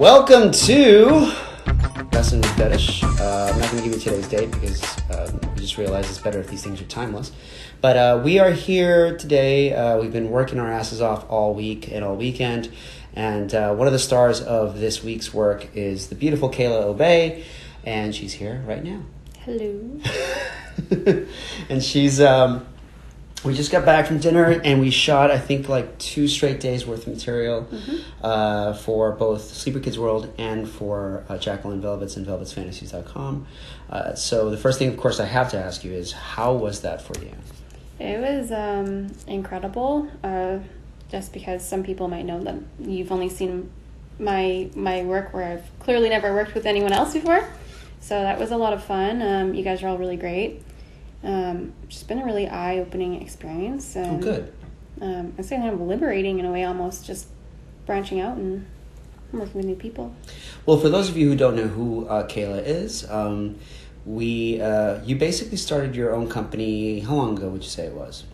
Welcome to Lesson with Fetish. Uh, I'm not going to give you today's date because uh, we just realized it's better if these things are timeless. But uh, we are here today. Uh, we've been working our asses off all week and all weekend. And uh, one of the stars of this week's work is the beautiful Kayla Obey. And she's here right now. Hello. and she's um, we just got back from dinner and we shot i think like two straight days worth of material uh, for both sleeper kids world and for uh, jacqueline velvets and velvetsfantasies.com uh, so the first thing of course i have to ask you is how was that for you It was um, incredible. Uh, just because some people might know that you've only seen my my work where I've clearly never worked with anyone else before. So that was a lot of fun. Um, you guys are all really great. Um, it's just been a really eye opening experience. oh And, good Um, I'd say kind of liberating in a way, almost just branching out and working with new people. well for those of you who don't know who uh, kayla is um, we uh, you basically started your own company how long ago would you say it was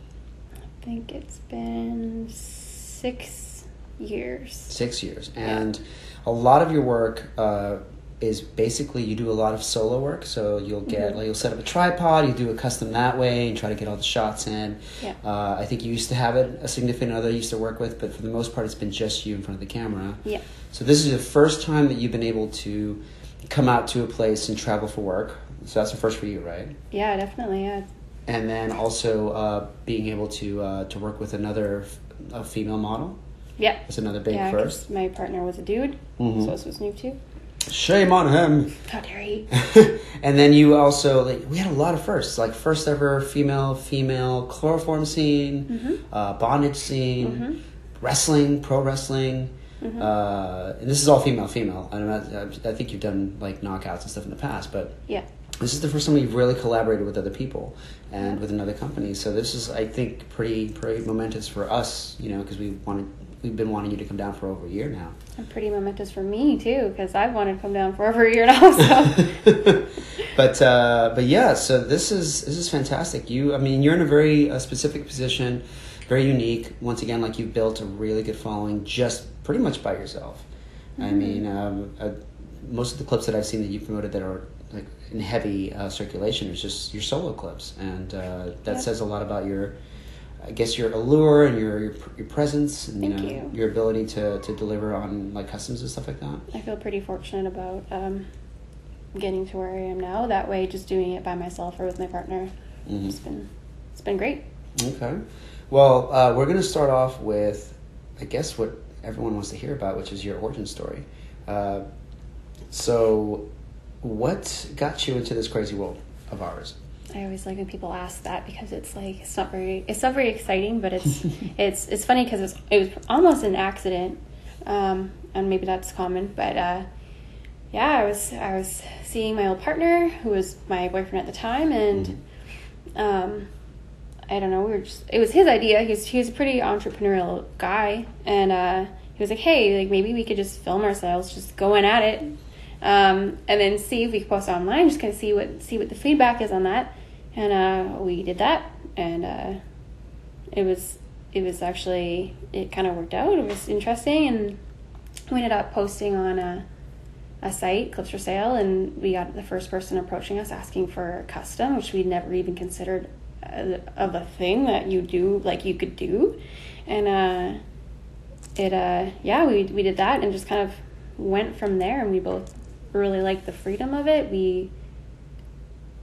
I think it's been six years. six years and a lot of your work uh, is basically you do a lot of solo work so you'll get Mhm. like you'll set up a tripod you do a custom that way and try to get all the shots in Yeah. uh, i think you used to have it a significant other you used to work with but for the most part it's been just you in front of the camera Yeah. so this is the first time that you've been able to come out to a place and travel for work so that's the first for you right Yeah, definitely. Yeah. and then also uh, being able to uh, to work with another f- a female model Yeah. that's another big yeah, first my partner was a dude, Mhm. so this was new too. Shame on him How dare he? and then you also like we had a lot of firsts like first ever female female chloroform scene Mhm. uh, bondage scene Mhm. wrestling pro wrestling Mhm. uh, and this is all female female I, don't know, I think you've done like knockouts and stuff in the past but Yeah. this is the first time we've really collaborated with other people and with another company so this is i think pretty pretty momentous for us you know because we wanted we've been wanting you to come down for over a year now And pretty momentous for me too, because I've wanted to come down for over a year now. So but uh, but yeah, so this is this is fantastic. You, I mean, you're in a very uh, specific position, very unique. Once again, like you've built a really good following just pretty much by yourself. I Mhm. mean, um, uh, most of the clips that I've seen that you promoted that are like in heavy uh, circulation is just your solo clips, and uh, that says a lot about your. I guess your allure and your your, your presence and Thank know, you. your ability to, to deliver on like customs and stuff like that. I feel pretty fortunate about um, getting to where I am now. That way, just doing it by myself or with my partner, Mhm. it's been it's been great. Okay. Well, uh, we're going to start off with, I guess, what everyone wants to hear about, which is your origin story. Uh, so, what got you into this crazy world of ours? I always like when people ask that because it's like it's not very it's not very exciting, but it's it's it's funny because it's it was almost an accident, um, and maybe that's common. But uh, yeah, I was I was seeing my old partner who was my boyfriend at the time, and um, I don't know, we were just it was his idea. He's he's a pretty entrepreneurial guy, and uh, he was like, hey, like maybe we could just film ourselves, just going at it, um, and then see if we could post it online, just kind of see what see what the feedback is on that. And uh, we did that, and uh, it was it was actually it kind of worked out. It was interesting, and we ended up posting on a a site, Clips4Sale, and we got the first person approaching us asking for custom, which we'd never even considered uh, of a thing that you do, like you could do, and uh, it uh yeah we we did that and just kind of went from there, and we both really liked the freedom of it. We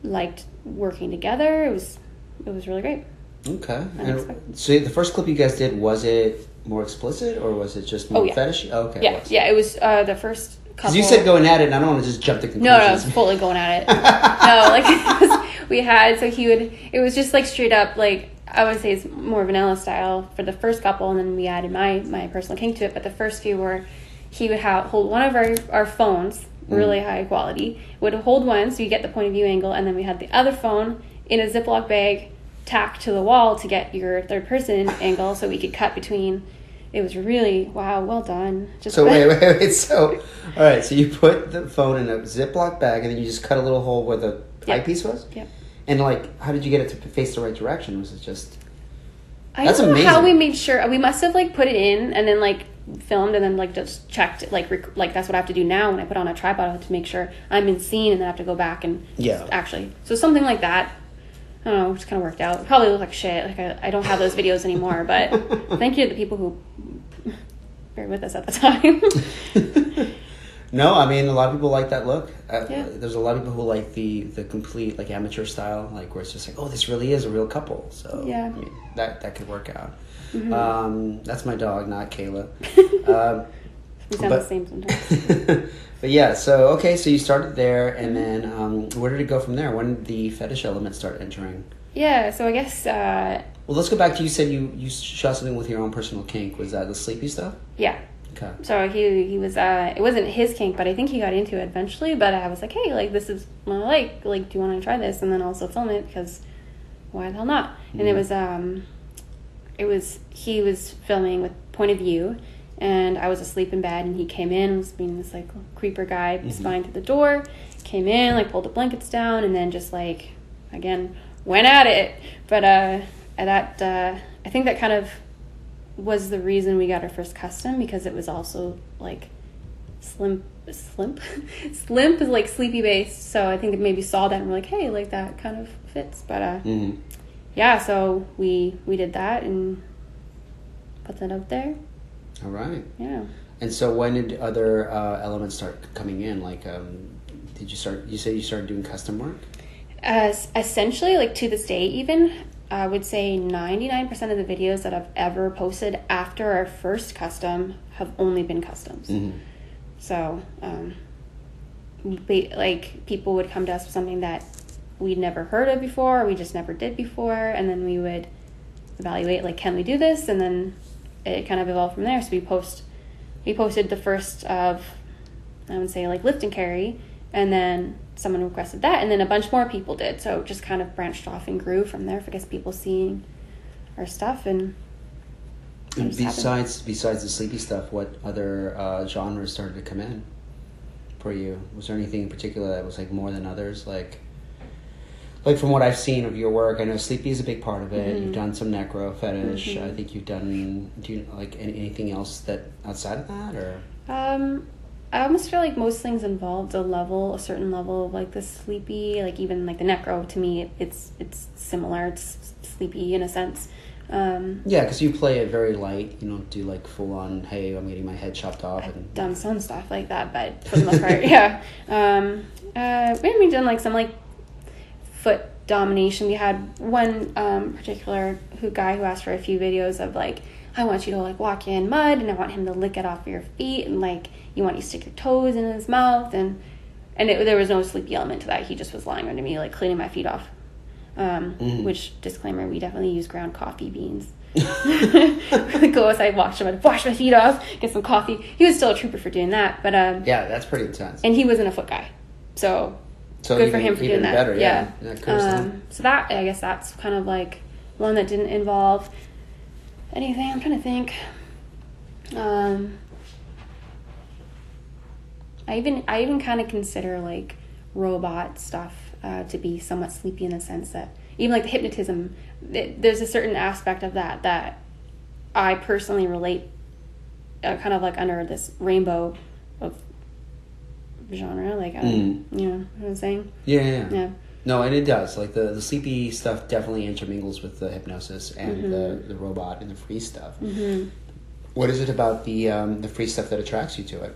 liked working together. It was it was really great. Okay. And so, the first clip you guys did was it more explicit or was it just more Oh, yeah. fetishy? Okay. it yeah, was. yeah. It was uh, the first couple. Because you said going at it, and I don't want to just jump to conclusions. No, no, I was fully going at it. no, like we had so he would. It was just like straight up like I would say it's more vanilla style for the first couple, and then we added my my personal kink to it. But the first few were he would have hold one of our our phones, Mm. really high quality, would hold one so you get the point of view angle, and then we had the other phone in a Ziploc bag tacked to the wall to get your third person angle, so we could cut between. It was really wow, well done. Just So wait, wait, wait. So, all right. So you put the phone in a Ziploc bag, and then you just cut a little hole where the Yeah. eyepiece was. Yep. And like, how did you get it to face the right direction? Was it just? I That's don't know how we made sure. We must have like put it in and then like filmed and then like just checked like rec- like that's what I have to do now when I put on a tripod I have to make sure I'm in scene and then I have to go back and Yeah. actually so something like that I don't know just kind of worked out probably look like shit like I, I don't have those videos anymore but thank you to the people who were with us at the time no, I mean a lot of people like that look. Uh, Yeah. There's a lot of people who like the the complete like amateur style, like where it's just like, oh, this really is a real couple. So Yeah. I mean, that that could work out. Um, that's my dog, not Kayla. um, we sound But- the same sometimes but yeah, so okay, so you started there, and then um, where did it go from there? When did the fetish element start entering? yeah so I guess uh, Well, let's go back to you said you you shot something with your own personal kink. Was that the sleepy stuff? yeah Okay. So he he was uh it wasn't his kink, but I think he got into it eventually. But I was like, hey, like this is I like. Like, do you want to try this? And then also film it because why the hell not? And it Mhm. was um, it was he was filming with point of view, and I was asleep in bed, and he came in was being this like creeper guy, Mhm. spying through the door, came in like pulled the blankets down, and then just like again went at it. But uh, that uh, I think that kind of was the reason we got our first custom because it was also like slim slimp slimp is like sleepy based so i think it maybe saw that and we're like hey like that kind of fits but uh Mm-hmm. Yeah so we we did that and put that out there All right. yeah And so when did other uh, elements start coming in? Like, um, did you start? You said you started doing custom work. as essentially like to this day even i would say 99% of the videos that i've ever posted after our first custom have only been customs Mm-hmm. So, um, we, like people would come to us with something that we'd never heard of before, or we just never did before, and then we would evaluate like, can we do this? And then it kind of evolved from there. So we post, we posted the first of, I would say like lift and carry, and then someone requested that, and then a bunch more people did. So it just kind of branched off and grew from there. I guess people seeing our stuff and. And just happened. besides besides the sleepy stuff, what other uh, genres started to come in for you? Was there anything in particular that was like more than others? Like, like from what I've seen of your work, I know sleepy is a big part of it. Mhm. You've done some necro fetish. Mhm. I think you've done. Do you like any, anything else that outside of that or? Um, I almost feel like most things involved a level, a certain level of like the sleepy, like even like the necro. To me, it's it's similar. It's sleepy in a sense. Um, Yeah, because you play it very light. You don't do like full on. Hey, I'm getting my head chopped off. I've and done some stuff like that, but for the most part, yeah. Um, uh, we haven't done like some like foot domination. We had one um, particular who guy who asked for a few videos of like, I want you to like walk in mud, and I want him to lick it off of your feet, and like you want you to stick your toes in his mouth, and and it, there was no sleepy element to that. He just was lying under me, like cleaning my feet off. Um, Mhm. Which disclaimer, we definitely use ground coffee beans. Go outside, wash them, wash my feet off, get some coffee. He was still a trooper for doing that, but um, Yeah, that's pretty intense. and he wasn't a foot guy, so so good even, for him for doing that. better. yeah. yeah. Um, so that I guess that's kind of like one that didn't involve anything. I'm trying to think. Um, I even I even kind of consider like robot stuff uh, to be somewhat sleepy in the sense that even like the hypnotism, th- there's a certain aspect of that that I personally relate, uh, kind of like under this rainbow of genre. Like I don't, you know what I'm saying? Yeah, yeah, yeah. No, and it does. Like the, the sleepy stuff definitely intermingles with the hypnosis and the, the robot and the free stuff. Mm-hmm. What is it about the um, the free stuff that attracts you to it?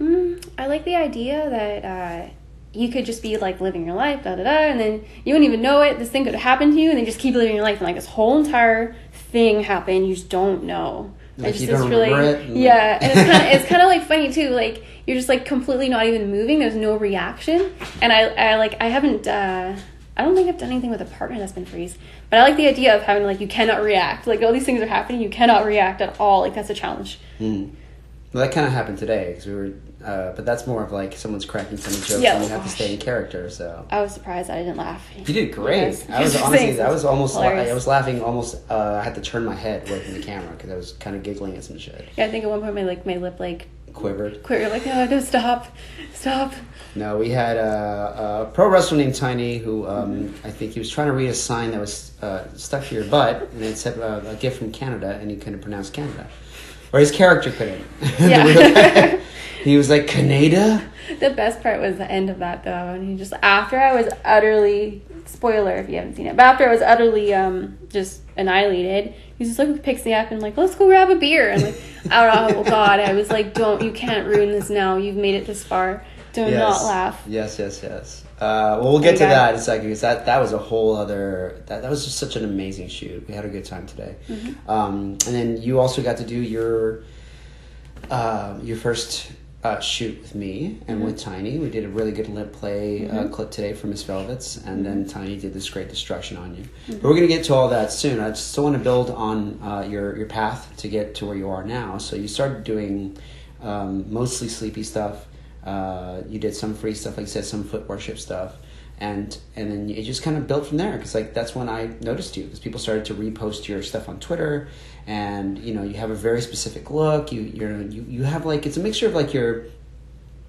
Mm, I like the idea that uh, you could just be like living your life, da da da, and then you wouldn't even know it. This thing could happen to you, and then just keep living your life, and like this whole entire thing happened. You just don't know. It's you just really, it, and, yeah, and it's kind of it's kind of like funny too. Like you're just like completely not even moving. There's no reaction, and I I like I haven't. Uh, I don't think I've done anything with a partner that's been freeze, but I like the idea of having like you cannot react. Like all these things are happening, you cannot react at all. Like that's a challenge. Mm. Well, that kind of happened today because we were, uh, but that's more of like someone's cracking some jokes Yeah, and you have to stay in character. So I was surprised I didn't laugh. you did great. I was honestly. I was almost, la- I was laughing almost. Uh, I had to turn my head away from the camera because I was kind of giggling at some shit. Yeah, I think at one point my like my lip like Quivered. quivered. Like, oh no, stop, stop. No, we had a, a pro wrestler named Tiny who um, I think he was trying to read a sign that was uh, stuck to your butt, and it said uh, a gift from Canada, and he couldn't pronounce Canada. or his character couldn't. Yeah. The real guy. he was like Canada. The best part was the end of that though, and he just after I was utterly spoiler if you haven't seen it, but after I was utterly um just annihilated, he just like picks me up and like let's go grab a beer and like oh god, I was like don't you can't ruin this now. You've made it this far. Do not laugh. Yes, yes, yes. Uh, well, we'll get to Okay. that in a second because that, that was a whole other that, that was just such an amazing shoot. We had a good time today. Mm-hmm. Um, and then you also got to do your um your first uh, shoot with me and Mm-hmm. with Tiny. We did a really good lip play uh, clip today for Miss Velvets, and then Mm-hmm. Tiny did this great destruction on you. But we're gonna get to all that soon. I just still want to build on uh, your your path to get to where you are now. So you started doing um, mostly sleepy stuff. Uh, you did some free stuff, like you said, some foot worship stuff, and and then it just kind of built from there. Because like that's when I noticed you, because people started to repost your stuff on Twitter, and you know you have a very specific look. You you're you you have like it's a mixture of like your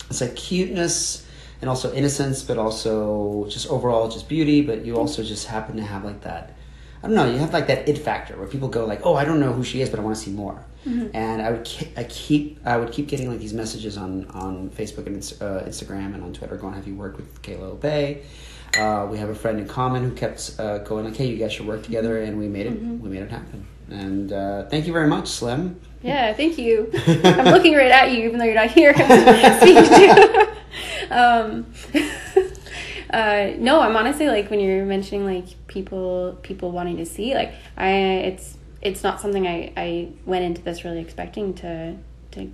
it's like cuteness and also innocence, but also just overall just beauty. But you also just happen to have like that. I don't know. You have like that it factor where people go like, "Oh, I don't know who she is, but I want to see more." And I would ke- I keep I would keep getting like these messages on on Facebook and uh, Instagram and on Twitter going, "Have you worked with Kayla Obey?" Uh, we have a friend in common who kept uh, going like, "Hey, you guys should work together," and we made it we made it happen. And uh, thank you very much, Slim. Yeah, thank you. I'm looking right at you, even though you're not here. I'm speaking to you. um, uh, no, I'm honestly like when you're mentioning like people people wanting to see like I it's it's not something I I went into this really expecting to to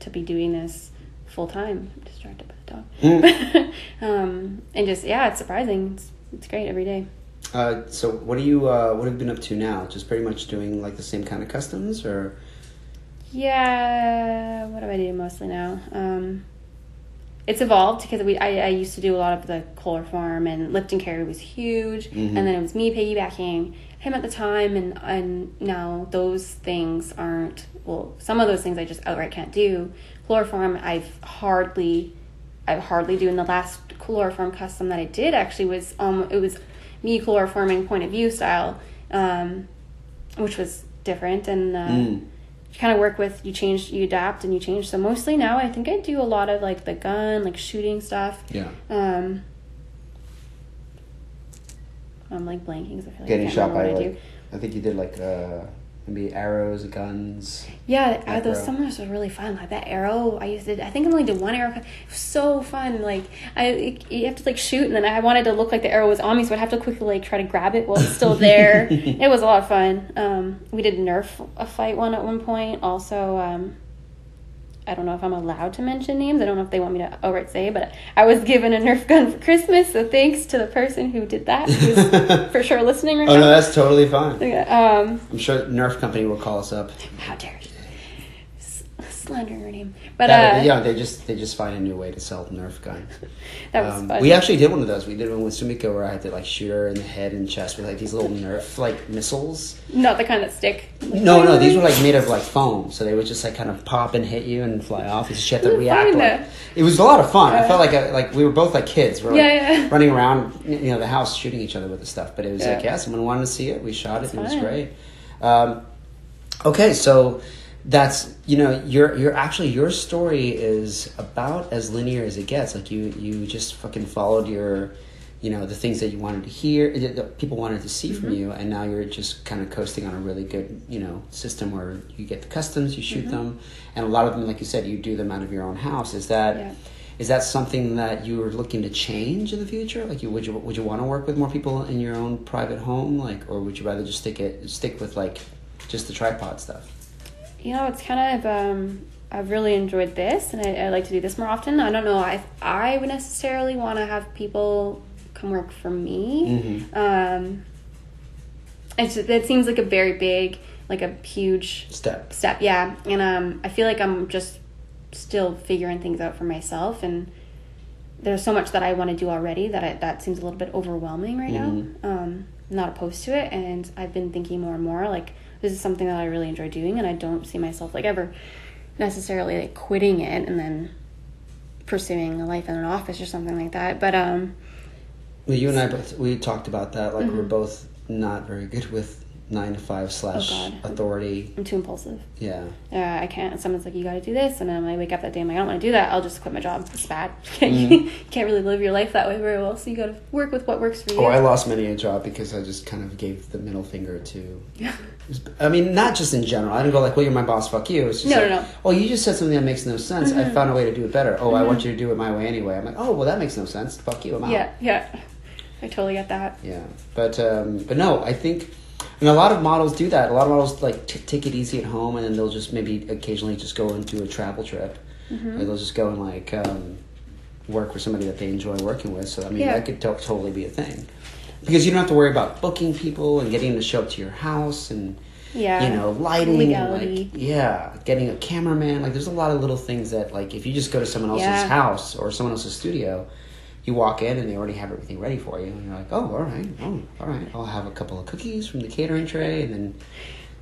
to be doing this full time. I'm distracted by the dog. um, and just yeah, it's surprising. It's it's great every day. Uh, so what are you uh, what have you been up to now? Just pretty much doing like the same kind of customs, or Yeah, what do I do mostly now? Um, it's evolved because we I, I used to do a lot of the chloroform and lift and carry was huge, and then it was me piggybacking him at the time, and and now those things aren't well. Some of those things I just outright can't do. Chloroform I've hardly I've hardly do. In the last chloroform custom that I did actually was um it was me chloroforming point of view style, um, which was different and. Uh, Mm. you kind of work with you change you adapt and you change so mostly now i think i do a lot of like the gun like shooting stuff yeah, um i'm like blanking 'cause i feel like getting I shot by I like I think you did like uh, maybe arrows, guns. yeah those summers were really fun. Like that arrow i used to i think i only did one arrow it was so fun. Like i it, you have to like shoot and then i wanted to look like the arrow was on me so i'd have to quickly like try to grab it while it's still there. It was a lot of fun. Um we did nerf a fight one at one point. Also um I don't know if I'm allowed to mention names. I don't know if they want me to outright say, but I was given a Nerf gun for Christmas, so thanks to the person who did that, who's for sure listening right Oh no, now. that's totally fine. Yeah, Um, I'm sure Nerf company will call us up. how dare you? Slandering her name, but That- uh, yeah, they just they just find a new way to sell Nerf guns. that was Um, fun. we actually did one of those. We did one with Sumiko where I had to like shoot her in the head and chest with like these little Nerf like missiles. Not the kind that stick. No, no, these were like made of like foam, so they would just like kind of pop and hit you and fly off. You just had to react. Like, it was a lot of fun. I Uh, felt like a, like we were both like kids. We were Yeah, like yeah. running around, you know, the house shooting each other with the stuff. But it was Yeah. like, yeah, someone wanted to see it. We shot That's it. It was great. Um, okay, so that's you know your your actually your story is about as linear as it gets. Like you you just fucking followed your you know the things that you wanted to hear that people wanted to see Mm-hmm. from you and now you're just kind of coasting on a really good you know system where you get the customs you shoot Mm-hmm. them and a lot of them like you said you do them out of your own house is that is Yeah. that something that you are looking to change in the future like you would you would you want to work with more people in your own private home like or would you rather just stick it stick with like just the tripod stuff You know, it's kind of um, I've really enjoyed this, and I, I like to do this more often. I don't know if I would necessarily want to have people come work for me. Mhm. Um, it's it seems like a very big, like a huge step step yeah and um i feel like i'm just still figuring things out for myself and there's so much that i want to do already that I, that seems a little bit overwhelming right Mhm. now um I'm not opposed to it and i've been thinking more and more like this is something that i really enjoy doing and i don't see myself like ever necessarily like quitting it and then pursuing a life in an office or something like that but um well you and i both we talked about that like Mm-hmm. we're both not very good with nine to five slash Oh, authority. I'm too impulsive. Yeah. Uh, I can't. Someone's like, you got to do this, and then I wake up that day. I'm like, I don't want to do that. I'll just quit my job. It's bad. Mm-hmm. you can't really live your life that way very well. So you got to work with what works for you. Oh, I lost many a job because I just kind of gave the middle finger to. I mean, not just in general. I didn't go like, "Well, you're my boss. Fuck you." It's just No, like, no, no. Oh, you just said something that makes no sense. I found a way to do it better. Oh, I want you to do it my way anyway. I'm like, oh, well, that makes no sense. Fuck you. I'm out. yeah, yeah. I totally get that. Yeah, but um, but no, I think mean, a lot of models do that. A lot of models like t- take it easy at home, and then they'll just maybe occasionally just go and do a travel trip, Mm-hmm. or they'll just go and like um, work with somebody that they enjoy working with. So I mean, Yeah. that could to- totally be a thing because you don't have to worry about booking people and getting them to show up to your house and Yeah. you know lighting and like yeah, getting a cameraman. Like there's a lot of little things that like if you just go to someone else's Yeah. house or someone else's studio. You walk in and they already have everything ready for you, and you're like, "Oh, all right, oh, all right. I'll have a couple of cookies from the catering tray, and then,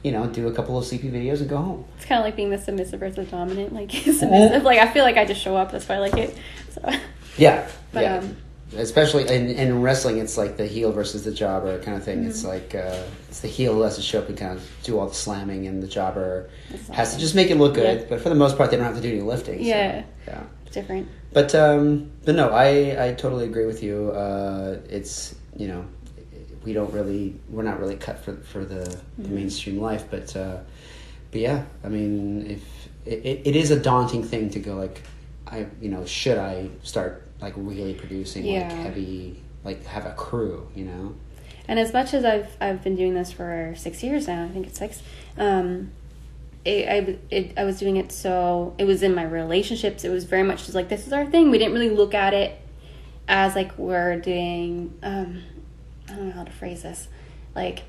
you know, do a couple of sleepy videos and go home." It's kind of like being the submissive versus the dominant. Like submissive. Like I feel like I just show up. That's why I like it. So Yeah, But, yeah. um, Especially in, in wrestling, it's like the heel versus the jobber kind of thing. Mm-hmm. It's like uh, it's the heel has to show up and kind of do all the slamming, and the jobber has to just make it look good. Yeah. But for the most part, they don't have to do any lifting. so, Yeah. yeah. it's different. But um, but no, I I totally agree with you. Uh, it's you know, we don't really we're not really cut for for the, the Mm-hmm. mainstream life, but uh, but yeah, I mean, if it, it, it is a daunting thing to go like, I you know, should I start like really producing like heavy like have a crew, you know? And as much as I've I've been doing this for six years now, I think it's six. Um, it, I it, I was doing it so it was in my relationships. It was very much just like this is our thing. We didn't really look at it as like we're doing. Um, I don't know how to phrase this. Like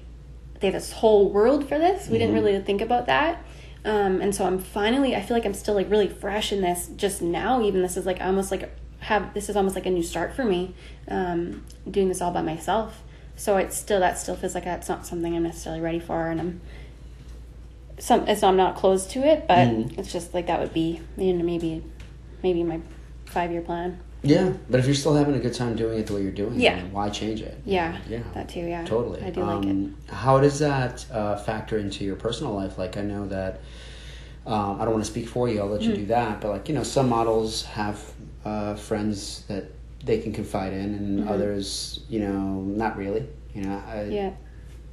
they have this whole world for this. We didn't really think about that. Um, and so I'm finally. I feel like I'm still like really fresh in this. Just now, even this is like almost like have this is almost like a new start for me. Um, doing this all by myself. So it's still that still feels like that's not something I'm necessarily ready for, and I'm some. It's I'm not close to it, but Mhm. it's just like that would be you know maybe maybe my five year plan. Yeah, but if you're still having a good time doing it the way you're doing Yeah. it, why change it? Yeah, yeah, that too. Yeah, Totally. I do like it. Um, How does that uh, factor into your personal life? Like, I know that um, I don't want to speak for you. I'll let you do that. But like, you know, some models have uh, friends that they can confide in, and others, you know, not really. You know, I, Mm-hmm. Yeah,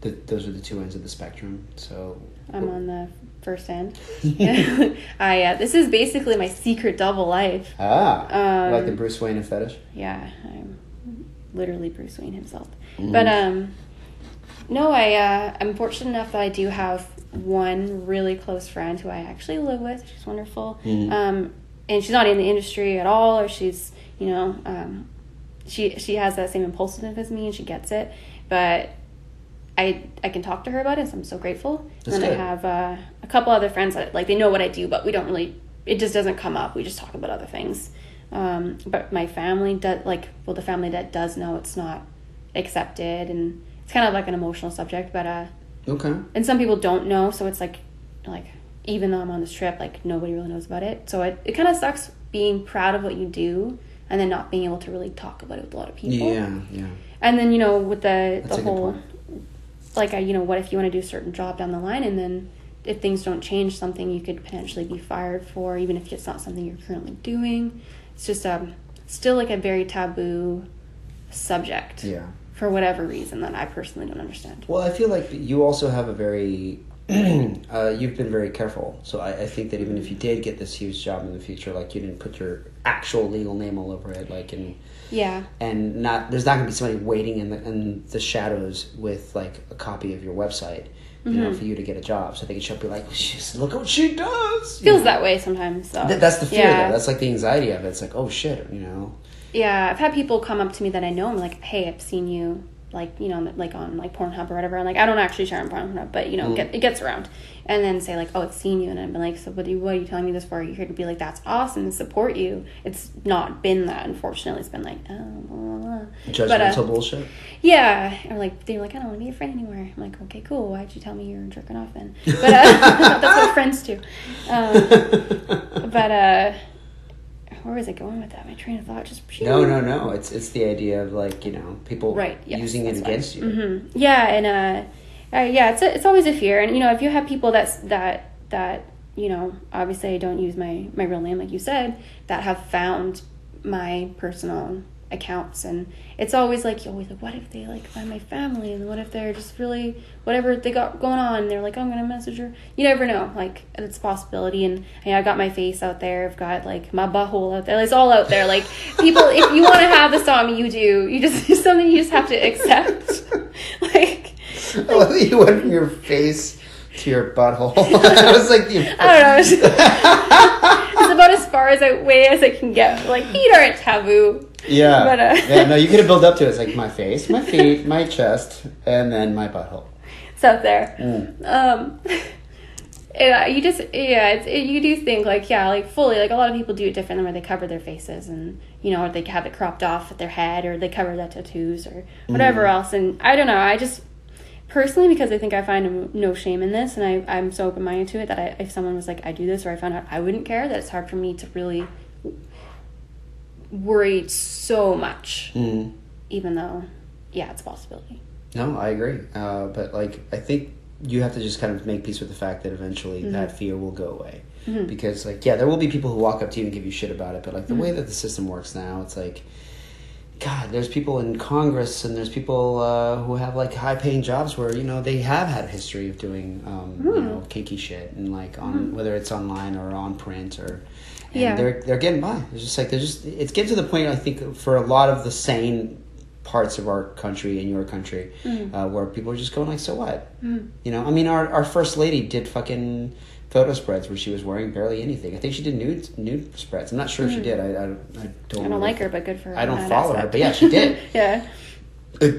th- those are the two ends of the spectrum. So I'm on the first end. I uh, this is basically my secret double life. ah, Um, like the Bruce Wayne fetish. Yeah, I'm literally Bruce Wayne himself. Mm. But um, no, I uh, I'm fortunate enough that I do have one really close friend who I actually live with. She's wonderful. Mhm. Um, and she's not in the industry at all, or she's you know um, she she has that same impulsiveness as me, and she gets it. But I I can talk to her about it, so I'm so grateful. That's and then good. I have uh, a couple other friends that like they know what I do, but we don't really. It just doesn't come up. We just talk about other things. Um, but my family does like well, the family that does know it's not accepted, and it's kind of like an emotional subject. But uh, Okay. and some people don't know, so it's like like even though I'm on this trip, like nobody really knows about it. So it it kind of sucks being proud of what you do and then not being able to really talk about it with a lot of people. Yeah, yeah. And then you know with the That's the whole like I, you know what if you want to do a certain job down the line and then if things don't change something you could potentially be fired for even if it's not something you're currently doing. It's just um still like a very taboo subject Yeah. for whatever reason that I personally don't understand. Well, I feel like you also have a very, uh, you've been very careful. So I, I think that even if you did get this huge job in the future, like you didn't put your actual legal name all over it, like and Yeah. and not there's not gonna be somebody waiting in the in the shadows with like a copy of your website, you know, Mhm. for you to get a job, so they can show up be like, She's, look what she does. you Feels know? that way sometimes though. Th- that's the fear, Yeah. though. That's like the anxiety of it. It's like, oh shit, you know. Yeah, I've had people come up to me that I know. I'm like, hey, I've seen you, like you know, like on like Pornhub or whatever. And like, I don't actually share on Pornhub, but you know, Mm. get, it gets around. And then say like, oh, it's seen you, and I'm like, so what are you, what are you telling me this for? Are You're here to be like, that's awesome and support you. It's not been that, unfortunately. It's been like, oh, blah, blah, blah. Judgmental But, uh, bullshit. yeah, or like they're like, I don't want to be your friend anymore. I'm like, okay, cool. Why'd you tell me you're jerking off then? But uh, that's what friends do. Um, but uh, where was I going with that? My train of thought just No, no, no. It's it's the idea of like you know people right yes, using it why. against you. Mhm. yeah and uh uh, yeah, it's a, it's always a fear, and you know, if you have people that's that that you know, obviously I don't use my my real name like you said, that have found my personal accounts and it's always like you always like what if they like find my family and what if they're just really whatever they got going on they're like i'm gonna message her you never know like it's a possibility and yeah, i got my face out there i've got like my butthole out there it's all out there like people if you want to have this on me you do you just it's something you just have to accept like I love that you went from your face to your butthole. it was like the I don't know. It's, it's about as far as I way as I can get. Like feet aren't taboo. Yeah. But, uh, yeah, no, you could have built up to it. It's like my face, my feet, my chest, and then my butthole. It's out there. Mm. Um, yeah, you just yeah, it's, it, you do think like yeah, like fully like a lot of people do it differently where they cover their faces and you know or they have it cropped off at their head or they cover their tattoos or whatever Mm. else. And I don't know. I just personally because I think I find no shame in this and I I'm so open minded to it that I, if someone was like I do this or I found out I wouldn't care that it's hard for me to really worry so much Mm. even though yeah it's a possibility. No, I agree. Uh, but like, I think you have to just kind of make peace with the fact that eventually Mm-hmm. that fear will go away. Because like, yeah, there will be people who walk up to you and give you shit about it. But like the Mm-hmm. way that the system works now, it's like. God, there's people in Congress and there's people uh, who have like high paying jobs where you know they have had a history of doing um, Hmm. you know kinky shit and like on whether it's online or on print or and Yeah. they're they're getting by. It's just like they're just it's getting to the point I think for a lot of the sane parts of our country and your country Mm. uh, where people are just going like so what you know I mean our our first lady did fucking photo spreads where she was wearing barely anything I think she did nude nude spreads I'm not sure if she did I I, I don't Mm. I don't like her, but good for her. I don't follow her but yeah she did yeah.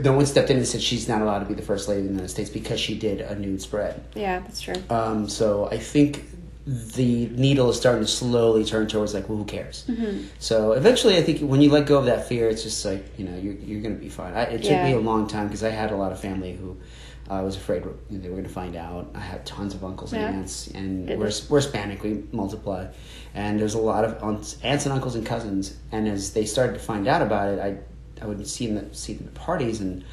No one stepped in and said she's not allowed to be the first lady in the United States because she did a nude spread Yeah, that's true. um, so I think the needle is starting to slowly turn towards like, well, who cares? Mm-hmm. So eventually, I think when you let go of that fear, it's just like you know you're you're gonna be fine. I, it took Yeah. me a long time because I had a lot of family who I was afraid they were gonna find out. I had tons of uncles and aunts, and we're we're Hispanic, we multiply, and there's a lot of aunts, aunts and uncles and cousins. And as they started to find out about it, I I would see them see them at parties and.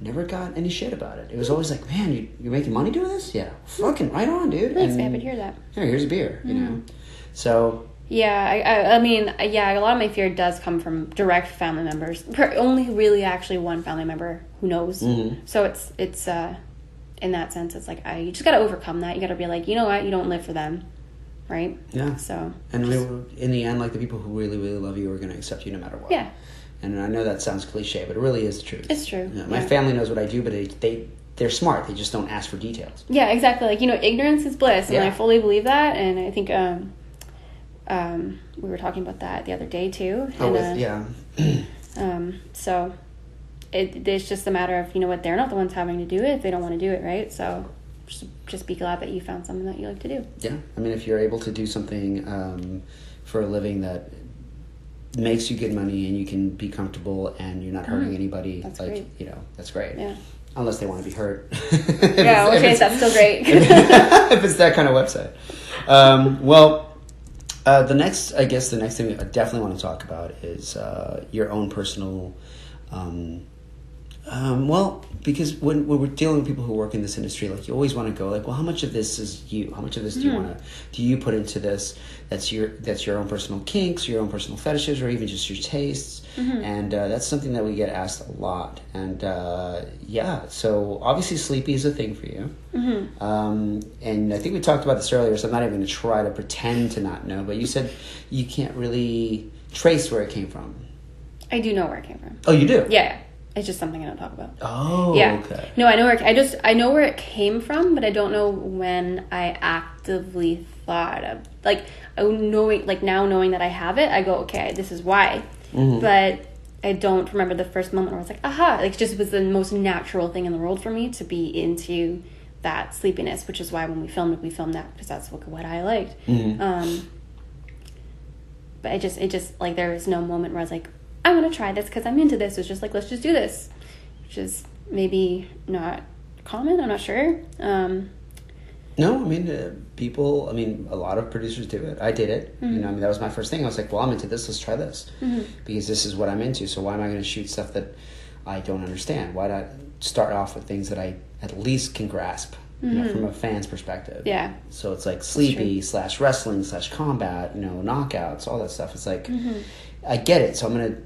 I Never got any shit about it. It was always like, "Man, you, you're making money doing this? Yeah, fucking right on, dude." Thanks, And- man. But hear that. here, here's a beer, you know. So Yeah, I, I, I mean, yeah, a lot of my fear does come from direct family members. Only really actually one family member who knows. Mhm. So it's it's uh, in that sense, it's like I you just got to overcome that. You got to be like, you know what, you don't live for them, right? yeah, So and were- in the end, like the people who really, really love you are going to accept you no matter what. yeah, And I know that sounds cliche, but it really is the truth. It's true, Yeah, my yeah. family knows what I do, but they, they they're smart. They just don't ask for details. yeah, exactly. Like you know, ignorance is bliss, and Yeah. I fully believe that. And I think um, um, we were talking about that the other day too. Oh, and, with, uh, yeah, Um, so it, it's just a matter of you know what they're not the ones having to do it if they don't want to do it, right? So just just be glad that you found something that you like to do. yeah. I mean, if you're able to do something um, for a living that makes you good money and you can be comfortable and you're not hurting anybody, Mm. That's like great. you know, that's great. Yeah. Unless they want to be hurt. Yeah, okay, that's still great. if it's that kind of website. Um, well, uh, the next, I guess, the next thing I definitely want to talk about is uh, your own personal. Um, um, well, because when, when we're dealing with people who work in this industry, like you always want to go, like, well, how much of this is you? How much of this do you want to do you put into this? That's your that's your own personal kinks, your own personal fetishes, or even just your tastes. And uh, that's something that we get asked a lot. And uh, yeah, so obviously, sleepy is a thing for you. Um, and I think we talked about this earlier, so I'm not even going to try to pretend to not know. But you said you can't really trace where it came from. I do know where it came from. Oh, you do? Yeah, it's just something I don't talk about. Oh, yeah. okay. No, I know where it, I just I know where it came from, but I don't know when I actively thought of like oh, knowing like now knowing that I have it, I go okay, this is why. Mm-hmm. But I don't remember the first moment where I was like, aha! Like it just was the most natural thing in the world for me to be into that sleepiness, which is why when we filmed it, we filmed that because that's what, what I liked. Mm-hmm. Um, but it just it just like there was no moment where I was like, I want to try this because I'm into this. It's just like let's just do this, which is maybe not common. I'm not sure. Um, No, I mean, uh, people, I mean, a lot of producers do it. I did it. You know, I mean, that was my first thing. I was like, well, I'm into this. Let's try this. Because this is what I'm into. So why am I going to shoot stuff that I don't understand? Why not start off with things that I at least can grasp you know, from a fan's perspective. Mm-hmm. Yeah. So it's like sleepy slash wrestling slash combat, you know, knockouts, all that stuff. It's like Mm-hmm. I get it, so I'm gonna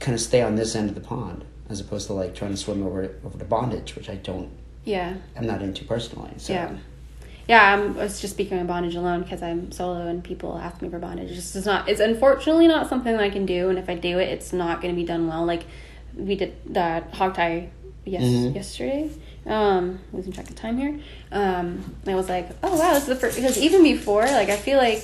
kind of stay on this end of the pond as opposed to like trying to swim over over to bondage, which I don't, Yeah. I'm not into personally. So. Yeah. Yeah, I'm, I was just speaking of bondage alone because I'm solo and people ask me for bondage. It's just not. It's unfortunately not something that I can do, and if I do it, it's not going to be done well. Like we did that hog tie yes Mhm. yesterday. Um, losing track of time here. Um, I was like, oh wow, this is the first because even before, like I feel like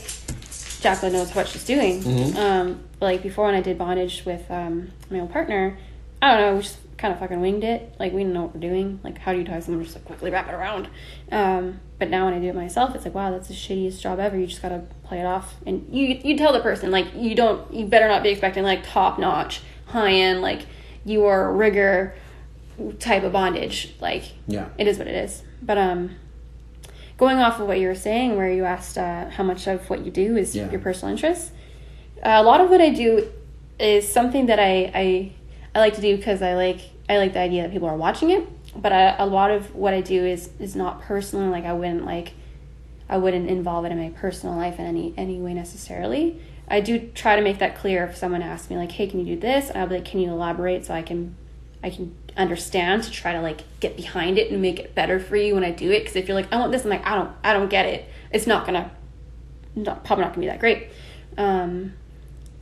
Jacqueline knows what she's doing. Mhm. Um, like before when I did bondage with um my old partner, I don't know, we just kind of fucking winged it. Like we didn't know what we're doing. Like how do you tie someone? Just like quickly wrap it around. Um, but now when I do it myself, it's like wow, that's the shittiest job ever. You just gotta play it off, and you you tell the person like you don't you better not be expecting like top notch, high end like your rigger type of bondage. Like Yeah. it is what it is. But um, going off of what you were saying, where you asked uh, how much of what you do is Yeah. your personal interests, uh, a lot of what I do is something that I I, I like to do because I like I like the idea that people are watching it. But I, a lot of what I do is is not personal. Like I wouldn't like I wouldn't involve it in my personal life in any any way necessarily. I do try to make that clear if someone asks me like, "Hey, can you do this?" And I'll be like, "Can you elaborate so I can I can understand to try to like get behind it and make it better for you when I do it." Because if you're like, "I want this," I'm like, "I don't I don't get it." It's not gonna not, probably not gonna be that great. Um,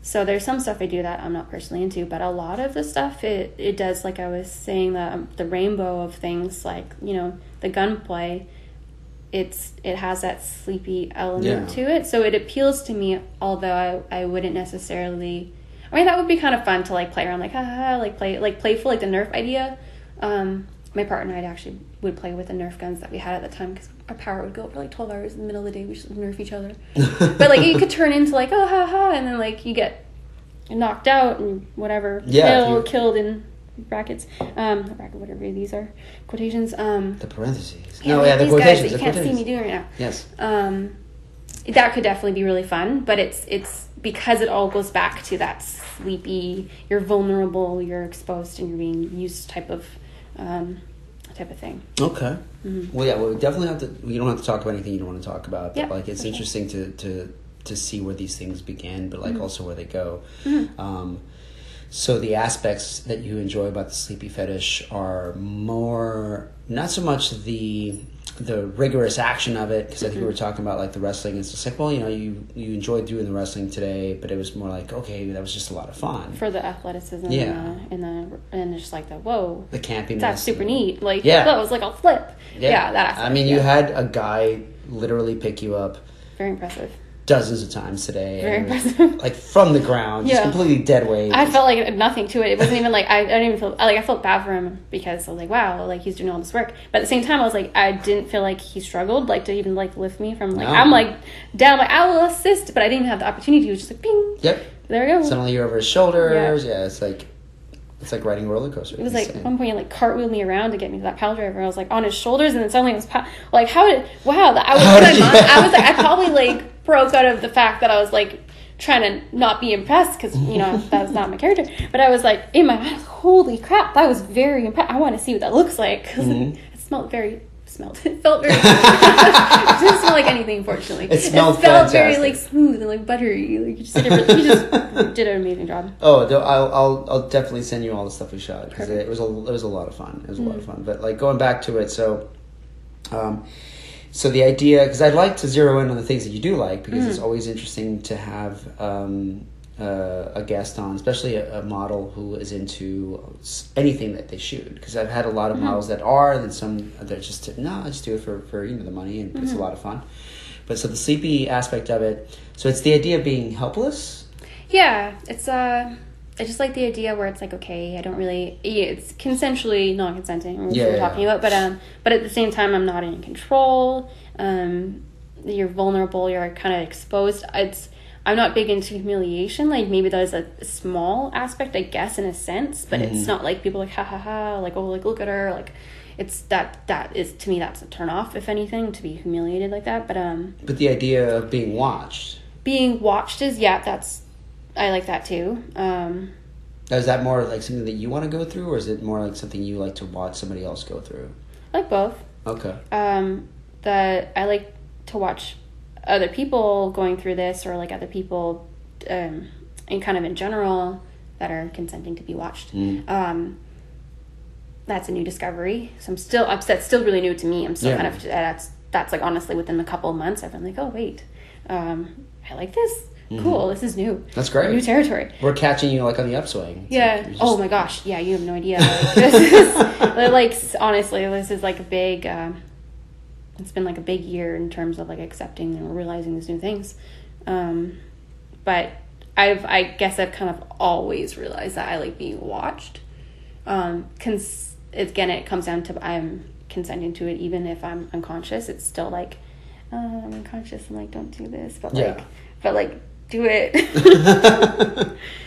so there's some stuff I do that I'm not personally into, but a lot of the stuff it, it does like I was saying the um, the rainbow of things like you know the gunplay. It's it has that sleepy element Yeah. to it, so it appeals to me. Although I, I wouldn't necessarily. I mean that would be kind of fun to like play around like haha like play like playful like the Nerf idea. Um, my partner and I actually would play with the Nerf guns that we had at the time because our power would go up for like twelve hours in the middle of the day. We just Nerf each other but like it could turn into like oh ha ha and then like you get knocked out and whatever Yeah, if kill, you- killed in brackets um bracket whatever these are quotations um The parentheses. yeah, no, yeah, the these guys that you can't see me doing right now Yes. um that could definitely be really fun but it's it's because it all goes back to that sleepy you're vulnerable you're exposed and you're being used type of um type of thing Okay. Mm-hmm. Well, yeah. Well, we definitely have to. You don't have to talk about anything you don't want to talk about. But Yeah, like, it's for sure. interesting to to to see where these things begin, but Mm-hmm. like also where they go. Hmm. Um, so the aspects that you enjoy about the sleepy fetish are more not so much the the rigorous action of it because I think Mm-hmm. we were talking about like the wrestling. It's just like, well, you know, you you enjoyed doing the wrestling today, but it was more like, okay, that was just a lot of fun. for the athleticism Yeah. and the, and the and just like the whoa the campiness. that's super neat. Like Yeah. that was like a flip. Yeah, that. Aspect, I mean, you had a guy literally pick you up very impressive. Dozens of times today. Very impressive. Like from the ground, just Yeah. completely dead weight. I felt like nothing to it. It wasn't even like I, I didn't even feel like I felt bad for him because I was like, wow, like he's doing all this work. But at the same time, I was like, I didn't feel like he struggled like to even like lift me from like No. I'm like down, like I will assist, but I didn't have the opportunity. It was just like, ping, Yep. there we go. Suddenly you're over his shoulders. Yeah. it's like it's like riding a roller coaster. It was like Insane. at one point, he like cartwheeled me around to get me to that pile driver. I was like on his shoulders, and then suddenly it was pow- like, how did wow? That I was, How in my did you- I was like, I probably like broke out of the fact that I was like trying to not be impressed because you know that's not my character. But I was like in my mind, holy crap, that was very impressed. I want to see what that looks like 'cause Mhm. it smelled very smelled. It felt very. it didn't smell like anything, unfortunately. It smelled felt very fantastic. like smooth and like buttery. Like you just did, a, you just did an amazing job. Oh, I'll, I'll I'll definitely send you all the stuff we shot because it was a it was a lot of fun. It was a lot of fun. But like going back to it, so, um, so the idea because I'd like to zero in on the things that you do like because it's always interesting to have um, uh, a guest on, especially a, a model who is into anything that they shoot. Because I've had a lot of models that are, and then some that just no, I just do it for for you know the money and it's a lot of fun. But so the sleepy aspect of it, so it's the idea of being helpless. Yeah, it's uh I just like the idea where it's like okay, I don't really it's consensually non-consenting, which Yeah, we're yeah, talking yeah. about, but um but at the same time I'm not in control. Um you're vulnerable, you're kind of exposed. It's I'm not big into humiliation. Like maybe that is a small aspect, I guess, in a sense, but Mm-hmm. it's not like people like ha ha ha, like oh like look at her, like it's that that is to me that's a turn off if anything to be humiliated like that. But um But the idea of being watched. being watched is yeah that's I like that too. Um Is that more like something that you want to go through, or is it more like something you like to watch somebody else go through? like both. Okay. Um, that I like to watch other people going through this, or like other people, um, and kind of in general that are consenting to be watched. Mm. Um, that's a new discovery. So I'm still upset. Still really new to me. I'm still Yeah. kind of that's that's like honestly within a couple of months I've been like, oh wait, um, I like this. Cool. This is new. Mm-hmm. That's great. New territory. We're catching you like on the upswing. It's Yeah. like just- oh my gosh. Yeah. You have no idea. Like, this is like honestly, this is like a big. Um, it's been like a big year in terms of like accepting and realizing these new things. Um, but I've I guess I've kind of always realized that I like being watched. Um, cons- again, it comes down to I'm consenting to it, even if I'm unconscious. It's still like uh, I'm unconscious and like don't do this, but like, but like do it.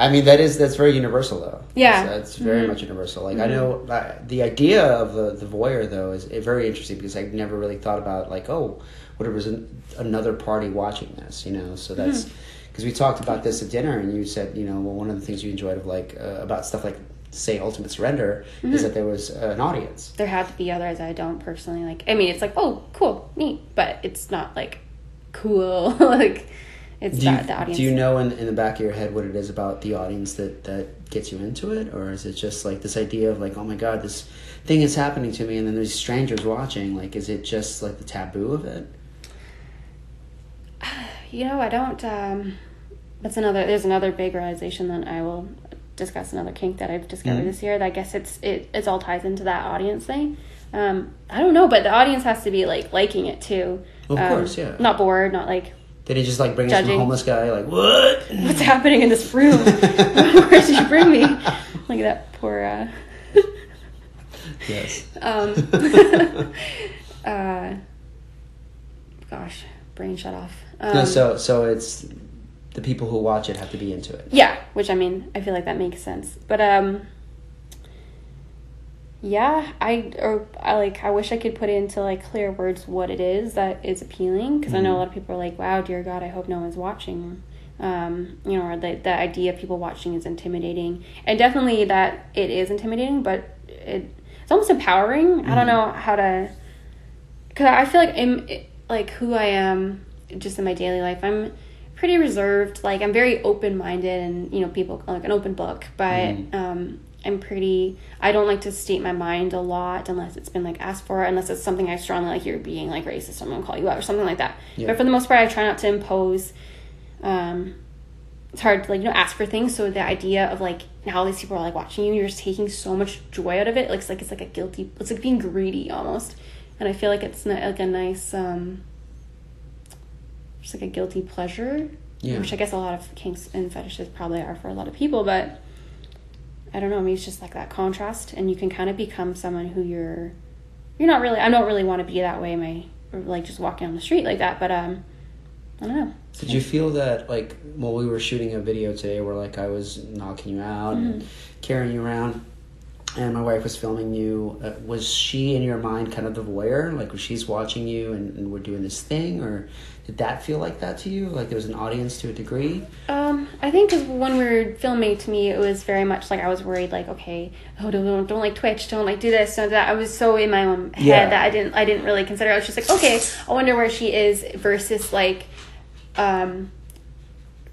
I mean, that is that's very universal though. Yeah. that's, that's very much universal. Like I know uh, the idea of the the voyeur though is uh, very interesting because I've never really thought about like oh, what if there was an, another party watching this, you know? So that's because we talked about this at dinner and you said you know well one of the things you enjoyed of like uh, about stuff like say ultimate surrender is that there was uh, an audience. there had to be others I don't personally like. I mean, it's like, oh, cool, neat, but it's not like cool. like it's Do you, the audience. do you know in, in the back of your head what it is about the audience that, that gets you into it? Or is it just like this idea of like, oh my god, this thing is happening to me and then there's strangers watching? Like, is it just like the taboo of it? You know, I don't. Um, that's another. There's another big realization that I will discuss another kink that I've discovered Mhm. this year. That I guess it's it it's all ties into that audience thing. Um, I don't know, but the audience has to be like liking it too. Of Um, course, yeah. Not bored, not like Did he just like bring us some homeless guy? Like, what? what's happening in this room? Where did you bring me? Like that poor. Uh, yes. Um, uh, gosh, brain shut off. Um, no, so so it's the people who watch it have to be into it. yeah, which I mean, I feel like that makes sense. But um, yeah, I or I like I wish I could put into like clear words what it is that is appealing because I know a lot of people are like, wow, dear God, I hope no one's watching. Um, you know, or the the idea of people watching is intimidating, and definitely that it is intimidating, but it it's almost empowering. I don't know how to, because I feel like I'm like who I am just in my daily life. I'm pretty reserved. Like I'm very open minded, and you know, people like an open book. But um, I'm pretty. I don't like to state my mind a lot unless it's been like asked for, unless it's something I strongly like. You're being like racist. I'm gonna call you out or something like that. Yeah. But for the most part, I try not to impose. Um, it's hard to like you know ask for things. So the idea of like now these people are like watching you, you're just taking so much joy out of it. Like it's like it's like a guilty. It's like being greedy almost. And I feel like it's not like a nice. um just like a guilty pleasure, Yeah. which I guess a lot of kinks and fetishes probably are for a lot of people, but I don't know, maybe it's just like that contrast and you can kind of become someone who you're you're not really I don't really want to be that way my like just walking on the street like that, but um I don't know. Did you feel that like while we were shooting a video today where like I was knocking you out and carrying you around and my wife was filming you, uh, was she in your mind kind of the voyeur? Like she's watching you and, and we're doing this thing or did that feel like that to you? Like there was an audience to a degree? Um, I think because when we were filming, to me, it was very much like I was worried, like, okay, oh, don't, don't, don't like Twitch, don't like do this, don't do that. I was so in my own head Yeah. that I didn't, I didn't really consider. I was just like, okay, I wonder where she is versus like, um,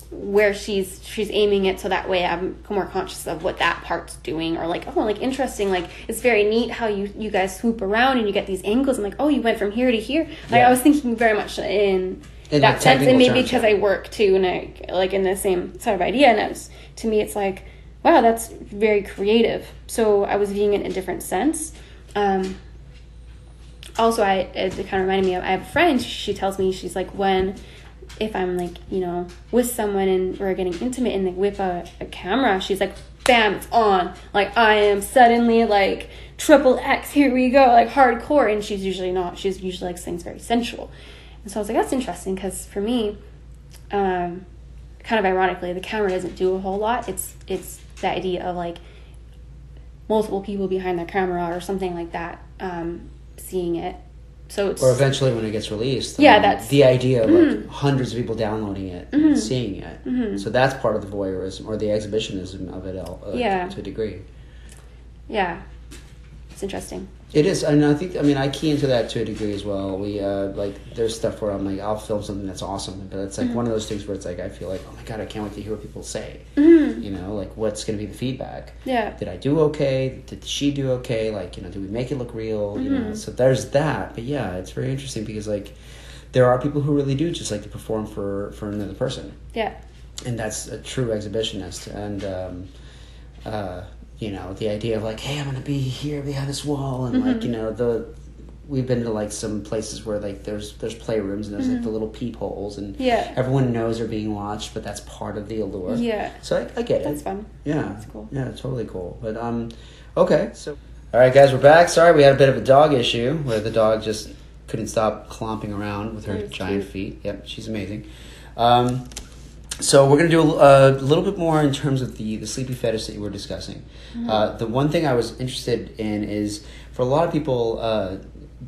where she's she's aiming it so that way I'm more conscious of what that part's doing or like oh like interesting like it's very neat how you you guys swoop around and you get these angles I'm like oh you went from here to here like Yeah. I was thinking very much in, In, that sense and maybe because. I work too and I like in the same sort of idea and it was to me it's like wow that's very creative so I was viewing it in a different sense um also I it kind of reminded me of I have a friend she tells me she's like when if I'm like you know with someone and we're getting intimate and they whip out a camera she's like bam it's on. Like I am suddenly like triple X here we go like hardcore. And she's usually not. She's usually like things very sensual. And so I was like that's interesting because for me um kind of ironically the camera doesn't do a whole lot. It's it's the idea of like multiple people behind the camera or something like that um seeing it so it's Or eventually when it gets released. Yeah, um, that's- Mm-hmm. the idea of like hundreds of people downloading it and seeing it. So that's part of the voyeurism or the exhibitionism of it all, uh, Yeah. to a degree. yeah it's interesting. It is, and I think I mean I key into that to a degree as well. We uh, like there's stuff where I'm like I'll film something that's awesome, but it's like Mhm. one of those things where it's like I feel like oh my god I can't wait to hear what people say. Mhm. You know, like what's going to be the feedback? Yeah. Did I do okay? Did she do okay? Like you know, did we make it look real? You know, Mhm. so there's that. But yeah, it's very interesting because like there are people who really do just like to perform for for another person Yeah. and that's a true exhibitionist and um, uh, you know the idea of like hey i'm gonna be here behind this wall and like Mhm. you know the we've been to like some places where like there's there's playrooms and there's like Mhm. the little peepholes and Yeah. everyone knows they're being watched but that's part of the allure Yeah. so i, I get That's it that's fun. yeah That's cool. yeah totally cool but um okay so all right guys we're back sorry we had a bit of a dog issue where the dog just couldn't stop clomping around with her giant cute. feet yep she's amazing um, so we're going to do a, a little bit more in terms of the, the sleepy fetish that you were discussing. Mm-hmm. Uh, the one thing I was interested in is for a lot of people uh,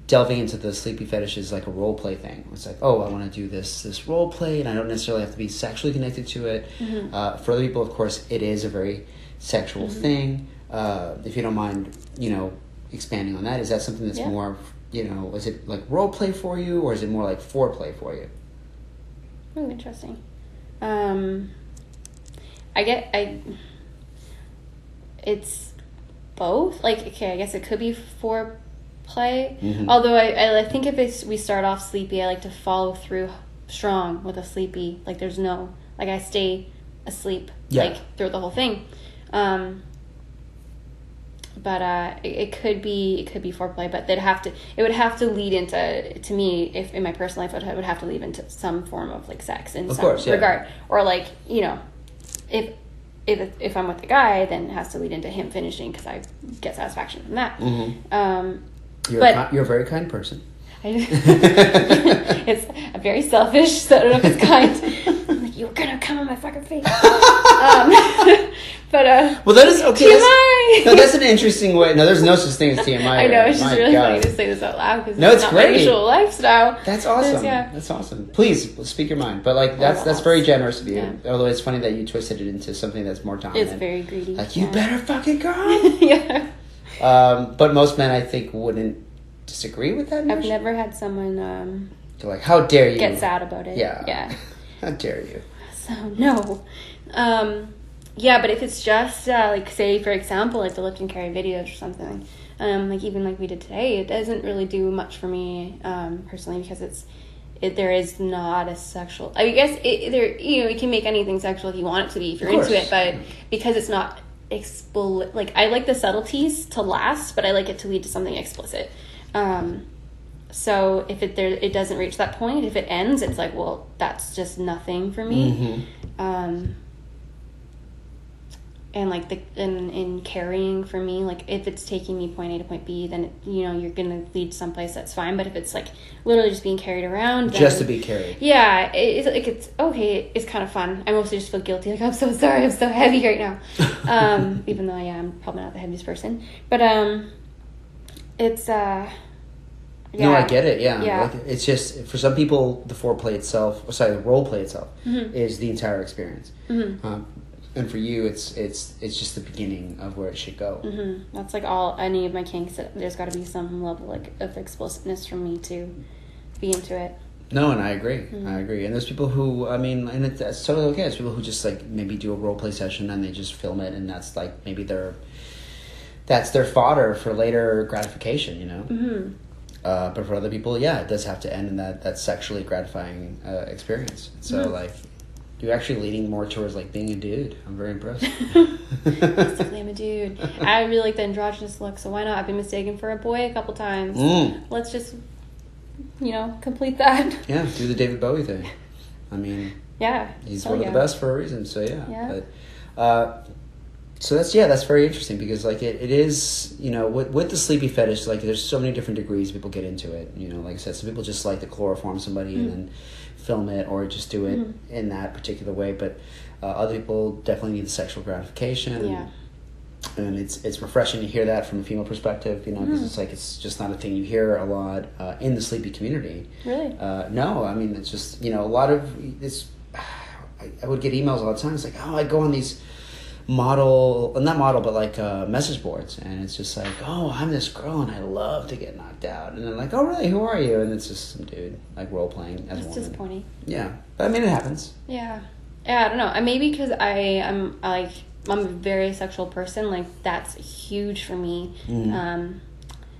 delving into the sleepy fetish is like a role play thing. It's like, oh, I want to do this this role play, and I don't necessarily have to be sexually connected to it. Mhm. Uh, for other people, of course, it is a very sexual Mhm. thing. Uh, if you don't mind, you know, expanding on that, is that something that's Yeah. more, you know, is it like role play for you, or is it more like foreplay for you? Oh, interesting. Um, I get I. It's both. Like, okay, I guess it could be foreplay. Mhm. Although I, I, I think if it's we start off sleepy, I like to follow through strong with a sleepy. Like, there's no like I stay asleep Yeah. like through the whole thing. Um, but uh, it, it could be it could be foreplay, but they'd have to it would have to lead into to me if in my personal life it would have to lead into some form of like sex in Of some course, yeah. regard or like you know if if if I'm with the guy then it has to lead into him finishing because I get satisfaction from that. Mm-hmm. Um, You're, But- a, you're a very kind person. I, it's I'm very selfish, so I don't know if it's kind. I'm like, you're gonna come on my fucking face. um, but uh, Well, that is okay. That's, no, that's an interesting way. No, there's no such thing as TMI. I know it's just really God. funny to say this out loud because No, it's not great. my usual lifestyle. That's awesome. Yeah. That's awesome. Please speak your mind. But like that's that's very generous of you. Yeah. Although it's funny that you twisted it into something that's more dominant. It's very greedy. like you yeah. better fucking go. yeah. um, but most men, I think, wouldn't disagree with that. I've never had someone um, They're like, how dare you? get sad about it. Yeah. Yeah. How dare you? So no. Um, yeah, but if it's just uh, like say for example like the lift and carry videos or something, um, like even like we did today, it doesn't really do much for me um, personally because it's it, there is not a sexual. I guess it, there you know you can make anything sexual if you want it to be if you're into it, but because it's not explicit, like I like the subtleties to last, but I like it to lead to something explicit. Um, so if it there it doesn't reach that point, if it ends, it's like well that's just nothing for me. Mhm. um and like the in in carrying for me like if it's taking me point a to point b then it, you know you're gonna lead someplace that's fine. But if it's like literally just being carried around then, Just to be carried. yeah it, it's like it's okay it's kind of fun. I mostly just feel guilty like i'm so sorry i'm so heavy right now. Um even though yeah i'm probably not the heaviest person. But um it's uh yeah. No, I get it. Yeah, Yeah. Like, it's just for some people, the foreplay itself, or sorry, the role play itself, Mhm. is the entire experience. Mhm. Um, and for you, it's it's it's just the beginning of where it should go. hmm That's like all any of my kinks. There's got to be some level like of explicitness for me to be into it. No, and I agree. Mhm. I agree. And there's people who, I mean, and it's, that's totally okay. There's people who just like maybe do a role play session and they just film it, and that's like maybe their that's their fodder for later gratification. You know. Mm-hmm. Uh, but for other people, yeah, it does have to end in that that sexually gratifying uh, experience. So Mhm. like, you're actually leaning more towards like being a dude. I'm very impressed. Basically, I'm a dude. I really like the androgynous look, so why not? I've been mistaken for a boy a couple times. Mm. Let's just, you know, complete that. Yeah, do the David Bowie thing. I mean, Yeah. he's one yeah. of the best for a reason. So yeah. Yeah. But, uh, so that's yeah, that's very interesting because like it, it is you know with with the sleepy fetish like there's so many different degrees people get into it. You know, like I said, some people just like to chloroform somebody and Mhm. then film it or just do it Mhm. in that particular way. But uh, other people definitely need the sexual gratification. Yeah. and it's it's refreshing to hear that from a female perspective, you know, because Mhm. it's like it's just not a thing you hear a lot uh, in the sleepy community. Really? Uh, no, I mean it's just you know a lot of it's. I, I would get emails all the time. It's like oh I go on these model, not model, but like uh, message boards, and it's just like, oh, I'm this girl and I love to get knocked out, and then like, oh, really? Who are you? And it's just some dude like role playing as It's disappointing. Yeah, but I mean, it happens. Yeah. Yeah, I don't know. Maybe because I am like I'm a very sexual person. Like that's huge for me. Mm. Um,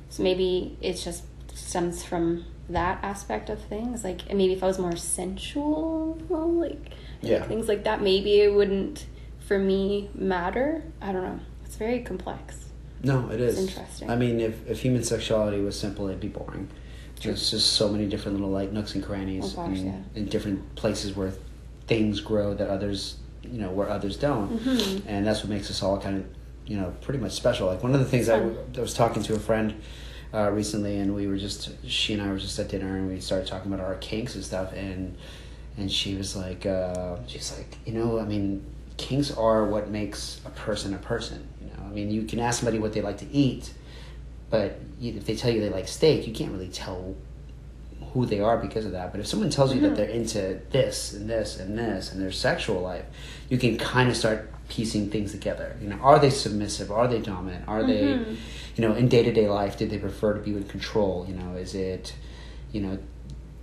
so maybe it just stems from that aspect of things. Like and maybe if I was more sensual, like Yeah. things like that, maybe it wouldn't for me matter. I don't know. It's very complex. No, it is interesting. I mean, if if human sexuality was simple, it'd be boring. There's just so many different little like nooks and crannies, Oh, gosh, and, yeah. and different places where things grow that others, you know, where others don't, Mhm. and that's what makes us all kind of, you know, pretty much special. Like one of the things I, I was talking to a friend uh, recently, and we were just she and I were just at dinner, and we started talking about our kinks and stuff, and and she was like, uh, she's like, you know, I mean, kinks are what makes a person a person. You know, I mean, you can ask somebody what they like to eat, but if they tell you they like steak, you can't really tell who they are because of that. But if someone tells you that they're into this and this and this and their sexual life, you can kind of start piecing things together. You know, are they submissive? Are they dominant? Are they, Mhm. you know, in day to day life, did they prefer to be in control? You know, is it, you know,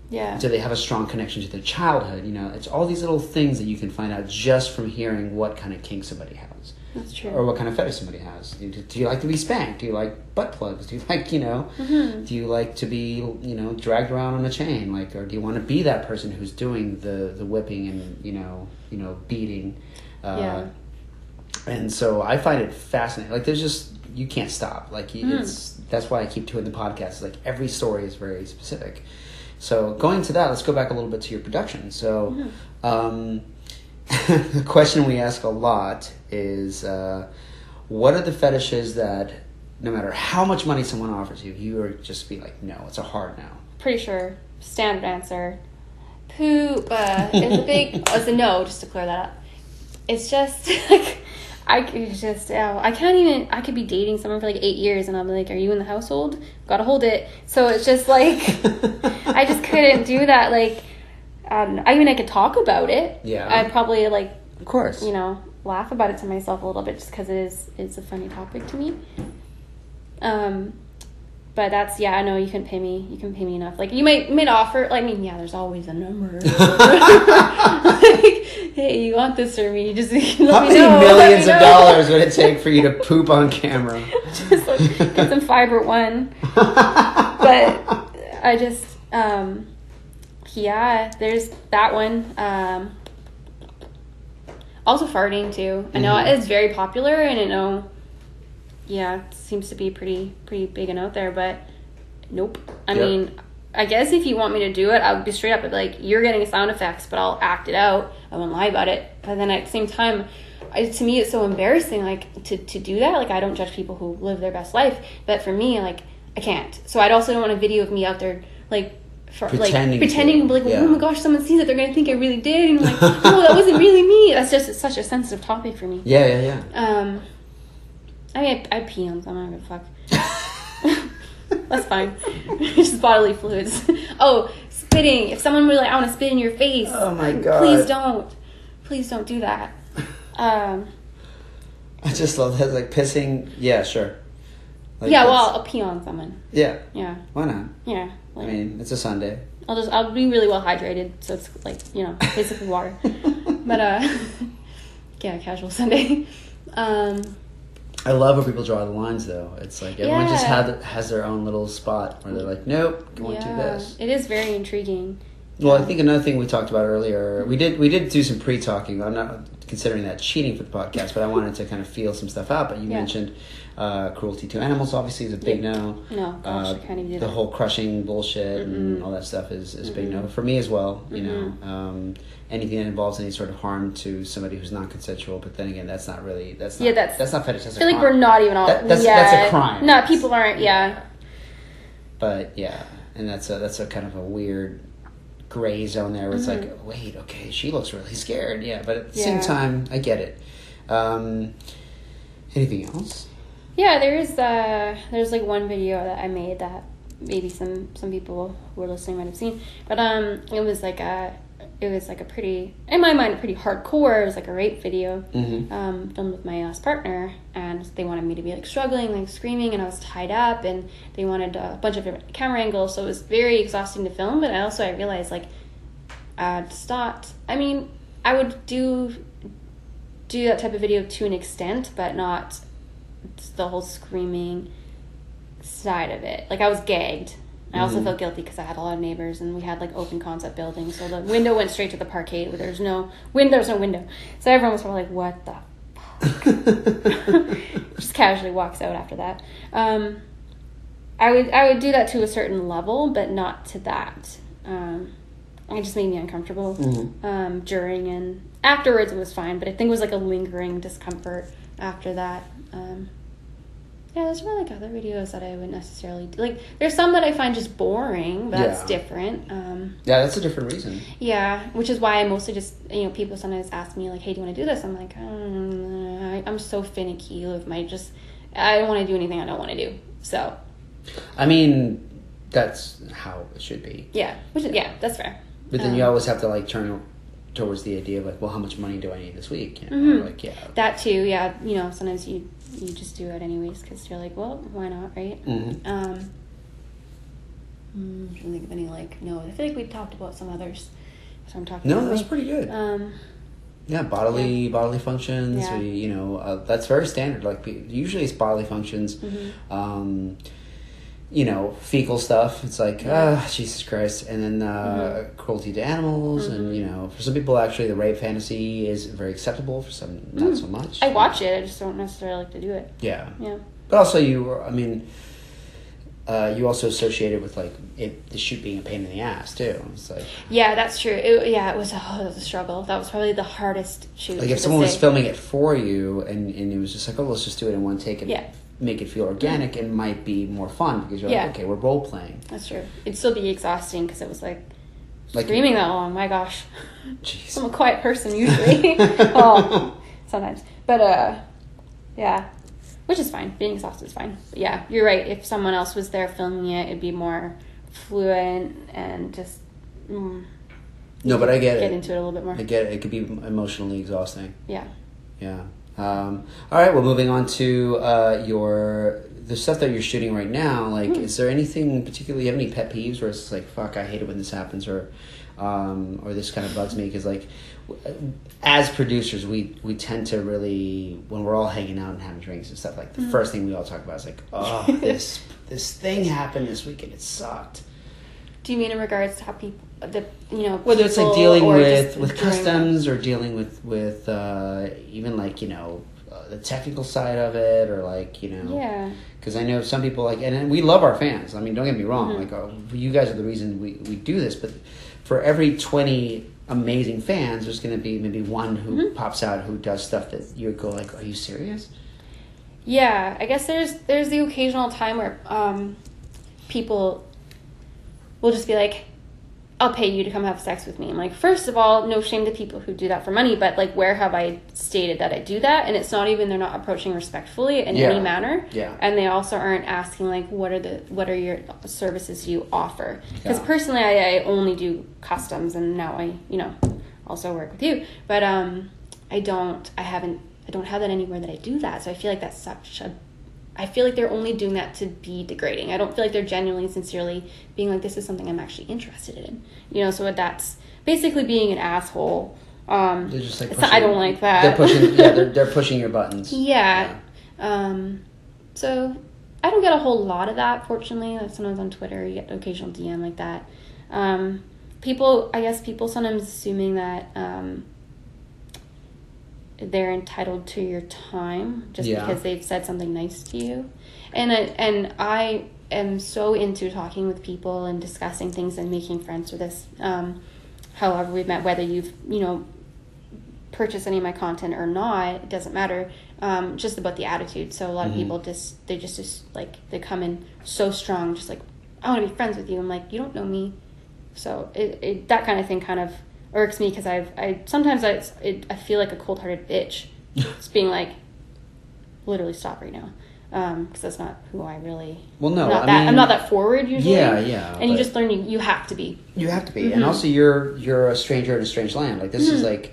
Yeah. do they have a strong connection to their childhood? You know, it's all these little things that you can find out just from hearing what kind of kink somebody has That's true. or what kind of fetish somebody has. Do do you like to be spanked? Do you like butt plugs? Do you like, you know, Mhm. do you like to be, you know, dragged around on a chain? Like, or do you want to be that person who's doing the the whipping and you know, you know, beating? Uh, Yeah. And so I find it fascinating. Like, there's just you can't stop. Like, Mm. it's that's why I keep doing the podcast. Like, every story is very specific. So going to that, let's go back a little bit to your production. So. Um, the question we ask a lot is uh, what are the fetishes that no matter how much money someone offers you you are just be like no it's a hard no Pretty sure. Standard answer. Poop uh, is a big. oh, it's a no. Just to clear that up. It's just like I could just. Oh, I can't even. I could be dating someone for like eight years, and I'm like, "Are you in the household? Gotta hold it." So it's just like I just couldn't do that. Like, um, I mean, I could talk about it. Yeah. I'd probably like of course you know laugh about it to myself a little bit just because it is it's a funny topic to me um but that's yeah i know you can pay me you can pay me enough like you might mid offer like i mean yeah there's always a number like hey you want this for me just let how me many know, millions of dollars would it take for you to poop on camera just like, get some fiber one but I just um yeah, there's that one. Um also farting too. I know Mhm. it's very popular and I know yeah, it seems to be pretty pretty big and out there, but nope. I Yep. mean I guess if you want me to do it, I'll be straight up like, you're getting sound effects, but I'll act it out. I won't lie about it. But then at the same time, I, to me, it's so embarrassing, like to, to do that. Like I don't judge people who live their best life, but for me, like I can't. So I'd also don't want a video of me out there, like for Pretending like pretending, to, like yeah. oh my gosh, someone sees it, they're gonna think I really did, and I'm like, no, that wasn't really me. That's just such a sensitive topic for me. yeah yeah yeah Um, I mean, I, pee on someone. I don't give a fuck. That's fine. Just bodily fluids. Oh, spitting. If someone were like, I want to spit in your face. Oh my God. Please don't. Please don't do that. Um, i just love that like pissing yeah sure Like, yeah, well, I'll pee on someone. yeah Yeah, why not yeah. i mean it's a sunday I'll just, I'll be really well hydrated, so it's like, you know, basically water. But, uh, yeah, casual Sunday. Um, I love where people draw the lines, though. It's like everyone just Yeah. had, has their own little spot where they're like, nope, going to yeah, this. It is very intriguing. Well, I think another thing we talked about earlier, we did we did do some pre-talking. I'm not considering that cheating for the podcast, but I wanted to kind of feel some stuff out. But you Yeah. mentioned uh, cruelty to animals. Obviously, is a big no. No, gosh, Uh, I can't even do the that. whole crushing bullshit and Mm-mm. all that stuff is, is a big no for me as well. You Mm-mm. know, um, anything that involves any sort of harm to somebody who's not consensual. But then again, that's not really that's not, Yeah, that's- that's not fetish. That's I feel like crime. we're not even all. That- that's- yeah. that's a crime. No, people aren't. Yeah. But yeah, and that's a that's a kind of a weird gray zone there where it's like, wait, okay, she looks really scared. Yeah, but at the same time, I get it. Um, anything else? Yeah, there is. Uh, there's like one video that I made that maybe some some people who are listening might have seen, but um, it was like a it was like a pretty, in my mind, a pretty hardcore. It was like a rape video Mhm. um, filmed with my last partner, and they wanted me to be like struggling, like screaming, and I was tied up, and they wanted a bunch of different camera angles, so it was very exhausting to film. But I also I realized like uh, it's not. I mean, I would do do that type of video to an extent, but not the whole screaming side of it. Like I was gagged. I also Mhm. felt guilty because I had a lot of neighbors and we had like open concept buildings, so the window went straight to the parkade where there's no wind, there's no window. So everyone was probably like, "What the?" Fuck just casually walks out after that. Um, I would I would do that to a certain level, but not to that. Um, it just made me uncomfortable Mhm. um, during and afterwards. It was fine, but I think it was like a lingering discomfort after that. Um, yeah, there's really like other videos that I wouldn't necessarily do. like. There's some that I find just boring. But That's different. Um, Yeah, that's a different reason. yeah, which is why I mostly just you know people sometimes ask me like, "Hey, do you want to do this?" I'm like, um, I, I'm so finicky with my just. I don't want to do anything I don't want to do. So I mean, that's how it should be. yeah, which is, yeah, that's fair. But then you Um, always have to like turn towards the idea of like, well, how much money do I need this week? You know, Mhm. Like, yeah. That too, yeah. You know, sometimes you you just do it anyways because you're like, well, why not, right? Mhm. Um, mm, I don't think of any like no. I feel like we talked about some others. So I'm talking. No, about that's pretty good. Um, Yeah, bodily bodily functions. Yeah. You know, uh, that's very standard. Like usually it's bodily functions. mhm. Um, you know, fecal stuff. It's like ah, Jesus Christ, and then uh, Mhm. cruelty to animals, and Mhm. you know, for some people, actually, the rape fantasy is very acceptable. For some, not Mm. so much. I watch it. I just don't necessarily like to do it. Yeah, Yeah. but also you. I mean. Uh, you also associate it with like it, the shoot being a pain in the ass too. It's like Yeah, that's true. It, yeah, it was, oh, it was a struggle. That was probably the hardest shoot. like if someone was filming it for you and, and it was just like oh let's just do it in one take and Yeah. Make it feel organic it might be more fun because you're Yeah. like okay we're role playing That's true. It'd still be exhausting because it was like, Like- screaming that long. My gosh. jeez I'm a quiet person usually. well, sometimes. But uh yeah. Which is fine. Being exhausted is fine. But yeah, you're right. If someone else was there filming it, it'd be more fluent and just mm, no but I get, get it into it a little bit more. I get it it could be emotionally exhausting Yeah. yeah um, all right well moving on to uh, your the stuff that you're shooting right now like Hmm. is there anything particularly you have any pet peeves where it's like fuck I hate it when this happens or um, or this kind of bugs me because like as producers we we tend to really when we're all hanging out and having drinks and stuff like the Mhm. first thing we all talk about is like oh this this thing happened this weekend it sucked Do you mean in regards to how people, the you know, whether it's like dealing with with customs or dealing with with uh, even like you know uh, the technical side of it or like you know Yeah. because I know some people like, and, and we love our fans. I mean, don't get me wrong. Mhm. Like, uh, you guys are the reason we, we do this. But for every twenty amazing fans, there's going to be maybe one who Mhm. pops out who does stuff that you go like, "Are you serious?" Yeah, I guess there's there's the occasional time where um, people will just be like, "I'll pay you to come have sex with me." I'm like, first of all, no shame to people who do that for money, but like, where have I stated that I do that? And it's not even they're not approaching respectfully in Yeah. any manner. Yeah. And they also aren't asking like, what are the what are your services you offer? Because Yeah. personally, I, I only do customs, and now I you know also work with you, but um, I don't. I haven't. I don't have that anywhere that I do that. So I feel like that's such a. I feel like they're only doing that to be degrading. I don't feel like they're genuinely, sincerely being like, this is something I'm actually interested in. You know, so that's basically being an asshole. Um, They're just like not- I don't like that. They're pushing. yeah, they're, they're pushing your buttons. yeah. Um, so I don't get a whole lot of that, fortunately. Like sometimes on Twitter, you get an occasional DM like that. Um, people, I guess, people sometimes assuming that um, they're entitled to your time just Yeah. because they've said something nice to you, and I- and I am so into talking with people and discussing things and making friends with this. Um, however, we've met, whether you've you know purchase any of my content or not, it doesn't matter. Um, just about the attitude. So a lot Mhm. of people just they just just like they come in so strong, just like I want to be friends with you. I'm like you don't know me, so it, it that kind of thing kind of irks me because I've I sometimes I it, I feel like a cold hearted bitch, just being like, literally stop right now. because that's not who I really. Well, no, not I that, mean- I'm not that forward usually. Yeah, yeah, And you just learn you, you have to be. You have to be, Mm-hmm. and also you're you're a stranger in a strange land. Like this is like,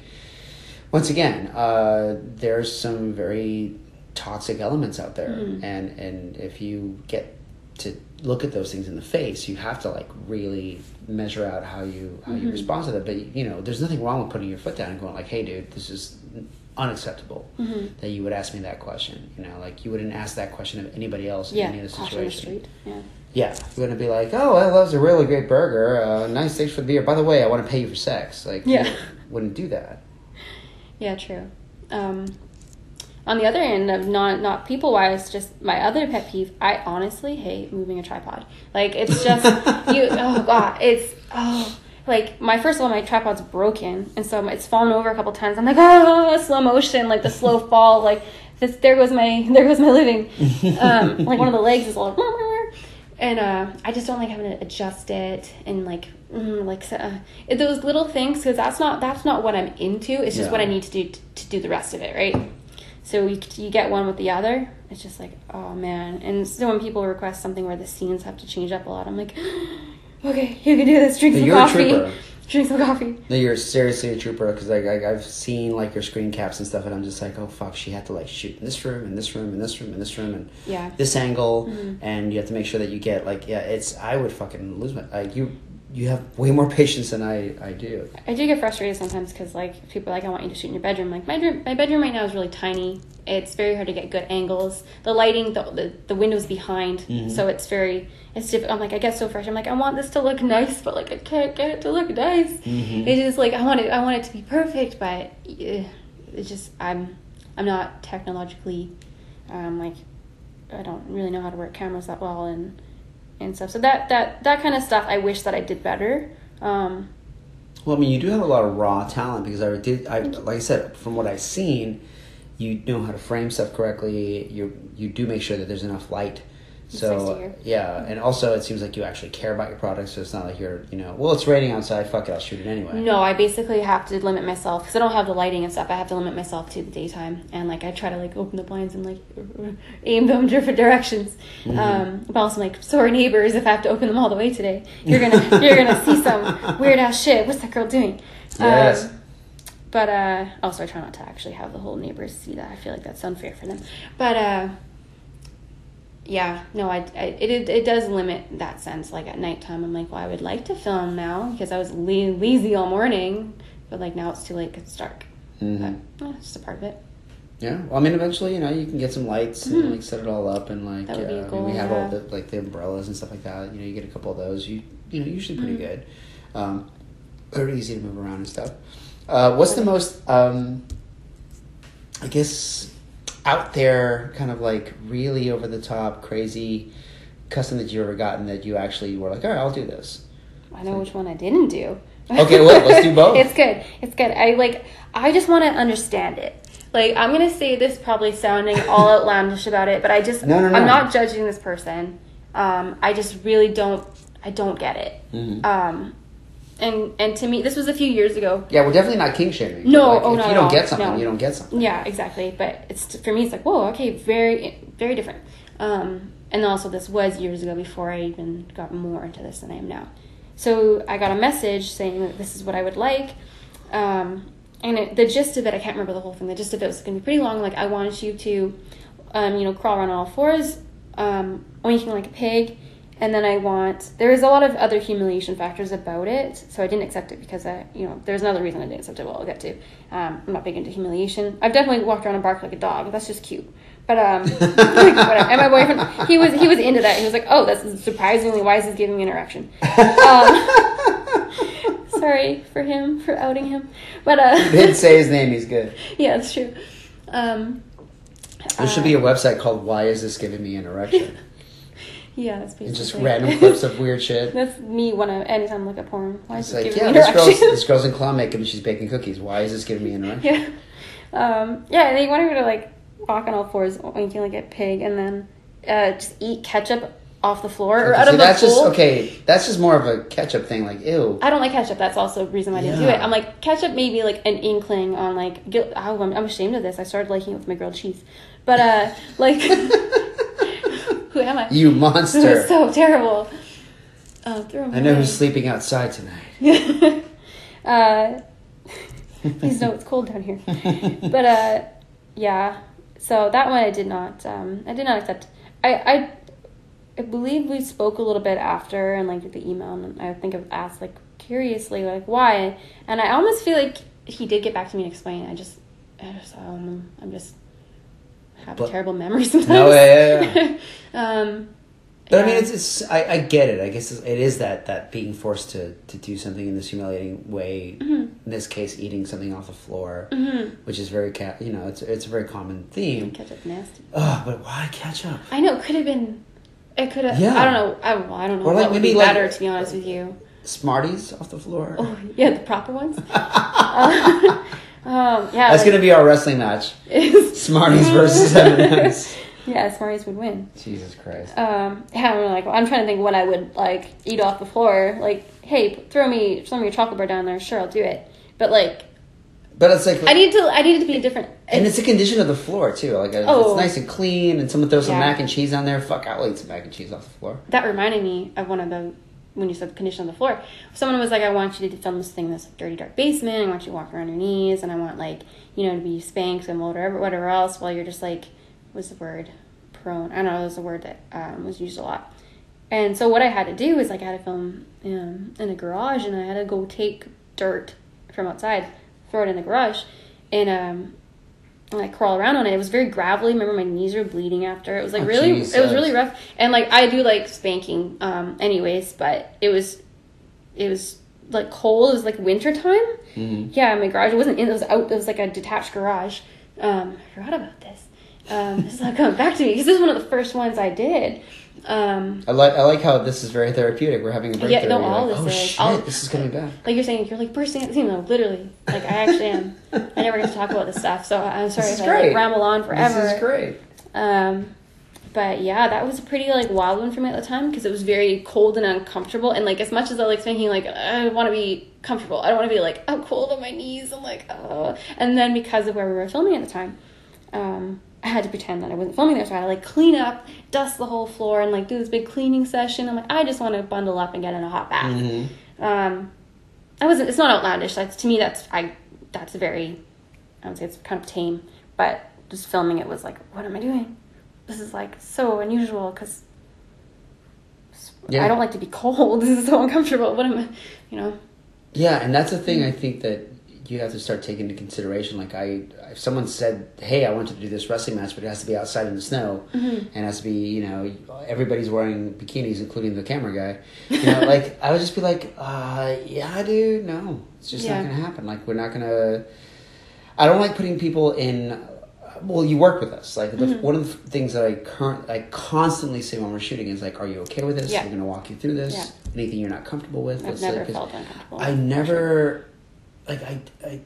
once again, uh, there's some very toxic elements out there, Mm-hmm. and and if you get to look at those things in the face, you have to like really measure out how you how Mm-hmm. you respond to that. But you know, there's nothing wrong with putting your foot down and going like, "Hey, dude, this is unacceptable Mm-hmm. that you would ask me that question." You know, like you wouldn't ask that question of anybody else in Yeah, any other situation. Yeah. Yeah, you're gonna be like, oh, well, that was a really great burger. Uh, nice, thanks for the beer. By the way, I want to pay you for sex. Like, Yeah. wouldn't do that. Yeah, true. Um, on the other end of not not people wise, just my other pet peeve. I honestly hate moving a tripod. Like it's just you. Oh god, it's oh like my first of all my tripod's broken, and so it's fallen over a couple times. I'm like oh slow motion, like the slow fall, like this. There goes my there goes my living. Um, like one of the legs is all. And uh, I just don't like having to adjust it and like mm, like uh, those little things because that's not that's not what I'm into. It's just Yeah. what I need to do t- to do the rest of it, right? So you, you get one with the other. It's just like oh man. And so when people request something where the scenes have to change up a lot, I'm like, okay, you can do this. Drink some coffee. Drink some coffee. No, you're seriously a trooper because like I, I've seen like your screen caps and stuff, and I'm just like, oh fuck, she had to like shoot in this room, in this room, in this room, in this room, and Yeah. this angle, Mm-hmm. and you have to make sure that you get like yeah, it's I would fucking lose my like you you have way more patience than I I do. I do get frustrated sometimes because like people are like I want you to shoot in your bedroom. Like my bedroom, my bedroom right now is really tiny. It's very hard to get good angles. The lighting, the the, the windows behind, Mm-hmm. so it's very it's difficult. I'm like I get so frustrated. I'm like I want this to look nice, but like I can't get it to look nice. Mm-hmm. It's just like I want it. I want it to be perfect, but eh, it's just I'm I'm not technologically um, like I don't really know how to work cameras that well and and stuff. So that that that kind of stuff I wish that I did better. Um, Well, I mean, you do have a lot of raw talent because I did. I like I said, from what I've seen, you know how to frame stuff correctly. You you do make sure that there's enough light. So yeah, and also it seems like you actually care about your product. So it's not like you're you know, well, it's raining outside. Fuck it, I'll shoot it anyway. No, I basically have to limit myself because I don't have the lighting and stuff. I have to limit myself to the daytime, and like I try to like open the blinds and like aim them different directions. Mm-hmm. Um, but also like sorry neighbors, if I have to open them all the way today, you're gonna you're gonna see some weird ass shit. What's that girl doing? Yes. Um, but uh, also I try not to actually have the whole neighbors see that. I feel like that's unfair for them. But uh, yeah, no, I, I it, it it does limit that sense. Like at nighttime, I'm like, well, I would like to film now because I was la- lazy all morning, but like now it's too late because it's dark. Mhm. But eh, it's just a part of it. Yeah. Well, I mean, eventually, you know, you can get some lights and like set it all up and like Mm-hmm. That would be a uh, I mean, we have all the like the umbrellas and stuff like that. You know, you get a couple of those. You you know, usually pretty Mm-hmm. good. Um, very easy to move around and stuff. Uh, what's the most um, I guess out there, kind of like really over the top, crazy custom that you ever gotten that you actually were like, all right, I'll do this. I know which one I didn't do. Okay, well, let's do both. it's good. It's good. I like. I just want to understand it. Like I'm gonna say this probably sounding all outlandish about it, but I just No, no, no. I'm not judging this person. Um, I just really don't. I don't get it. Mhm. Um, and and to me, this was a few years ago. Yeah, we're definitely not kink shaming. No, Like, oh, if not you don't get something, No. you don't get something. Yeah, exactly. But it's for me, it's like whoa, okay, very very different. Um, and also, this was years ago before I even got more into this than I am now. So I got a message saying that this is what I would like. Um, and it, the gist of it, I can't remember the whole thing. The gist of it was going to be pretty long. Like I wanted you to, um, you know, crawl around on all fours, um, oinking like a pig, and then I want. There is a lot of other humiliation factors about it, so I didn't accept it because I, you know, there's another reason I didn't accept it. Well, I'll get to. Um, I'm not big into humiliation. I've definitely walked around and barked like a dog. That's just cute. But um, like. And my boyfriend, he was he was into that. He was like, "Oh, that's surprisingly why is this giving me an erection?" Um, sorry for him for outing him, but uh, He did say his name. He's good. yeah, that's true. Um, There should be a website called "Why Is This Giving Me an Erection?" Yeah, that's basically and just random clips of weird shit. That's me when I anytime I look at porn. Why It's is it like, giving yeah, me this girl's this girl's in claw makeup and she's baking cookies. Why is this giving me an erection? yeah. Um, yeah, and they wanted me to like walk on all fours, oinking like a pig, and then uh, just eat ketchup off the floor or out See, of the that's bowl. just okay. That's just more of a ketchup thing. Like, ew. I don't like ketchup. That's also a reason why I didn't do it. I'm like ketchup maybe like an inkling on like guilt. Oh, I'm, I'm ashamed of this. I started liking it with my grilled cheese, but uh, like Who am I? You It was monster. so terrible. Uh, throw I know away. who's sleeping outside tonight. uh, please know it's cold down here. But uh, yeah. So that one I did not. Um, I did not accept. I, I I believe we spoke a little bit after and like the email, and I think I've asked like curiously like why, and I almost feel like he did get back to me and explain. I just, I just, um, I'm just have But- a terrible memory sometimes. No, yeah, yeah, um, But I mean, it's, it's I, I get it. I guess it's, it is that that being forced to to do something in this humiliating way. Mm-hmm. In this case, eating something off the floor, Mhm. which is very ca- you know it's it's a very common theme. ketchup nasty. Oh, but why ketchup? I know it could have been. It could have. Yeah. I don't know. I, well, I don't know. Or, what like, would maybe, be like- better, to be honest with you. Smarties off the floor. Oh, yeah, the proper ones. Uh, um, yeah, That's like, gonna be our wrestling match: Smarties versus M&M's. yeah, Smarties would win. Jesus Christ. Um, yeah, I'm like, I'm trying to think what I would like eat off the floor. Like, hey, throw me some of your chocolate bar down there. Sure, I'll do it. But like, But it's like, I need to. I need it to be different. and it's a condition of the floor too. Like Oh. it's nice and clean, and someone throws some mac and cheese on there. Fuck, I'll eat some mac and cheese off the floor. that reminded me of one of the when you said the condition on the floor. Someone was like, "I want you to film this thing, in this dirty, dark basement. I want you to walk around your knees, and I want like you know to be spanked and whatever, whatever else, while you're just like, what's the word? Prone. I don't know. It was a word that um, was used a lot. And so what I had to do is like I had to film um, in a garage, and I had to go take dirt from outside, throw it in the garage, and um, and I crawl around on it. It was very gravelly. Remember, my knees were bleeding after. It was like Oh, really, it was really rough. And like I do like spanking, um, anyways, but it was, it was like cold. It was like winter time. Mm-hmm. Yeah, my garage it wasn't in. It was out. It was like a detached garage. Um, I forgot about this. Um, this is not coming back to me because this is one of the first ones I did. Um, I like I like how this is very therapeutic. We're having a breakthrough. Yeah, no, all like, this oh is. shit, All- this is coming back. like you're saying, you're like bursting at the seams. No, literally. Like I actually am. I never get to talk about this stuff, so I'm sorry This is if I like, great. ramble on forever. This is great. Um, but yeah, that was a pretty like wild one for me at the time because it was very cold and uncomfortable. And like as much as I like thinking like I want to be comfortable, I don't want to be like I'm cold on my knees. I'm like oh. And then because of where we were filming at the time, um, I had to pretend that I wasn't filming there, so I had to like clean up, dust the whole floor, and like do this big cleaning session. I'm like I just want to bundle up and get in a hot bath. Mm-hmm. Um, I wasn't. It's not outlandish. That's to me. That's I. That's very. I would say it's kind of tame, but just filming it was like, what am I doing? This is like so unusual because Yeah. I don't like to be cold. This is so uncomfortable. What am I? You know. Yeah, and that's the thing I think that you have to start taking into consideration. Like I, if someone said, "Hey, I want you to do this wrestling match, but it has to be outside in the snow, Mm-hmm. and it has to be, you know, everybody's wearing bikinis, including the camera guy," you know, like I would just be like, uh, "Yeah, dude, no, it's just Yeah. not gonna happen. Like we're not gonna." I don't like putting people in. Well, you work with us. Like the, Mm-hmm. one of the things that I current, I constantly say when we're shooting is like, "Are you okay with this? Yeah. We're gonna walk you through this. Yeah. Anything you're not comfortable with." I've say, felt uncomfortable. I never, like I, I,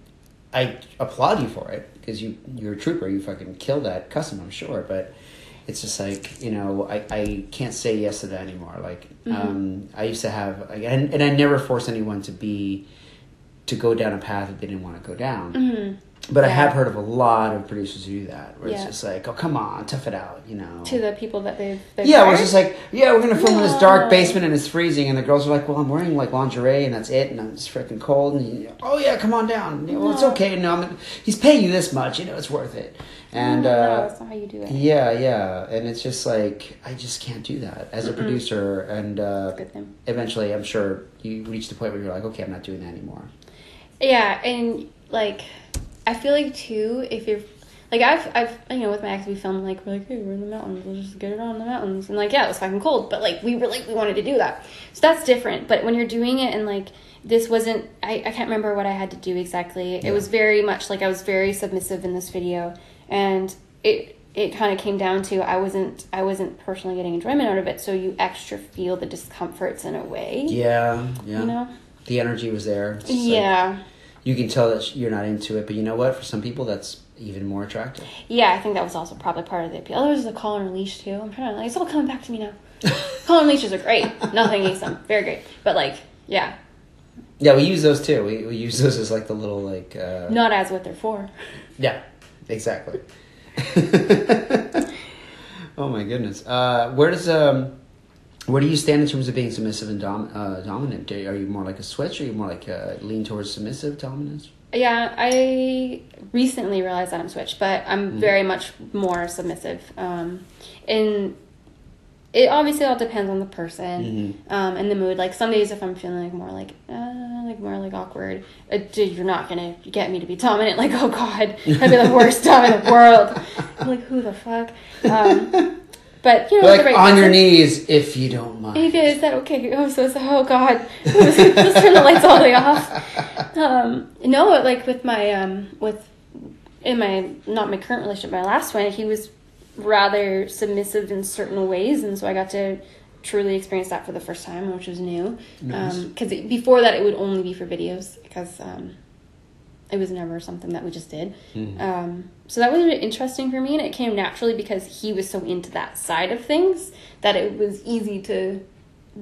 I applaud you for it because you you're a trooper. You fucking kill that custom, I'm sure. But it's just like you know, I, I can't say yes to that anymore. Like Mm-hmm. um, I used to have, like, and and I never force anyone to be to go down a path that they didn't want to go down. Mhm. But I have heard of a lot of producers who do that, where it's just like, oh come on, tough it out, you know. To the people that they've. they've Yeah, hired? just like, yeah, we're gonna film in this dark basement and it's freezing, and the girls are like, well, I'm wearing like lingerie and that's it, and I'm just freaking cold. And you, oh yeah, come on down. Yeah, well, it's okay. No, I'm, he's paying you this much. You know, it's worth it. And no, no, uh, that's not how you do it. yeah, yeah, and it's just like I just can't do that as a Mm-mm. producer. And uh, eventually, I'm sure you reach the point where you're like, okay, I'm not doing that anymore. Yeah, and like I feel like too, if you're like I've I've you know with my ex we filmed like we're like hey we're in the mountains we'll just get it on the mountains. And like yeah it was fucking cold but like we were like we wanted to do that. So that's different but when you're doing it and like this wasn't I, I can't remember what I had to do exactly. It was very much like I was very submissive in this video and it it kind of came down to I wasn't I wasn't personally getting enjoyment out of it so you extra feel the discomforts in a way. Yeah, yeah. you know? The energy was there. Just like- yeah you can tell that you're not into it, but you know what? For some people, that's even more attractive. Yeah, I think that was also probably part of the appeal. Oh, there's the collar and leash too. I'm trying to like it's all coming back to me now. collar and leashes are great. Nothing against them. Very great. But like, yeah. Yeah, we use those too. We, we use those as like the little like. Uh, Not as what they're for. Yeah, exactly. oh my goodness. Uh, where does um, where do you stand in terms of being submissive and dom- uh, dominant? Are you more like a switch? Or are you more like a lean towards submissive dominance? Yeah, I recently realized that I'm switched, but I'm Mm-hmm. very much more submissive. Um, and it obviously all depends on the person Mm-hmm. um, and the mood. Like some days, if I'm feeling like more like uh, like more like awkward, uh, dude, you're not gonna get me to be dominant. Like oh god, I'd be the worst dom in the world. I'm like who the fuck. Um, but you know, Like the right on your knees, if you don't mind. Okay, is that okay? Oh, so, so oh god, let's turn the lights all the way off. Um, no, like with my um, with in my not my current relationship, my last one, he was rather submissive in certain ways, and so I got to truly experience that for the first time, which was new. Nice. Because before that, it would only be for videos because um, it was never something that we just did. Mhm. Um, so that was really interesting for me, and it came naturally because he was so into that side of things that it was easy to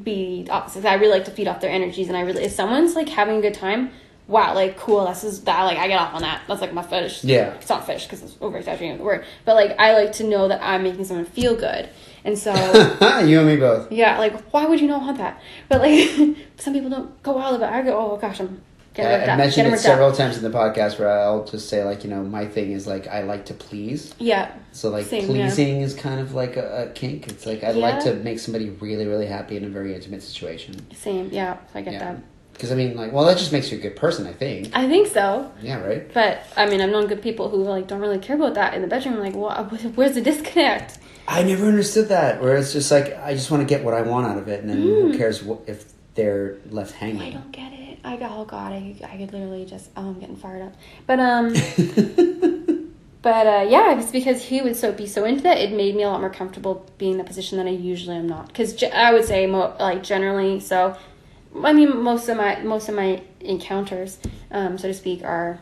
be opposite. I really like to feed off their energies, and I really if someone's like having a good time, wow, like cool. This is that like I get off on that. That's like my fetish. Yeah. it's not fetish because it's over exaggerating the word, but like I like to know that I'm making someone feel good, and so. you and me both. Yeah, like why would you not want that? But like some people don't go all about. It. I go, oh gosh, I'm getting I, I mentioned it several up. times in the podcast where I'll just say like you know my thing is like I like to please. Yeah, So like Same, yeah. pleasing is kind of like a, a kink. It's like I'd like to make somebody really really happy in a very intimate situation. same. Yeah, I get Yeah. that. Because I mean like well that just makes you a good person I think. I think so. Yeah right. But I mean, I've known good people who like don't really care about that in the bedroom. Like, what? Where's the disconnect? I never understood that. Where it's just like I just want to get what I want out of it, and then who mm. cares what, if they're left hanging. I don't get it. I got oh god, I I could literally just oh I'm getting fired up. But um, but uh, yeah, it's because he would so be so into that. It made me a lot more comfortable being in the position than I usually am not. Because ge- I would say mo- like generally, so I mean most of my most of my encounters, um, so to speak, are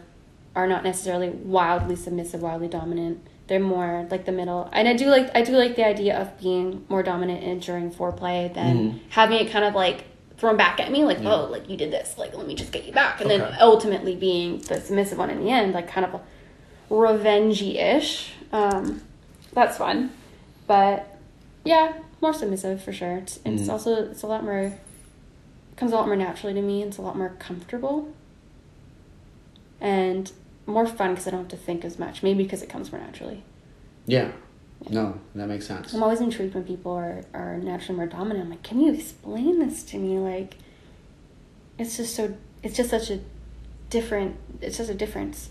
are not necessarily wildly submissive, wildly dominant. They're more like the middle, and I do like I do like the idea of being more dominant in during foreplay than Mhm. having it kind of like thrown back at me, like oh, like you did this, like let me just get you back, and Okay. then ultimately being the submissive one in the end, like kind of revengey ish. Um, that's fun, but yeah, more submissive for sure. It's, it's Mhm. also it's a lot more comes a lot more naturally to me. It's a lot more comfortable and more fun because I don't have to think as much. Maybe because it comes more naturally. Yeah. No, that makes sense. I'm always intrigued when people are, are naturally more dominant. I'm like, can you explain this to me? Like, it's just so, it's just such a different, it's just a difference.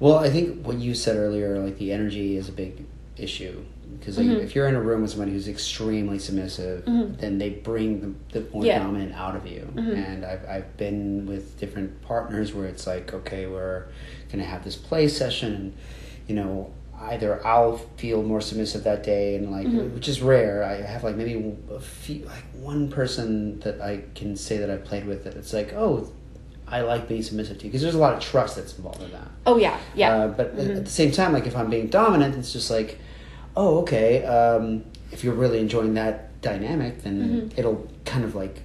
Well, I think what you said earlier, like the energy is a big issue because like, Mhm. if you're in a room with somebody who's extremely submissive, Mhm. then they bring the, the more Yeah. dominant out of you. Mhm. And I've I've been with different partners where it's like, okay, we're gonna have this play session, and you know. Either I'll feel more submissive that day, and like, Mhm. which is rare. I have like maybe a few, like one person that I can say that I've played with that it's like, oh, I like being submissive to you because there's a lot of trust that's involved in that. Oh, yeah, yeah. Uh, but at- Mhm. at the same time, like if I'm being dominant, it's just like, oh, okay. Um, if you're really enjoying that dynamic, then Mhm. it'll kind of like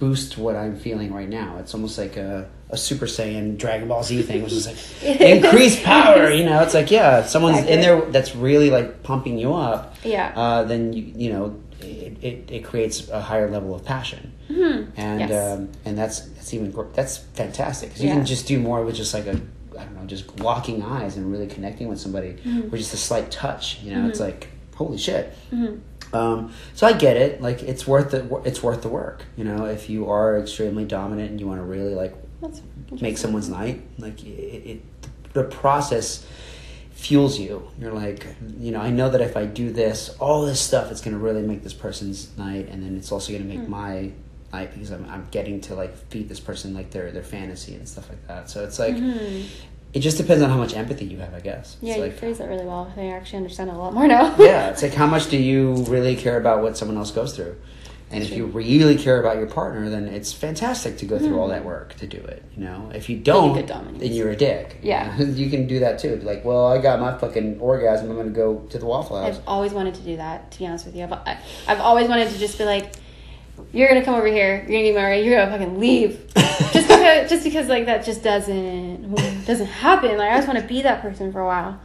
boost what I'm feeling right now. It's almost like a, a Super Saiyan Dragon Ball Z thing, which is like increased power. You know, it's like yeah, someone's in there that's really like pumping you up. yeah. Uh, then you you know it, it, it creates a higher level of passion Mhm. and Yes. um, and that's that's even that's fantastic 'cause you Yeah. can just do more with just like a I don't know just locking eyes and really connecting with somebody Mhm. with just a slight touch you know it's Mhm. like holy shit Mhm. um, so I get it like it's worth the it's worth the work you know if you are extremely dominant and you want to really like That's make someone's night like it, it the process fuels you you're like you know i know that if i do this all this stuff it's going to really make this person's night and then it's also going to make Hmm. my night because I'm, I'm getting to like feed this person like their their fantasy and stuff like that so it's like Mhm. it just depends on how much empathy you have i guess Yeah, it's you like phrase that really well. I actually understand it a lot more now. yeah it's like how much do you really care about what someone else goes through and if you really care about your partner then it's fantastic to go through all hmm. that work to do it you know if you don't dominate. then you're a dick Yeah. you can do that too Be like well i got my fucking orgasm i'm gonna go to the waffle house I've always wanted to do that. To be honest with you, I've, I- I've always wanted to just be like, "You're gonna come over here. You're gonna get married. You're gonna fucking leave." just because, just because, like that just doesn't doesn't happen. Like I just want to be that person for a while.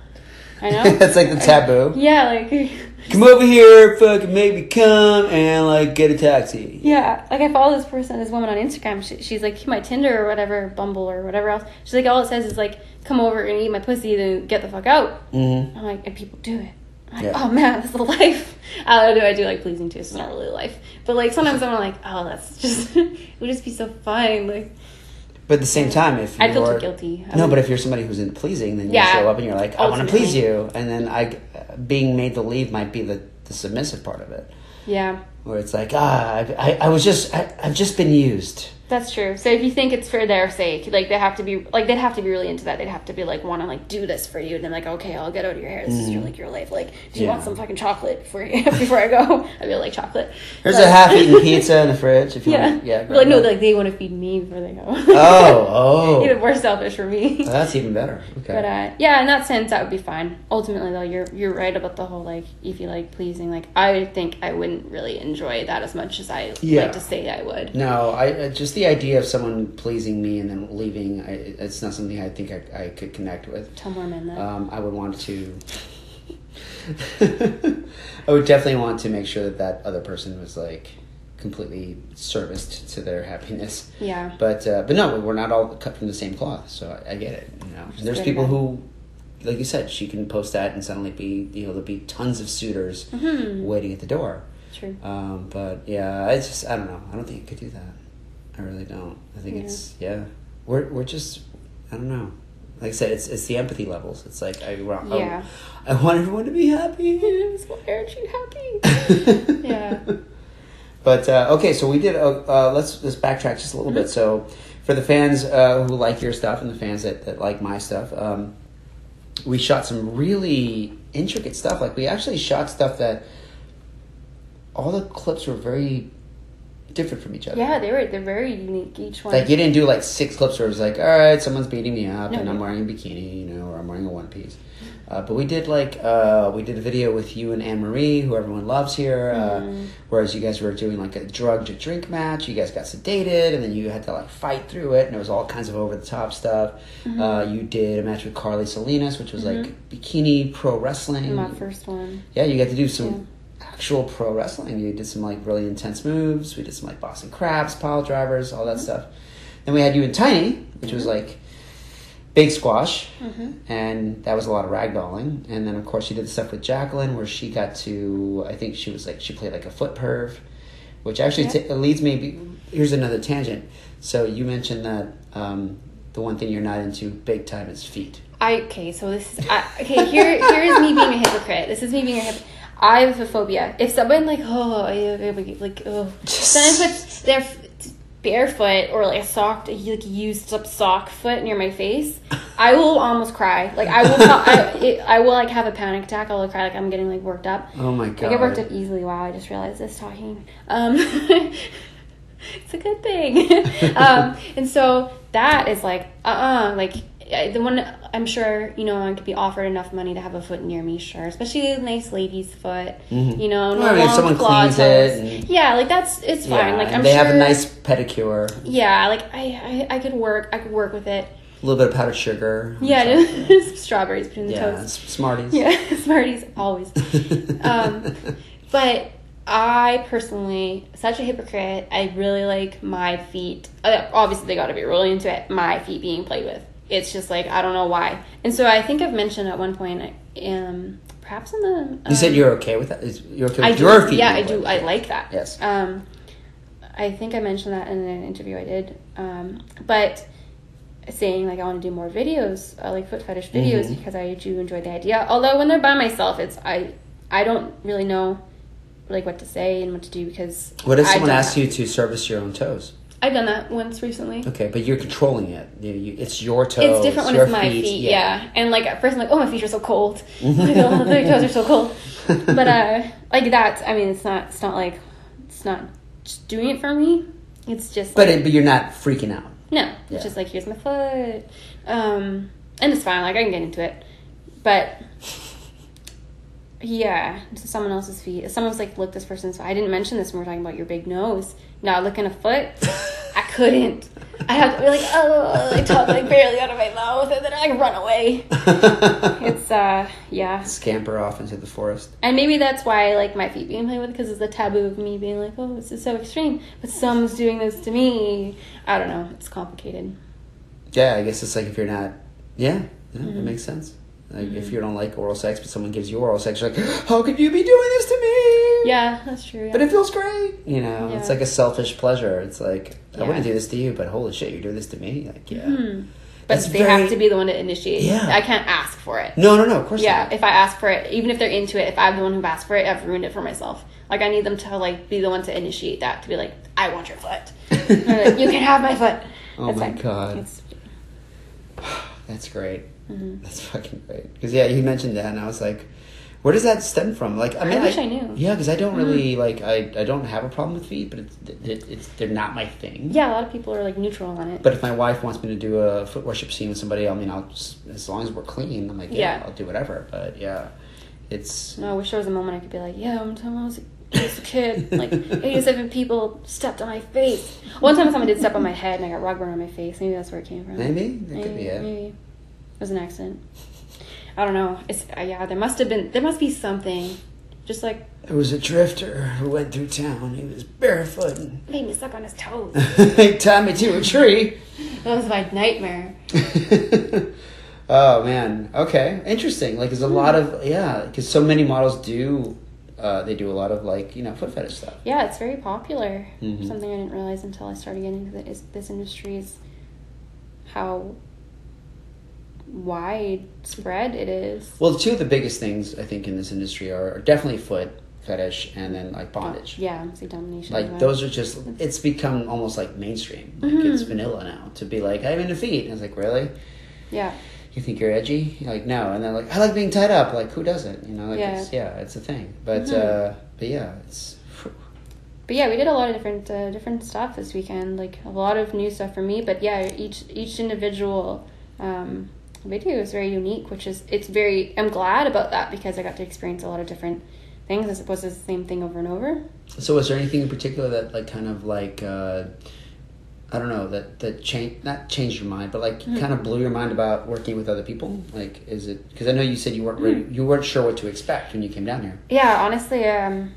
I know. That's like the taboo. Yeah, like come over here, fucking make me come, and like get a taxi. Yeah, like I follow this person, this woman on Instagram. She, she's like my Tinder or whatever, Bumble or whatever else. She's like, all it says is like, come over and eat my pussy, then get the fuck out. Mm-hmm. I'm like, and people do it. I'm like, Yeah. oh man, that's the life. I don't know. I do like pleasing too. So it's not really life, but like sometimes I'm like, oh, that's just it would just be so fun. Like But at the same time, if I feel you're- too guilty. I No, would- but if you're somebody who's into pleasing, then you Yeah. show up and you're like, I want to please you, and then I, being made to leave might be the, the submissive part of it, yeah, where it's like, ah, I, I, I was just, I, I've just been used. That's true. So if you think it's for their sake, like they have to be like they'd have to be really into that. They'd have to be like want to like do this for you, and then like okay, I'll get out of your hair. This is your like your life. Like, do you Yeah. want some fucking chocolate before you, before I go? I'd be like chocolate. There's But- a half-eaten pizza in the fridge. If you Yeah. want, yeah. But, like no, like they want to feed me before they go. that. oh, Even oh, more selfish for me. that's even better. Okay. But uh, yeah, in that sense, that would be fine. Ultimately, though, you're you're right about the whole like if you like pleasing. Like I think I wouldn't really enjoy that as much as I Yeah. like to say I would. No, I uh, just the idea of someone pleasing me and then leaving. I, it's not something I think I, I could connect with. Tell more men that. Um, I would want to. I would definitely want to make sure that that other person was like completely serviced to their happiness. yeah. But uh, but no, we're not all cut from the same cloth, so I, I get it. You know, there's people who, like you said, she can post that and suddenly be you know there'll be tons of suitors Mhm. waiting at the door. True. Um, but yeah, I just I don't know. I don't think I could do that. I really don't. I think Yeah. it's yeah. We're we're just I don't know. Like I said, it's it's the empathy levels. It's like I want Yeah. I, want everyone to be happy. Why aren't you happy? Yeah. But uh, okay, so we did. Uh, uh, let's let's backtrack just a little bit. So, for the fans uh, who like your stuff and the fans that, that like my stuff, um, we shot some really intricate stuff. Like we actually shot stuff that all the clips were very different from each other. Yeah, they were. They're very unique. Each one. Like you didn't do like six clips where it was like, all right, someone's beating me up No, and no. I'm wearing a bikini, you know, or I'm wearing a one piece. Uh, but we did like uh, we did a video with you and Anne Marie, who everyone loves here. Mm-hmm. Uh, whereas you guys were doing like a drug to drink match. You guys got sedated, and then you had to like fight through it, and it was all kinds of over the top stuff. Mm-hmm. Uh, you did a match with Carly Salinas, which was like bikini pro wrestling. my first one. Yeah, you got to do some actual pro wrestling. You did some like really intense moves. We did some like Boston crabs, pile drivers, all that mm-hmm. stuff. Then we had you and Tiny, which was mm-hmm. like big squash, mm-hmm. and that was a lot of ragdolling. And then of course you did the stuff with Jacqueline, where she got to I think she was like she played like a foot perv, which actually Yeah. t- leads me. Here's another tangent. So you mentioned that um, the one thing you're not into big time is feet. I okay, so this is I, okay. Here, here is me being a hypocrite. This is me being a hypocrite. I have a phobia. If someone like oh like oh someone puts their barefoot or like a sock like used up sock foot near my face, I will almost cry. Like I will I, it, I will like have a panic attack. I will cry like I'm getting like worked up. Oh my god! I get worked up easily. Wow, I just realized this talking. Um, it's a good thing. um, and so that is like, uh uh like the one I'm sure you know I could be offered enough money to have a foot near me, sure, especially a nice lady's foot. You know, no Well, I mean, if someone cleans it yeah, like that's it's fine. Like I'm sure. they sure have a nice pedicure, Yeah, like I, I I could work. I could work with it. a little bit of powdered sugar. Yeah, strawberries between the yeah, toes. Smarties. Yeah, Smarties always. um, but I personally, such a hypocrite. I really like my feet. uh, Obviously, they got to be really into it. My feet being played with. It's just like I don't know why. And so I think I've mentioned at one point, um, perhaps in the You said um, you're okay with that. Is you're okay with I do. your feet? yeah, I do. I like that. Yes. Um, I think I mentioned that in an interview I did. Um, but saying like I want to do more videos, uh, like foot fetish videos, Mhm. because I do enjoy the idea. Although when they're by myself, it's I I don't really know like what to say and what to do because What if I've someone asked that. you to service your own toes? I've done that once recently. Okay, but you're controlling it. You, you, it's your toes. It's different when it's my feet, yeah. And like at first, I'm like, oh, my feet are so cold. like, oh, my toes are so cold. But uh, like that, I mean, it's not. It's not like it's not just doing it for me. It's just. But like, it, but you're not freaking out. no, Yeah. it's just like here's my foot, um, and it's fine. Like I can get into it, but yeah, to someone else's feet. Someone's like, look, this person's. I didn't mention this when we are talking about your big nose. Now looking a foot, I couldn't. I have to be like, oh, I talk like barely out of my mouth, and then I run away. It's uh, yeah, Scamper off into the forest. and maybe that's why I like my feet being played with because it's the taboo of me being like, oh, this is so extreme, but someone's doing this to me. I don't know. It's complicated. Yeah, I guess it's like if you're not. Yeah, Mm-hmm. that makes sense. Like if you don't like oral sex, but someone gives you oral sex, you're like, how could you be doing this to me? Yeah, that's true. Yeah. But it feels great. You know, it's like a selfish pleasure. It's like, I Yeah. wouldn't do this to you, but holy shit, you're doing this to me? Like, yeah. Hmm. but That's they very- have to be the one to initiate. Yeah. I can't ask for it. No, no, no, of course Yeah, not. if I ask for it, even if they're into it, if I'm the one who asked for it, I've ruined it for myself. Like I need them to like be the one to initiate that to be like, I want your foot. Like, you can have my foot. Oh That's my fine. God. It's, That's great. Mm-hmm. That's fucking great. Because yeah, you mentioned that, and I was like, where does that stem from? Like, I mean, I wish I knew. Mm-hmm. Yeah, because I don't really like. I I don't have a problem with feet, but it's it, it's they're not my thing. yeah, a lot of people are like neutral on it. But if my wife wants me to do a foot worship scene with somebody, I mean, I'll just, as long as we're clean, I'm like, yeah, Yeah. I'll do whatever. But yeah, it's no, I wish there was a moment I could be like, yeah, I'm telling I was a, I a kid. Like 87 people stepped on my face. One time someone did step on my head and I got rug burn on my face. Maybe that's where it came from. maybe that could be it. Maybe. It was an accident. I don't know. It's uh, yeah. There must have been. There must be something. Just like There was a drifter who went through town. He was barefoot. and made me suck on his toes. he tied me to a tree. that was my nightmare. oh man. Okay. Interesting. Like, there's a lot of yeah, because so many models do. Uh, they do a lot of like you know foot fetish stuff. Yeah, it's very popular. Mhm. Something I didn't realize until I started getting into the, is this industry is how widespread it is. Well, two of the biggest things I think in this industry are, are definitely foot fetish and then like bondage. Yeah, it's like domination. Like well. those are just it's become almost like mainstream. Like Mm-hmm. it's vanilla now to be like I'm into feet. And it's like really. Yeah, You think you're edgy? You're like no, and they're like I like being tied up. Like who doesn't? You know, like Yeah. it's yeah, it's a thing. But Mhm. uh, but yeah, it's but yeah, we did a lot of different uh, different stuff this weekend. Like a lot of new stuff for me. But yeah, each each individual um, video is very unique, which is it's very. I'm glad about that because I got to experience a lot of different things as opposed to the same thing over and over. So was there anything in particular that like kind of like uh, I don't know that that change not changed your mind, but like Hmm. kind of blew your mind about working with other people? Like, is it because I know you said you weren't ready, you weren't sure what to expect when you came down here. Yeah, honestly, um,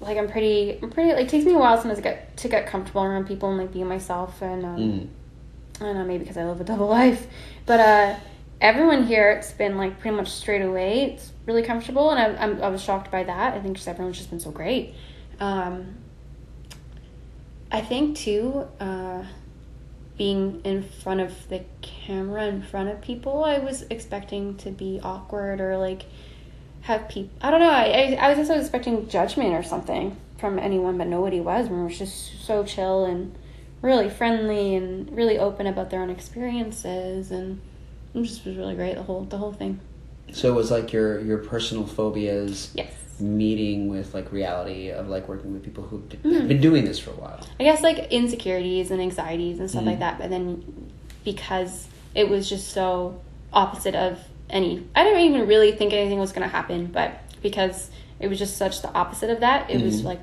like I'm pretty, I'm pretty. Like it takes me a while sometimes to get to get comfortable around people and like being myself, and um, Mm. I don't know, maybe because I live a double life, but uh, everyone here, it's been like pretty much straight away. It's really comfortable, and I'm, I'm I was shocked by that. I think just everyone's just been so great. Um, I think too, uh, being in front of the camera in front of people, I was expecting to be awkward or like have people. I don't know. I, I, I was also expecting judgment or something from anyone, but nobody was. Everyone was just so chill and really friendly and really open about their own experiences, and it just was really great. The whole the whole thing. So it was like your your personal phobias Yes. meeting with like reality of like working with people who've d- Mhm. been doing this for a while. I guess like insecurities and anxieties and stuff Mhm. like that. But then because it was just so opposite of any, I didn't even really think anything was going to happen. But because it was just such the opposite of that, it was Mhm. like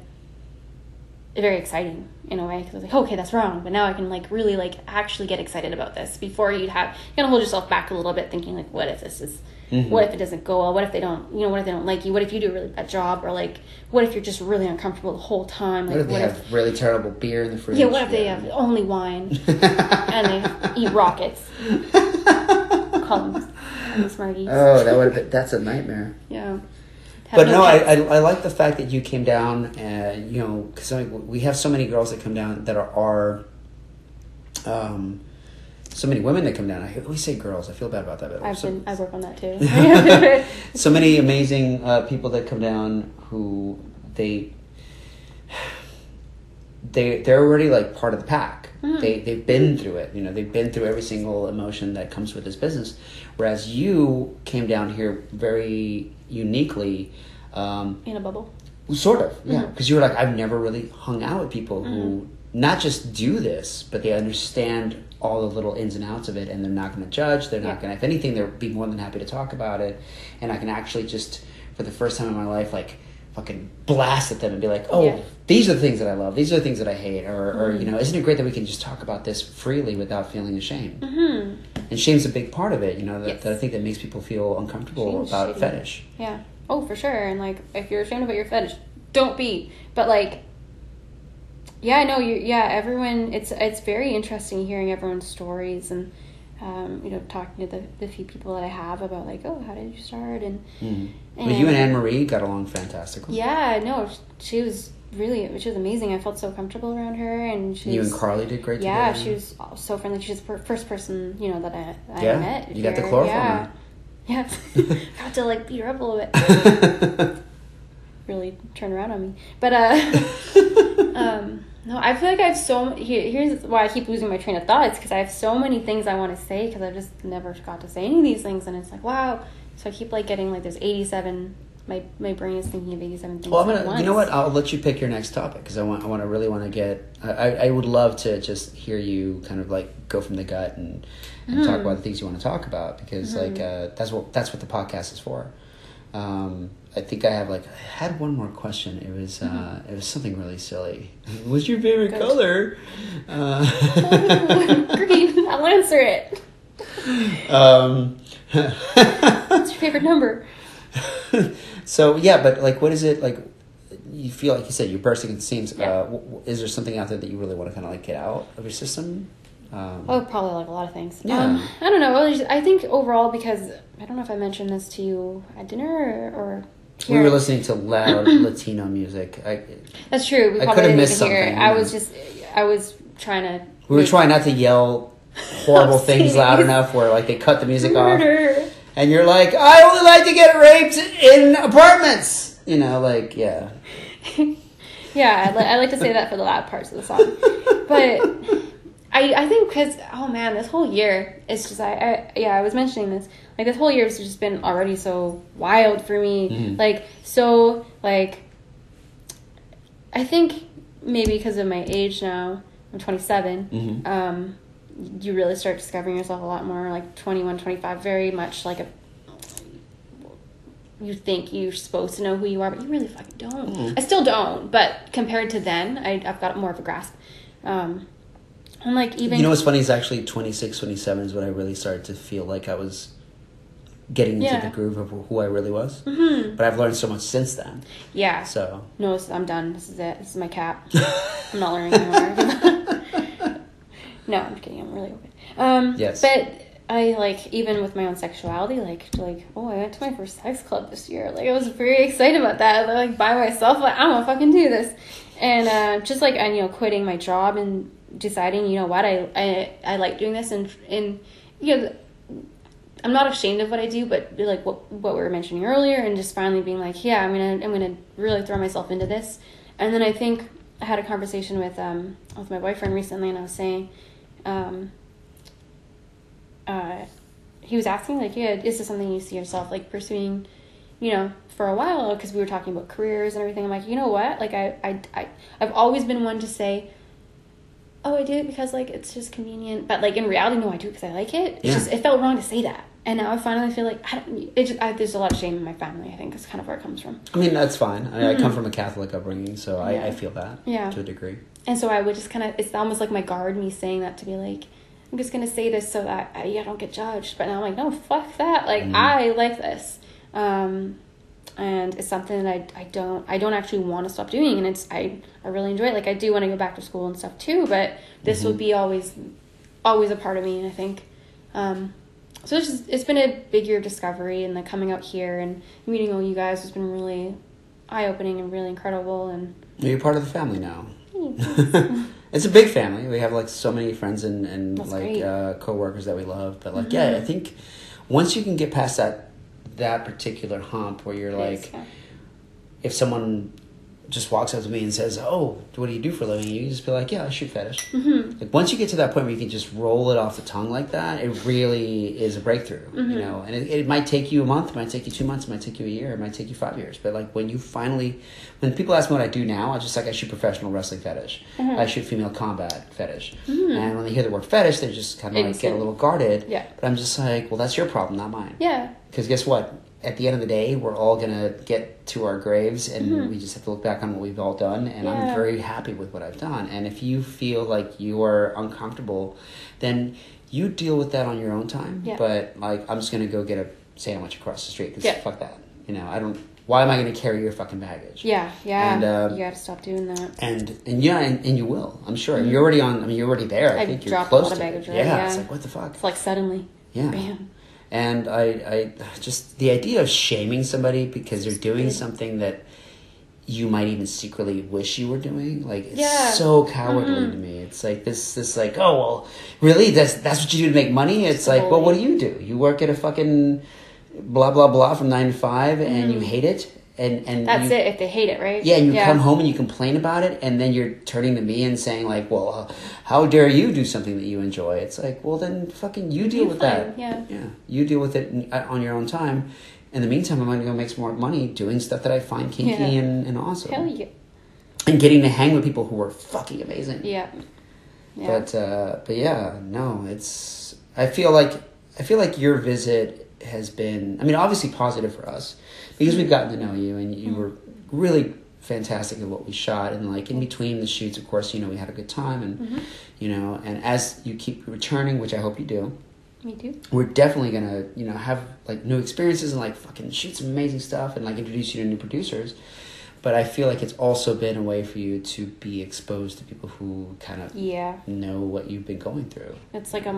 very exciting in a way because I was like, okay, that's wrong. But now I can like really like actually get excited about this. Before you'd have you gotta hold yourself back a little bit, thinking like, what if this is. Mhm. What if it doesn't go well? What if they don't, you know, what if they don't like you? What if you do a really bad job? Or like, what if you're just really uncomfortable the whole time? Like, What if they have really terrible beer in the fridge? yeah, what if they have only wine and they eat rockets? Call them Smarties. Oh, that would have been, that's a nightmare. yeah. But no, I. I I like the fact that you came down and you know because we have so many girls that come down that are, are um so many women that come down. I always say girls. I feel bad about that. But I've so, been, I work on that too. so many amazing uh, people that come down who they they they're already like part of the pack. Mm. They they've been through it. You know, they've been through every single emotion that comes with this business. Whereas you came down here very uniquely. Um, In a bubble. Sort of, yeah. Because you were like, I've never really hung out with people who not just do this, but they understand all the little ins and outs of it, and they're not going to judge. They're not Yeah. going to, if anything, they'll be more than happy to talk about it. And I can actually just, for the first time in my life, like fucking blast at them and be like, oh, Yeah. these are the things that I love. These are the things that I hate. Or, or Mm-hmm. you know, isn't it great that we can just talk about this freely without feeling ashamed? hmm And shame's a big part of it, you know, that, Yes. that I think that makes people feel uncomfortable Shame's about shitty. fetish. Yeah. Oh, for sure. And like, if you're ashamed about your fetish, don't be. But like, yeah, no, you. Yeah, everyone. It's it's very interesting hearing everyone's stories and, um, you know, talking to the, the few people that I have about like, oh, how did you start? And Mm. But you and Anne Marie got along fantastically. yeah, no, she was really she was amazing. I felt so comfortable around her, and she You was, and Carly did great Yeah, together. she was so friendly. She's the first person you know that I, I Yeah, met. you got the here. chloroform Yeah, yeah. Got to like beat her up a little bit. really turn around on me. But uh um no, I feel like I have so here, here's why I keep losing my train of thoughts because I have so many things I want to say because I just never got to say any of these things and it's like wow. So I keep like getting like there's 87 my my brain is thinking of 87 things Well, I'm gonna. You know what? I'll let you pick your next topic because I want. I want to really want to get. I, I would love to just hear you kind of like go from the gut and, and talk Hmm. about the things you want to talk about because like uh, that's what that's what the podcast is for. Um, I think I have like I had one more question. It was uh, it was something really silly. What's your favorite Good. color? Uh, Green, I'll answer it. um, What's your favorite number? so yeah, but like, what is it like? You feel like you said you're bursting at the seams. Yeah. Uh, w- w- is there something out there that you really want to kind of like get out of your system? Um, Oh, probably like a lot of things. Yeah. Um, I don't know. I think overall because I don't know if I mentioned this to you at dinner or. or we were listening to loud Latino music. I, That's true. We I could've didn't missed even hear it. something, I was just, I was trying to. we were trying not to yell horrible things loud enough where like they cut the music off, and you're like, I only like to get raped in apartments. You know, like yeah. yeah, I, li- I like to say that for the loud parts of the song, but I I think because oh man, this whole year it's just I, I yeah I was mentioning this like this whole year has just been already so wild for me Mhm. like so like I think maybe because of my age now I'm 27 Mhm. um you really start discovering yourself a lot more like 21 25 very much like a you think you're supposed to know who you are, but you really fucking don't. Mhm. I still don't, but compared to then, I, I've got more of a grasp. Um, and like even You know what's funny is actually 26, 27 is when I really started to feel like I was getting into Yeah. the groove of who I really was. Mhm. But I've learned so much since then. yeah, So no, I'm done. This is it. This is my cap. I'm not learning anymore. no, I'm kidding. I'm really open. Um, Yes. but I like even with my own sexuality, like like oh, I went to my first sex club this year. Like I was very excited about that. Like by myself, like I'm gonna fucking do this, and uh, just like I you know quitting my job and deciding you know what I I, I like doing this and and you know. I'm not ashamed of what I do, but like what what we were mentioning earlier, and just finally being like, yeah, I'm gonna I'm gonna really throw myself into this. And then I think I had a conversation with um with my boyfriend recently, and I was saying, um, uh, he was asking like, yeah, is this something you see yourself like pursuing, you know, for a while? Because we were talking about careers and everything. I'm like, you know what? Like I I I I've always been one to say. Oh, I do it because like it's just convenient, but like in reality, no, I do it because I like it. It's Yeah. just it felt wrong to say that, and now I finally feel like I don't. It just I, there's a lot of shame in my family. I think is kind of where it comes from. I mean that's fine. I, I come from a Catholic upbringing, so I, Yeah. I feel that Yeah. to a degree. And so I would just kind of, it's almost like my guard, me saying that to be like, I'm just going to say this so that I, I don't get judged. But now I'm like, no, fuck that. Like, Mhm. I like this. Um, and it's something that I, I don't, I don't actually want to stop doing. And it's, I, I really enjoy it. Like, I do want to go back to school and stuff too, but this Mhm. would be always, always a part of me, and I think. Um, so it's just, it's been a big year of discovery and like coming out here and meeting all you guys has been really eye opening and really incredible. And You're part of the family now. It's a big family. We have like so many friends and, and That's like uh, coworkers that we love. But like, yeah, I think once you can get past that that particular hump where you're like, if someone just walks up to me and says, "Oh, what do you do for a living?" You just be like, "Yeah, I shoot fetish." Mhm. Like once you get to that point where you can just roll it off the tongue like that, it really is a breakthrough. You Mhm. know, and it, it might take you a month, it might take you two months, it might take you a year, it might take you five years. But like when you finally, when people ask me what I do now, I just like I shoot professional wrestling fetish, Mhm. I shoot female combat fetish, Mhm. and when they hear the word fetish, they just kind of like get a little guarded. Yeah. But I'm just like, well, that's your problem, not mine. Yeah. Because guess what? At the end of the day, we're all gonna get to our graves, and we just have to look back on what we've all done. And I'm Mm-hmm. Very happy with what I've done. And if you feel like you are uncomfortable, then you deal with that on your own time. Yeah. But like, I'm just gonna go get a sandwich across the street because Yeah. fuck that. You know, I don't. Why am I gonna carry your fucking baggage? Yeah, yeah. And, um, you gotta stop doing that. And and yeah, and, and you will. I'm sure. You're already on. I mean, you're already there. I I've think you're dropped a close lot of to baggage yeah, already, it's like what the fuck. It's like suddenly, Yeah. bam. And I, I just the idea of shaming somebody because they're doing something that you might even secretly wish you were doing, like it's Yeah. so cowardly Mhm. to me. It's like this, this like, oh well, really? That's that's what you do to make money? It's like, well, what do you do? You work at a fucking blah blah blah from nine to five, and you hate it, and and. That's you, it. If they hate it, right? yeah, and you come home and you complain about it, and then you're turning to me and saying like, "Well, uh, how dare you do something that you enjoy?" It's like, well, then fucking you deal You with fine, that. yeah. yeah, you deal with it uh, on your own time. In the meantime, I'm going to go make some more money doing stuff that I find kinky Yeah. and, and awesome, Hell yeah. and getting to hang with people who are fucking amazing. Yeah. Yeah. But uh, but yeah, no, it's. I feel like I feel like your visit has been. I mean, obviously positive for us because we've gotten to know you, and you were really fantastic at what we shot. And like in between the shoots, of course, you know, we had a good time, and Mm-hmm. you know, and as you keep returning, which I hope you do, Me too. we're definitely gonna you know have like new experiences and like fucking shoot some amazing stuff and like introduce you to new producers. But I feel like it's also been a way for you to be exposed to people who kind of Yeah. know what you've been going through. It's like a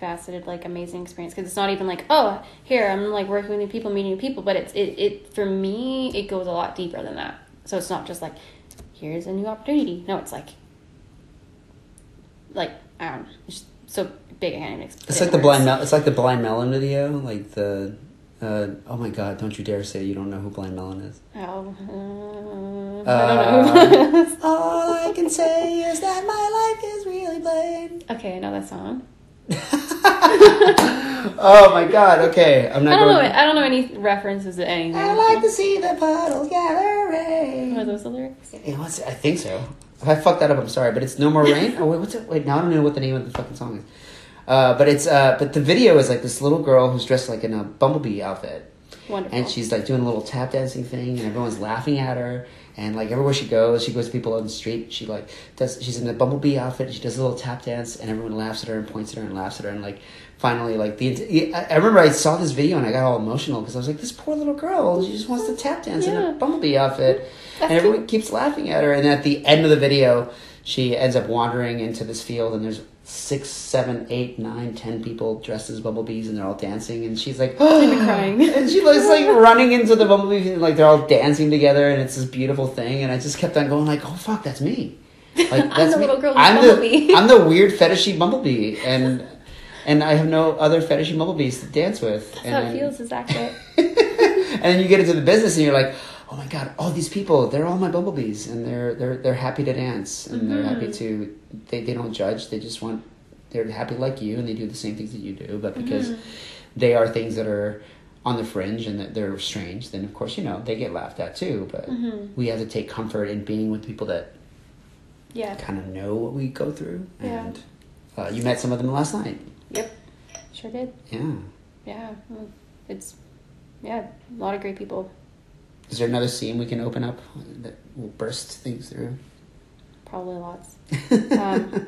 multi-faceted, like amazing experience because it's not even like, oh, here I'm like working with new people, meeting new people, but it's it it for me it goes a lot deeper than that. So it's not just like, here's a new opportunity. No, it's like, like I don't know, it's just so big. I can't even explain. It's like the blind. Mel- it's like the blind melon video. Like the. Uh, oh my god! Don't you dare say you don't know who Blind Melon is. Oh, uh, Uh, I don't know. All I can say is that my life is really blind. okay, I know that song. oh my god! Okay, I'm not I don't know. going. I don't know any references to anything. I like to see the puddles gathering. Are those the lyrics? Hey, what's it? I think so. If I fucked that up, I'm sorry. But it's No More Rain. Oh wait, what's it? Wait, now I don't know what the name of the fucking song is. Uh, but it's uh, but the video is like this little girl who's dressed like in a bumblebee outfit, Wonderful. and she's like doing a little tap dancing thing, and everyone's laughing at her. And like everywhere she goes, she goes to people on the street. She like does. She's in a bumblebee outfit. And she does a little tap dance, and everyone laughs at her and points at her and laughs at her. And like finally, like the I remember I saw this video and I got all emotional because I was like, this poor little girl. She just wants to tap dance in a bumblebee outfit, That's and everyone keeps laughing at her. And at the end of the video, she ends up wandering into this field, and there's six, seven, eight, nine, ten people dressed as bumblebees, and they're all dancing. And she's like, I'm crying. and she was like running into the bumblebee, and like they're all dancing together, and it's this beautiful thing. And I just kept on going, like, oh fuck, that's me. Like that's the me. little girl I'm the I'm the weird fetishy bumblebee, and and I have no other fetishy bumblebees to dance with. That's and how it then- feels. Accurate. and then you get into the business and you're like, oh my god, all these people, they're all my bumblebees and they're they're they're happy to dance and they're happy mm-hmm. to they, they don't judge, they just want they're happy like you and they do the same things that you do, but because mm-hmm. they are things that are on the fringe and that they're strange, then of course, you know, they get laughed at too. But mm-hmm. we have to take comfort in being with people that Yeah. kind of know what we go through. Yeah. And uh, you met some of them last night. Yep. Sure did. Yeah. Yeah. It's yeah, a lot of great people. Is there another scene we can open up that will burst things through? Probably lots. Um,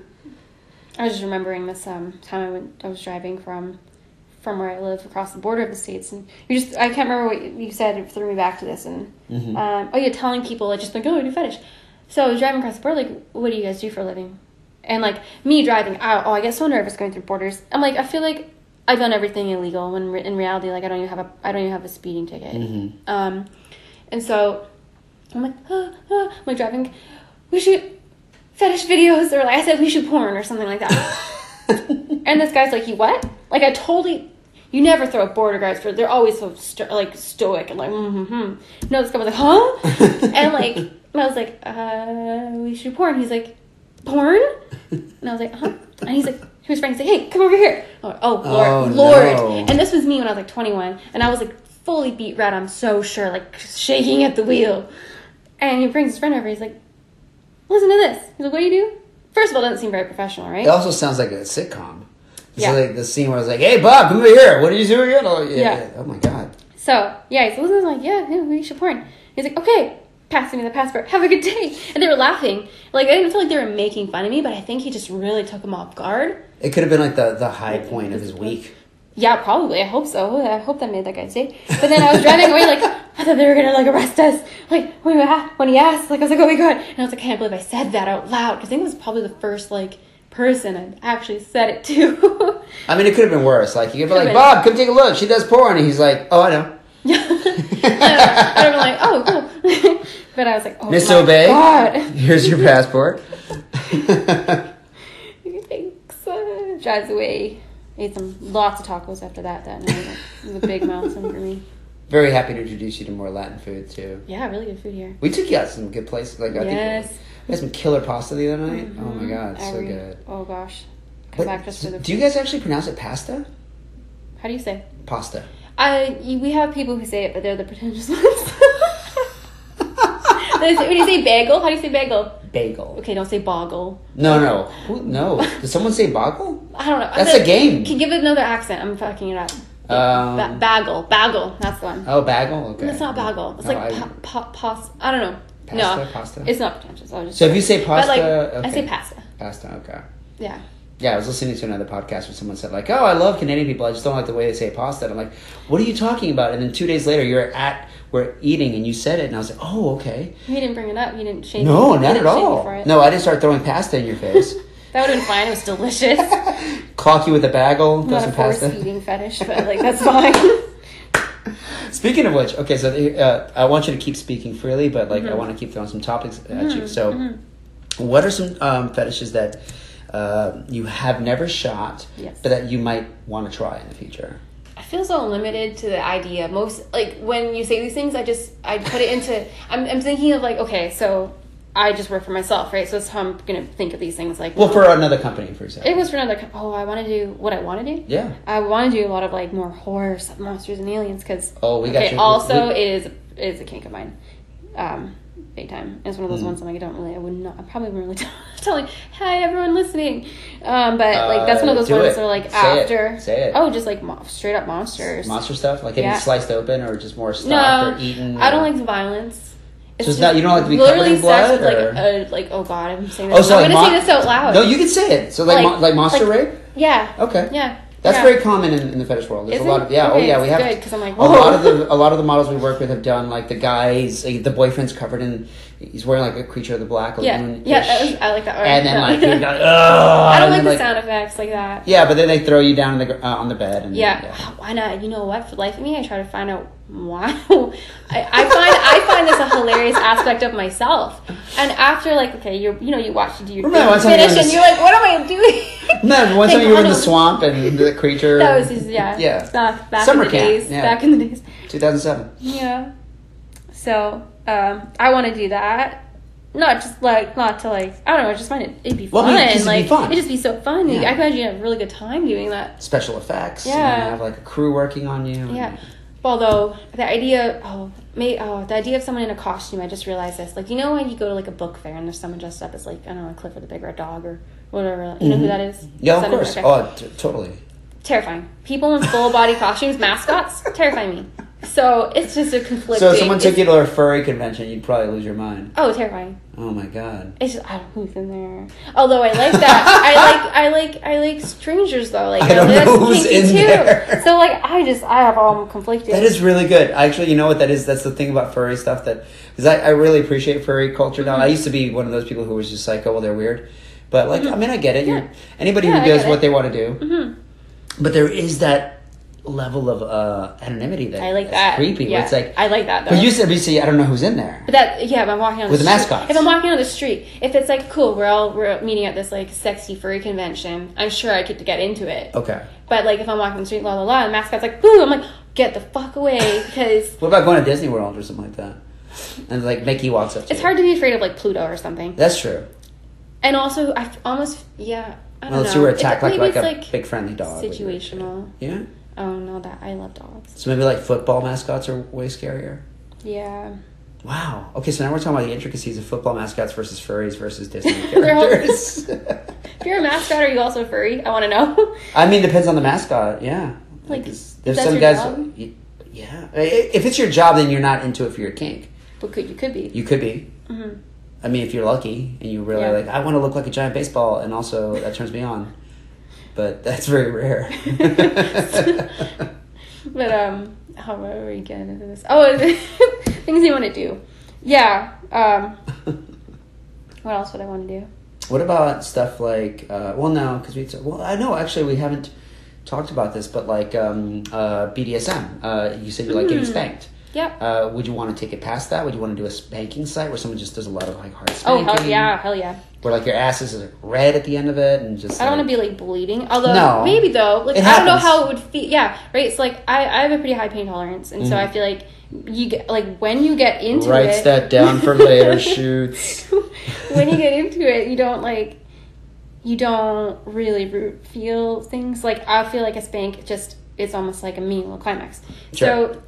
I was just remembering this um, time I went. I was driving from from where I live across the border of the states, and you just I can't remember what you said. It threw me back to this, and Mhm. um, oh yeah, telling people like just like oh I do fetish. So I was driving across the border. Like, what do you guys do for a living? And like me driving, I, oh I get so nervous going through borders. I'm like I feel like I've done everything illegal when re- in reality like I don't even have a I don't even have a speeding ticket. Mhm. Um, and so I'm like, ah, ah. I'm like driving. We should fetish videos, or like I said, we should porn or something like that. and this guy's like, you what? Like I totally. You never throw up border guards for. They're always so sto- like stoic and like, mm-hmm. No, this guy was like, huh? and like, I was like, uh, we should porn. He's like, porn? And I was like, huh? And he's like, he was to say, hey, come over here. Oh, oh Lord, Oh, Lord. no. And this was me when I was like 21, and I was like fully beat red. I'm so sure, like shaking at the wheel. And he brings his friend over. He's like, listen to this. He's like, what do you do? First of all, it doesn't seem very professional, right? It also sounds like a sitcom. It's Yeah. like the scene where I was like, "Hey, Bob, come over here. What are you doing? again?" Oh, yeah. Yeah. Oh my god. So yeah, so Liz was like, yeah, yeah, we should porn. He's like, okay, passing me the passport. Have a good day. And they were laughing. Like I didn't feel like they were making fun of me, but I think he just really took them off guard. It could have been like the, the high point of his week. Yeah, probably. I hope so. I hope that made that guy's day. But then I was driving away, like I thought they were gonna like arrest us. Like when he a- when he asked, like I was like, oh my god, and I was like, I can't believe I said that out loud because I think it was probably the first like person I actually said it to. I mean, it could have been worse. Like, you could be like, been. Bob, come take a look. She does porn. And he's like, oh, I know. yeah, and I'm like, oh cool. but I was like, oh Miss my Obey? god. Here's your passport. Thanks. Uh, drives away. Ate some lots of tacos after that that night. It was a big milestone for me. Very happy to introduce you to more Latin food, too. Yeah, really good food here. We took you out to some good places. Like, I Yes. think we had some killer pasta the other night. Oh, my God. So good. Oh gosh. Come But back just for the do you guys actually pronounce it pasta? How do you say? Pasta. I we have people who say it, but they're the pretentious ones. They say- when you say bagel, how do you say bagel? Bagel. Okay, don't say boggle. No, no. Who, no. Did someone say boggle? I don't know. That's a game. Can you give it another accent? I'm fucking it up. Um, Ba- bagel, bagel. That's the one. Oh, bagel? Okay. It's not bagel. It's No, like I- pa- pa- pos. I don't know. Pasta, no, pasta? It's not pretentious. I was just So if you say pasta, like, I say pasta. Pasta, okay. Yeah. Yeah, I was listening to another podcast where someone said like, "Oh, I love Canadian people. I just don't like the way they say pasta." And I'm like, "What are you talking about?" And then two days later, you're at we're eating and you said it, and I was like, "Oh, okay." He didn't bring it up. He didn't shame No, me. Not at all. No, I didn't start throwing pasta in your face. That would have been fine. It was delicious. Clock you with a bagel, I'm not a force pasta. feeding fetish, but like that's fine. Speaking of which, okay, so uh, I want you to keep speaking freely, but like Mm-hmm. I want to keep throwing some topics at you. So, what are some um, fetishes that uh, you have never shot, Yes. but that you might want to try in the future? I feel so limited to the idea. Most like when you say these things, I just I put it into. I'm I'm thinking of like okay, so I just work for myself, right? So that's how I'm gonna think of these things. Like Well, for another company, for example. it was for another. co- Oh, I want to do what I want to do. yeah. I want to do a lot of like more horror monsters and aliens because Oh, we got okay, you. also We- it is it is a kink of mine, um, big time. It's one of those Hmm. ones I'm like I don't really I would not I probably wouldn't really tell like hi everyone listening, um, but like that's one of Uh, those ones it. that are like Say it. after Say it. oh just like mo- straight up monsters. monster stuff, like getting Yeah. sliced open, or just more no, or eaten. I don't like the violence. So it's not- you don't like to be covered in blood, or- like uh, like oh god I'm saying Oh, this. so I'm like gonna mon- say this out loud. No, you can say it. So like Like- like, like monster like- rape. yeah Okay. yeah That's yeah. very common in, in the fetish world. There's Is a lot of yeah. Oh, okay, oh yeah, we have good, 'cause I'm like, a lot of the a lot of the models we work with have done like the guys like, the boyfriend's covered in he's wearing like a creature of the black yeah lagoon. yeah that was, I like that. and then like you're like, I don't like then, the sound effects like that. Yeah, but then they throw you down on the uh, on the bed and Yeah. why not? You know what? For life of me, I try to find out why. I, I find I find this a hilarious aspect of myself. And after like, okay, you're you know you watch you do your Remember thing, you finish, and you're like, what am I doing? No, one time you were in the swamp and the creature. That was just yeah Yeah. back, back Summer in the camp, days yeah. back in the days 2007. yeah. So um, I want to do that. Not just like not to like I don't know. I just find it it'd be Well, fun. I mean, it'd be like fun. it'd just be so fun. Yeah. I can imagine you have a really good time doing that. Special effects. Yeah. Have like a crew working on you. and- Yeah. Although the idea, oh, may, oh, the idea of someone in a costume, I just realized this. Like, you know, when you go to like a book fair and there's someone dressed up as like I don't know, Clifford the Big Red Dog or whatever. You know who that is? Mm-hmm. Yeah, of course. Oh, t- totally. terrifying. People in full body costumes, mascots, terrify me. So it's just a conflicting. So if someone took you to a furry convention, you'd probably lose your mind. Oh, terrifying. Oh my god. It's just I don't know who's in there. Although I like that. I like I like I like strangers though. Like I don't that's know who's in there. So like I just I have all conflicting. That is really good. Actually, you know what that is? That's the thing about furry stuff that because I, I really appreciate furry culture now. I Mm-hmm. used to be one of those people who was just like, oh, well, they're weird. But like, I mean, I get it. You're Yeah. anybody Yeah, who does what they want to do. Mhm. But there is that level of uh, anonymity that I like that. creepy. Yeah. It's like, I like that though. but you said, but you see, I don't know who's in there. But that yeah, if I'm walking on With the the mascots. if I'm walking on the street, if it's like cool, we're all we're meeting at this like sexy furry convention, I'm sure I could get into it. Okay. But like if I'm walking the street, la la la, the mascot's like boo, I'm like get the fuck away because What about going to Disney World or something like that? And like Mickey walks up to it's you. hard to be afraid of like Pluto or something. That's true. And also, I almost yeah. I don't Unless know. you were attacked like, maybe like a it's, big friendly dog. situational. Yeah. Oh no, that I love dogs. So maybe like football mascots are way scarier. Yeah. Wow. Okay, so now we're talking about the intricacies of football mascots versus furries versus Disney characters. If you're a mascot, are you also a furry? I want to know. I mean, depends on the mascot. Yeah. Like, There's, is there's that some guys. y- Yeah, if it's your job, then you're not into it for your kink. But could you could be. You could be. Mhm. I mean, if you're lucky and you really Yeah. like, I want to look like a giant baseball, and also that turns me on. But that's very rare. But um, how are we getting into this? Oh, things you want to do. Yeah. Um, what else would I want to do? what about stuff like? Uh, well, no, because we. Well, I know actually we haven't talked about this, but like um, uh, BDSM. Uh, you said you like getting Mhm. spanked. Yep. Uh, would you want to take it past that? Would you want to do a spanking site where someone just does a lot of like hard spanking? Oh hell yeah, hell yeah. Where like your ass is like, red at the end of it and just. I don't like- want to be like bleeding. Although No. maybe though, like I don't know how it would feel. Yeah, right. So like I, I have a pretty high pain tolerance, and so Mhm. I feel like you get like when you get into Writes it, that down for later shoots. when you get into it, you don't like you don't really feel things. Like I feel like a spank just it's almost like a little climax. Sure. So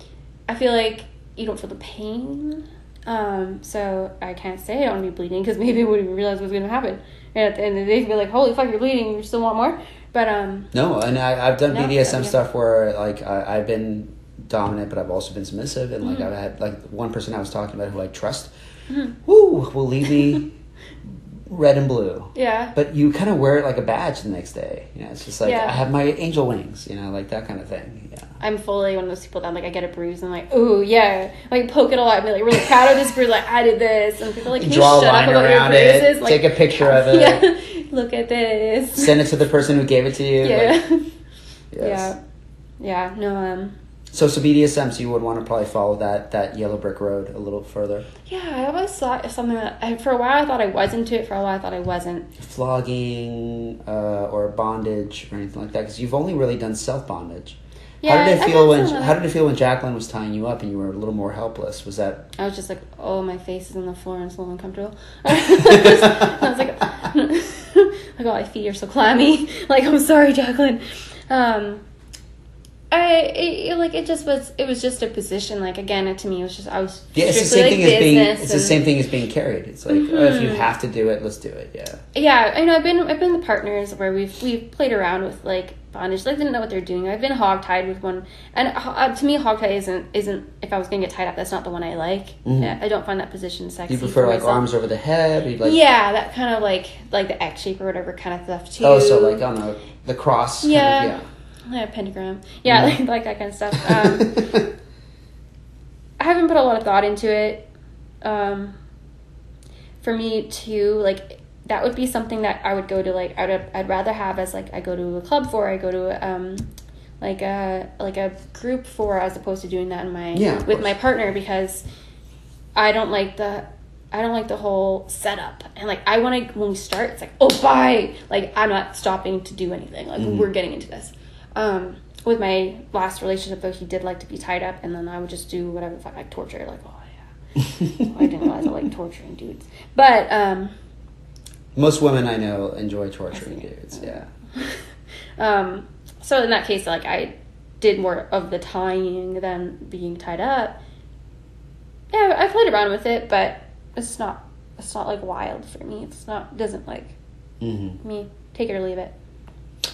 I feel like you don't feel the pain. Um, so I can't say I don't be bleeding because maybe I wouldn't even realize what's going to happen. And at the end of the day, be like, "Holy fuck, you're bleeding! You still want more?" But um, No, and I, I've done No, BDSM yeah. stuff where like I, I've been dominant, but I've also been submissive, and like Mhm. I've had like one person I was talking about who I trust, Mhm. whoo, will leave me red and blue. yeah, But you kind of wear it like a badge the next day. You know, it's just like Yeah. I have my angel wings, you know, like that kind of thing. Yeah. I'm fully one of those people that like I get a bruise and I'm like, "Ooh, yeah," like poke it a lot and be like really proud of this bruise. Like I did this, and people like, "Can you a shut up about your around bruises?" it. Like, take a picture of it. Yeah, look at this. Send it to the person who gave it to you. yeah. like, yes. Yeah. Yeah. No. Um. So, so BDSM, so you would want to probably follow that that yellow brick road a little further. Yeah. I always thought something that I, for a while I thought I was into it. For a while I thought I wasn't. flogging uh, or bondage or anything like that because you've only really done self bondage. Yeah. how did it I've feel when How did it feel when Jacqueline was tying you up and you were a little more helpless? Was that I was just like, oh, my face is on the floor and it's a little uncomfortable. I was like, like, oh, my feet are so clammy. Like, I'm sorry, Jacqueline. Um, I it, it- like it just was. It was just a position. Like again, to me, it was just I was. yeah? It's the same like, thing as being. It's the same thing as being carried. It's like oh, if you Mhm. have to do it, let's do it. Yeah. Yeah, I know. I've been I've been the partners where we've we've played around with like bondage. Like didn't know what they're doing. I've been hog tied with one, and uh, to me, hog tie isn't isn't. If I was gonna get tied up, that's not the one I like. Mhm. Yeah, I don't find that position sexy. You prefer like myself. arms over the head? Like yeah, that kind of like like the X shape or whatever kind of stuff too. oh, so like on the the cross. kind of- Yeah. Yeah. yeah, pentagram. Yeah, Mhm. like, like that kind of stuff. Um, I haven't put a lot of thought into it. Um, for me too, like that would be something that I would go to like I'd I'd rather have as like I go to a club for I go to um like a like a group for as opposed to doing that in my Yeah, with course. my partner because I don't like the I don't like the whole setup and like I want to when we start it's like oh bye like I'm not stopping to do anything like Mhm. we're getting into this. Um, with my last relationship though he did like to be tied up and then I would just do whatever if I like torture like oh yeah I didn't realize I like torturing dudes but um Most women I know enjoy torturing dudes. Yeah. um, so in that case, like I did more of the tying than being tied up. Yeah, I played around with it, but it's not it's not like wild for me. It's not doesn't like hmm me take it or leave it.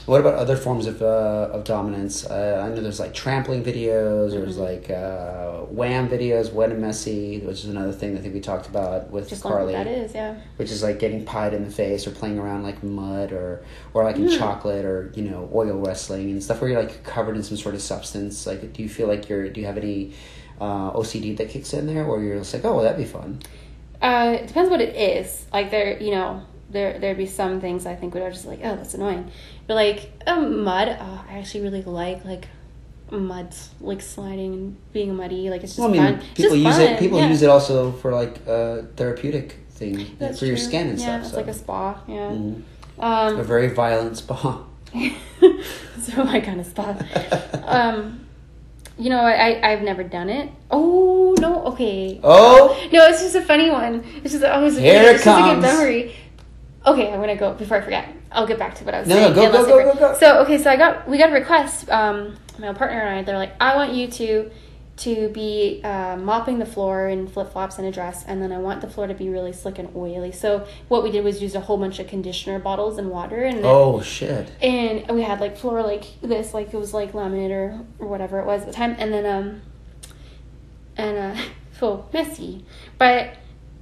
What about other forms of uh, of dominance? Uh, I know there's like trampling videos. There's Mhm. like uh, WAM videos, wet and messy, which is another thing I think we talked about with Just Carly, that is, yeah. which is like getting pied in the face or playing around like mud or or like in Mm. chocolate or you know oil wrestling and stuff where you're like covered in some sort of substance. Like, do you feel like you're? Do you have any uh, OCD that kicks in there, or you're just like, oh, well, that'd be fun. Uh, it depends what it is. Like there, you know, there there'd be some things I think would are just like, oh, that's annoying. But like um, mud, oh, I actually really like like mud like sliding and being muddy. Like it's just Well, I mean, fun. It's people use fun. it. People yeah. use it also for like uh, therapeutic thing That's for your skin and yeah, stuff. it's so. like a spa. Yeah. Mhm. a Um, very violent spa. so my kind of spa. Um, you know, I I've never done it. Oh no, okay. Oh, No, it's just a funny one. It's just always a, Here good, it it's just a good memory. Okay, I'm gonna go before I forget. I'll get back to what I was No, saying. no, go, go, go, go, go. So okay, so I got we got a request. Um, my partner and I, they're like, I want you to to be uh, mopping the floor in flip flops and a dress, and then I want the floor to be really slick and oily. So what we did was use a whole bunch of conditioner bottles and water, and oh shit. and we had like floor like this like it was like laminate or, or whatever it was at the time and then um and uh, feel messy. But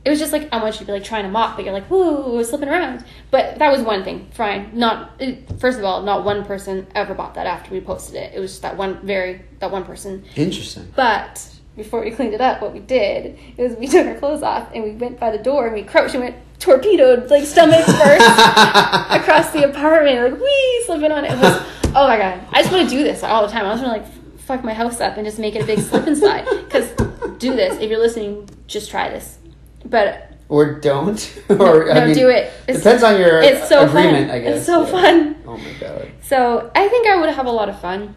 it was just like I want you to be like trying to mop, but you're like woo, slipping around. But that was one thing. Fine. Not first of all, not one person ever bought that after we posted it. It was just that one very that one person. Interesting. But before we cleaned it up, what we did is we took our clothes off and we went by the door and we crouched and went torpedoed like stomach first across the apartment, like wee slipping on it. it was, oh my god, I just want to do this all the time. I was gonna like fuck my house up and just make it a big slip and slide. Because do this if you're listening, just try this. But or don't, or no, do it. It's, depends on your it's so agreement, fun. I guess. It's so yeah. fun. Oh my god. So I think I would have a lot of fun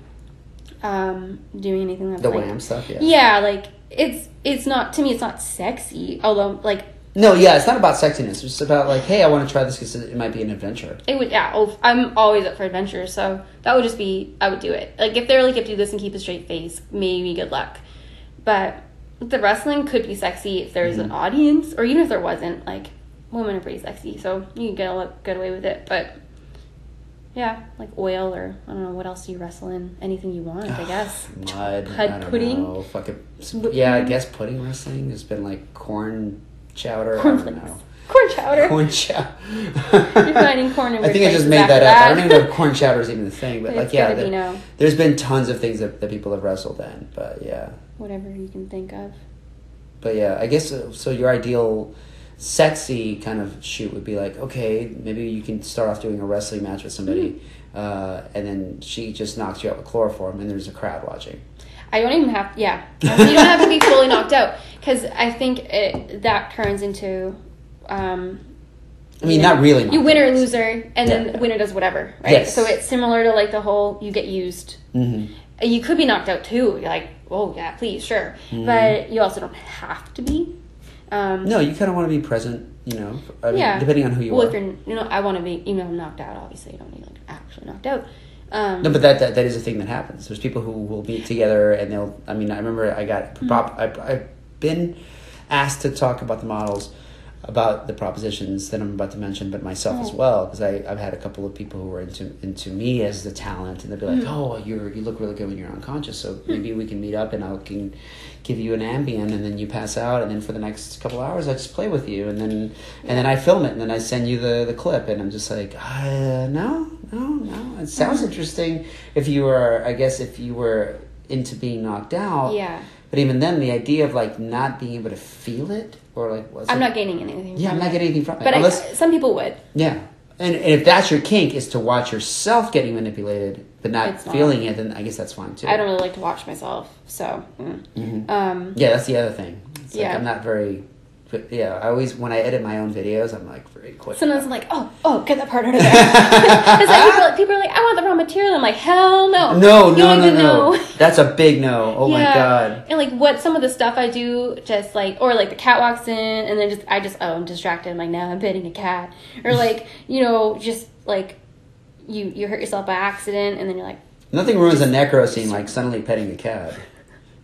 um, doing anything that's The like, WAM stuff, yeah. Yeah, like it's it's not to me. It's not sexy. Although like No, yeah, it's not about sexiness. It's about like, hey, I want to try this because it might be an adventure. it would yeah. oh, I'm always up for adventure, so that would just be I would do it. Like if they're like, if you do this and keep a straight face, maybe good luck. But the wrestling could be sexy if there's Mm-hmm. an audience, or even if there wasn't. Like women are pretty sexy, so you can get a good away with it. But yeah, like oil or I don't know what else do you wrestle in. Anything you want, I guess. Mud, Pud pudding? know. Fucking, yeah, I guess pudding wrestling has been like corn chowder. I Cornflakes. don't know. Corn chowder. Corn chowder. You're finding corn in I think I just made that up. I don't even know if corn chowder is even the thing, but It's like, yeah, gotta be there, now. there's been tons of things that, that people have wrestled in, but yeah. Whatever you can think of. But yeah, I guess uh, so. Your ideal sexy kind of shoot would be like, okay, maybe you can start off doing a wrestling match with somebody, Mm-hmm. uh, and then she just knocks you out with chloroform, and there's a crowd watching. I don't even have, yeah. you don't have to be fully knocked out because I think it, that turns into. Um, I mean, you know, not really. You knocked win or out. loser, and then Yeah. the winner does whatever, right? Yes. So it's similar to like the whole you get used. Mhm. You could be knocked out too. Like, oh yeah, please, sure, but you also don't have to be. Um, No, you kind of want to be present, you know. I mean, yeah, depending on who you well, are. Well, if you're, you know, I want to be, even though I'm knocked out. Obviously, you don't need like actually knocked out. Um, No, but that, that that is a thing that happens. There's people who will meet together and they'll. I mean, I remember I got Mm-hmm. I, I've been asked to talk about the models, about the propositions that I'm about to mention, but myself as well because I've had a couple of people who were into into me as the talent, and they'd be like, Mm-hmm. "Oh, you're you look really good when you're unconscious, so Hmm. maybe we can meet up and I can give you an Ambien, and then you pass out, and then for the next couple hours I just play with you, and then and then I film it, and then I send you the the clip, and I'm just like, uh, no, no, no. It sounds interesting if you were, I guess, if you were into being knocked out. yeah, But even then, the idea of like not being able to feel it or like what's I'm not gaining anything. Yeah, I'm not getting anything from it. But Unless, I, some people would. yeah. And, and if that's your kink is to watch yourself getting manipulated but not It's not. feeling it, then I guess that's fine too. I don't really like to watch myself, so. mm. Mhm. Um, Yeah, that's the other thing. It's like Yeah. I'm not very. But yeah, I always when I edit my own videos, I'm like very quick. sometimes I'm like, oh, oh, get that part out of there. Because like, people, people are like, I want the raw material. I'm like, hell no. no, no, no, no. know. That's a big no. Oh my god. And like what some of the stuff I do, just like or like the cat walks in and then just I just oh I'm distracted. I'm like now I'm petting a cat or like you know just like you you hurt yourself by accident and then you're like Nothing ruins a necro scene like suddenly petting a cat.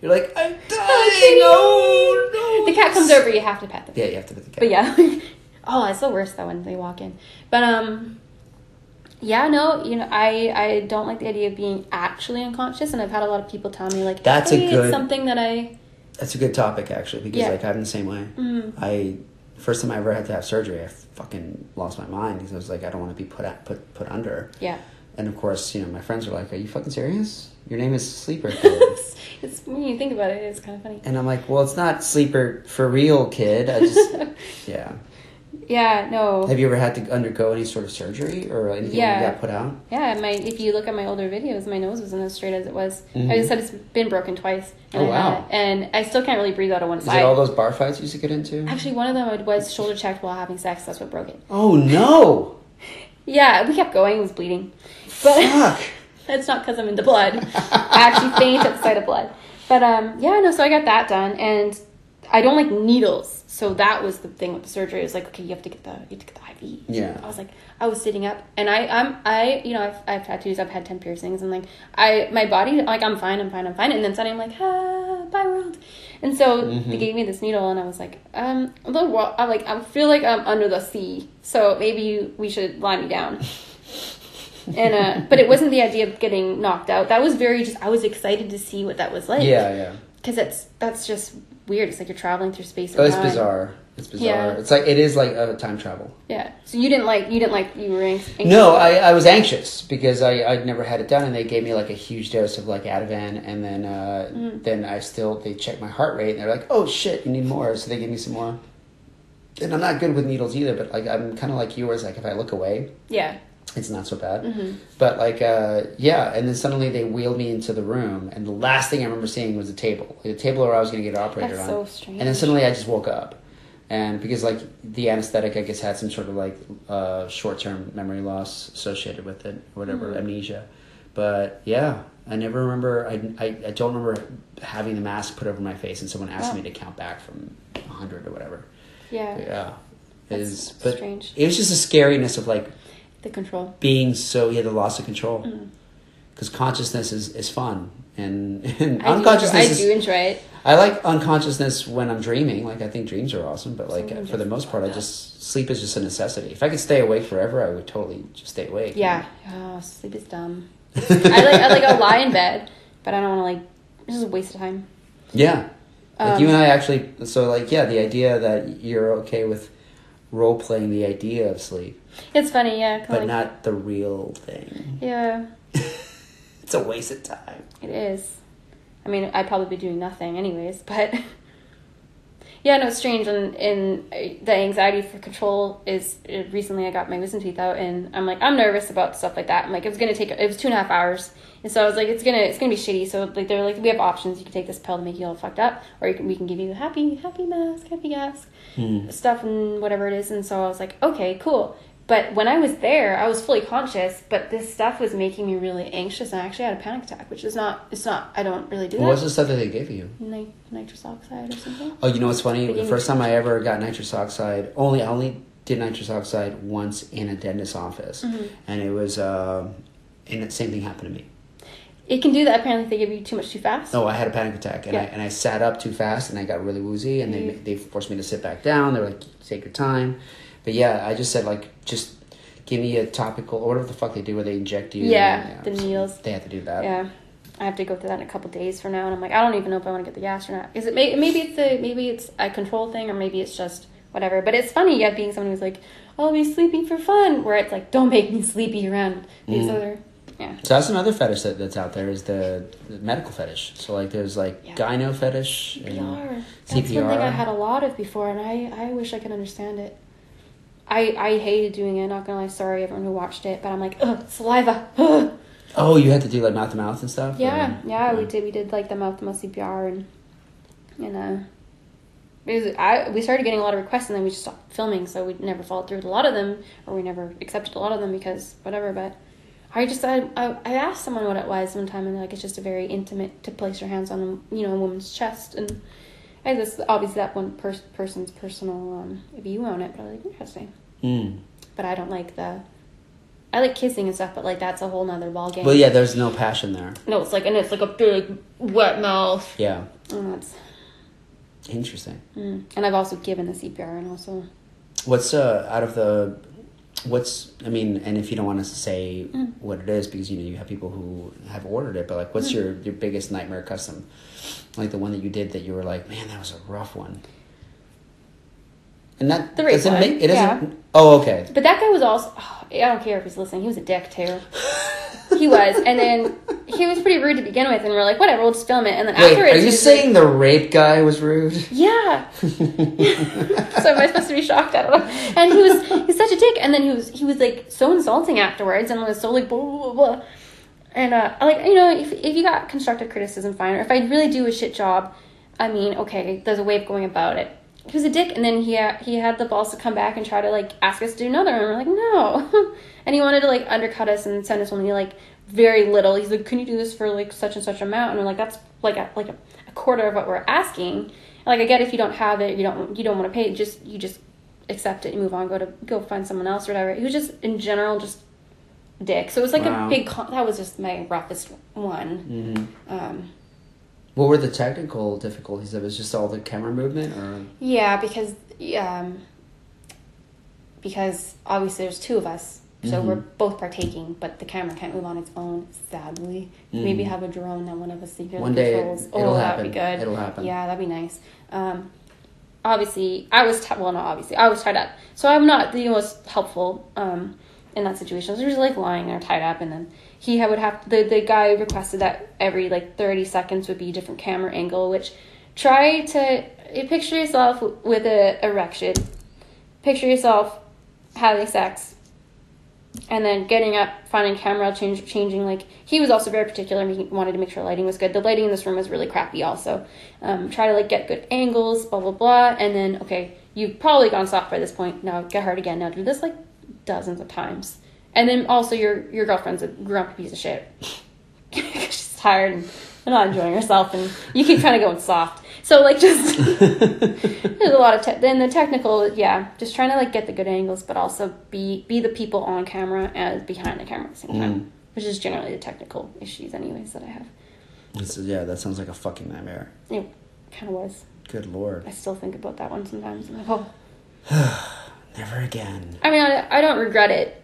You're like, I'm dying. Oh no. the cat comes over you have to pet them. Yeah, you have to pet the cat. But yeah, oh it's the worst though when they walk in. But um, yeah no you know I I don't like the idea of being actually unconscious and I've had a lot of people tell me like That's a good- something that I That's a good topic actually because Yeah. like I'm the same way. mm, I first time I ever had to have surgery, I fucking lost my mind because I was like, I don't want to be put at, put put under. yeah. And of course, you know, my friends are like, "Are you fucking serious? Your name is Sleeper." Kid." it's when you think about it, it's kind of funny. and I'm like, "Well, it's not Sleeper for real, kid. I just, yeah." Yeah, no. Have you ever had to undergo any sort of surgery or anything Yeah. you got put out? Yeah, my if you look at my older videos, my nose wasn't as straight as it was. Mhm. I just said it's been broken twice. Oh, And I wow. and I still can't really breathe out of one Is side. it all those bar fights you used to get into? Actually, one of them was shoulder checked while having sex. That's what broke it. Oh no! Yeah, we kept going. It was bleeding, but Fuck! it's not because I'm into blood. I actually faint at the sight of blood. But um, yeah, no. So I got that done, and I don't like needles. So that was the thing with the surgery. It was like, okay, you have to get the you have to get the IV. Yeah. I was like, I was sitting up, and I, I'm, I, you know, I've, I've tattoos, I've had ten piercings, and like, I, my body, like, I'm fine, I'm fine, I'm fine, and then suddenly I'm like, ah, bye world, and so Mm-hmm. they gave me this needle, and I was like, um, the world, I'm like, I feel like I'm under the sea, so maybe you, we should lie me down. and uh, but it wasn't the idea of getting knocked out. That was very just. I was excited to see what that was like. Yeah, yeah. because it's that's just weird. It's like you're traveling through space. And Oh, it's time. bizarre. It's bizarre. Yeah. It's like it is like a time travel. Yeah. So you didn't like you didn't like you were anxious. No, I, I was anxious because I I'd never had it done, and they gave me like a huge dose of like Ativan, and then uh, Mm. then I still they checked my heart rate, and they're like, oh shit, you need more, so they gave me some more. And I'm not good with needles either, but like I'm kind of like yours. Like if I look away, Yeah. It's not so bad. hmm But like, uh, yeah, and then suddenly they wheeled me into the room, and the last thing I remember seeing was a table, like a table where I was going to get operated That's on. so strange. And then suddenly I just woke up, and because like the anesthetic, I guess had some sort of like uh, short term memory loss associated with it, or whatever Mhm. amnesia. But yeah, I never remember. I, I I don't remember having the mask put over my face, and someone asked Oh. me to count back from hundred or whatever. Yeah. But yeah, That's is. But strange. it was just the scariness of like The control. being so yeah the loss of control Mm. because consciousness is, is fun and, and I do, unconsciousness I is, do enjoy it. I like unconsciousness when I'm dreaming like I think dreams are awesome but like for the most part I just sleep is just a necessity if I could stay awake forever I would totally just stay awake Yeah. Oh, sleep is dumb. I like I like I'll lie in bed, but I don't want to like. This is a waste of time. yeah like Um, you and I actually so like yeah the idea that you're okay with role playing the idea of sleep It's funny, yeah. but like, not the real thing Yeah, it's a waste of time it is. I mean, I'd probably be doing nothing anyways, but yeah, no, it's strange. And and uh, the anxiety for control is uh, recently I got my wisdom teeth out, and I'm like I'm nervous about stuff like that. I'm like it's gonna take it was two and a half hours, and so I was like it's gonna it's gonna be shitty. So like they're like we have options. You can take this pill to make you all fucked up, or you can we can give you a happy happy mask, happy gas. Hmm. stuff and whatever it is. And so I was like, okay, cool. But when I was there, I was fully conscious, but this stuff was making me really anxious, and I actually had a panic attack, which is not. It's not. I don't really do what was the stuff that they gave you Nit- nitrous oxide or something. Oh, you know what's funny? The first time I ever got nitrous oxide, only I only did nitrous oxide once in a dentist's office, Mhm. and it was, uh, and the same thing happened to me. It can do that. Apparently, they give you too much too fast. Oh, I had a panic attack, and I and I sat up too fast, and I got really woozy, and they Mhm. they forced me to sit back down. They were like, "Take your time," but yeah, I just said like, just give me a topical or whatever the fuck they do, where they inject you. Yeah, and, the needles. They have to do that. Yeah, I have to go through that in a couple days from now, and I'm like, I don't even know if I want to get the gas or not. Is it may- maybe it's a maybe it's a control thing, or maybe it's just whatever. But it's funny, yeah, being someone who's like, I'll be sleeping for fun, where it's like, don't make me sleepy around these Mm. other, yeah. So that's another fetish that, that's out there is the, the medical fetish. So like, there's like Yeah. gyno fetish. and- CPR. That's one thing I had a lot of before, and I, I wish I could understand it. I, I hated doing it. Not gonna lie, sorry everyone who watched it, but I'm like, ugh, saliva. Ugh. Oh, you had to do like mouth to mouth and stuff. Yeah, or- yeah, we did. We did like the mouth to mouth CPR, and and uh, it was, I we started getting a lot of requests, and then we just stopped filming, so we never followed through with a lot of them, or we never accepted a lot of them because whatever. But I just I I, I asked someone what it was one time, and they're like it's just a very intimate to place your hands on you know a woman's chest, and I just obviously that one per- person's personal um, view on it, but I was like interesting. Mm. But I don't like the. I like kissing and stuff, but like that's a whole nother ball game. Well, yeah, there's no passion there. No, it's like and it's like a big wet mouth. Yeah, And that's interesting. mm. and I've also given the CPR and also What's uh out of the what's I mean, and if you don't want us to say Mm. what it is because you know you have people who have ordered it, but like, what's Mm. your your biggest nightmare custom? Like the one that you did that you were like, man, that was a rough one. And that The rape doesn't one, make it doesn't. Oh, okay. but that guy was also oh, I don't care if he's listening. He was a dick too. he was, and then he was pretty rude to begin with, and we're like, whatever, we'll just film it. And then Wait, afterwards, are you saying the rape guy was rude? Yeah. so am I supposed to be shocked? I don't know. And he was he's such a dick. And then he was he was like so insulting afterwards, and was so like blah blah blah. blah. And uh, like you know if if you got constructive criticism, fine. Or if I really do a shit job, I mean, okay, there's a way of going about it. He was a dick, and then he ha- he had the balls to come back and try to like ask us to do another, and we're like, no. and he wanted to like undercut us and send us only like very little. He's like, can you do this for like such and such amount? And we're like, that's like a like a, a quarter of what we're asking. Like I get if you don't have it, you don't you don't want to pay. Just you just accept it and move on. Go to go find someone else or whatever. He was just in general just dick. So it was like Wow. a big. Con- that was just my roughest one. hmm Um, What were the technical difficulties of it? Was just all the camera movement, or yeah, because um, because obviously there's two of us So Mhm. we're both partaking, but the camera can't move on its own. Sadly, maybe Mhm. have a drone that one of us secretly One day controls. it'll oh, happen. that'd be good. It'll happen. Yeah, that'd be nice. Um, obviously, I was t- well, not obviously, I was tied up, so I'm not the most helpful um, in that situation. I was usually like lying there tied up, and then he would have the the guy requested that every like 30 seconds would be a different camera angle, which try to picture yourself with a erection, picture yourself having sex and then getting up, finding camera, change, changing. Like he was also very particular. He wanted to make sure lighting was good. The lighting in this room was really crappy. Also, um, try to like get good angles, blah blah blah. And then okay, you've probably gone soft by this point. Now get hard again. Now do this like dozens of times. And then also your your girlfriend's a grumpy piece of shit. She's tired and not enjoying herself, and you keep kind of going soft. So like just there's a lot of te- then the technical yeah just trying to like get the good angles but also be be the people on camera as behind the camera at the same time Mm. which is generally the technical issues anyways that I have It's- yeah, that sounds like a fucking nightmare. it kind of was Good lord. I still think about that one sometimes I'm like oh Never again. I mean I, I don't regret it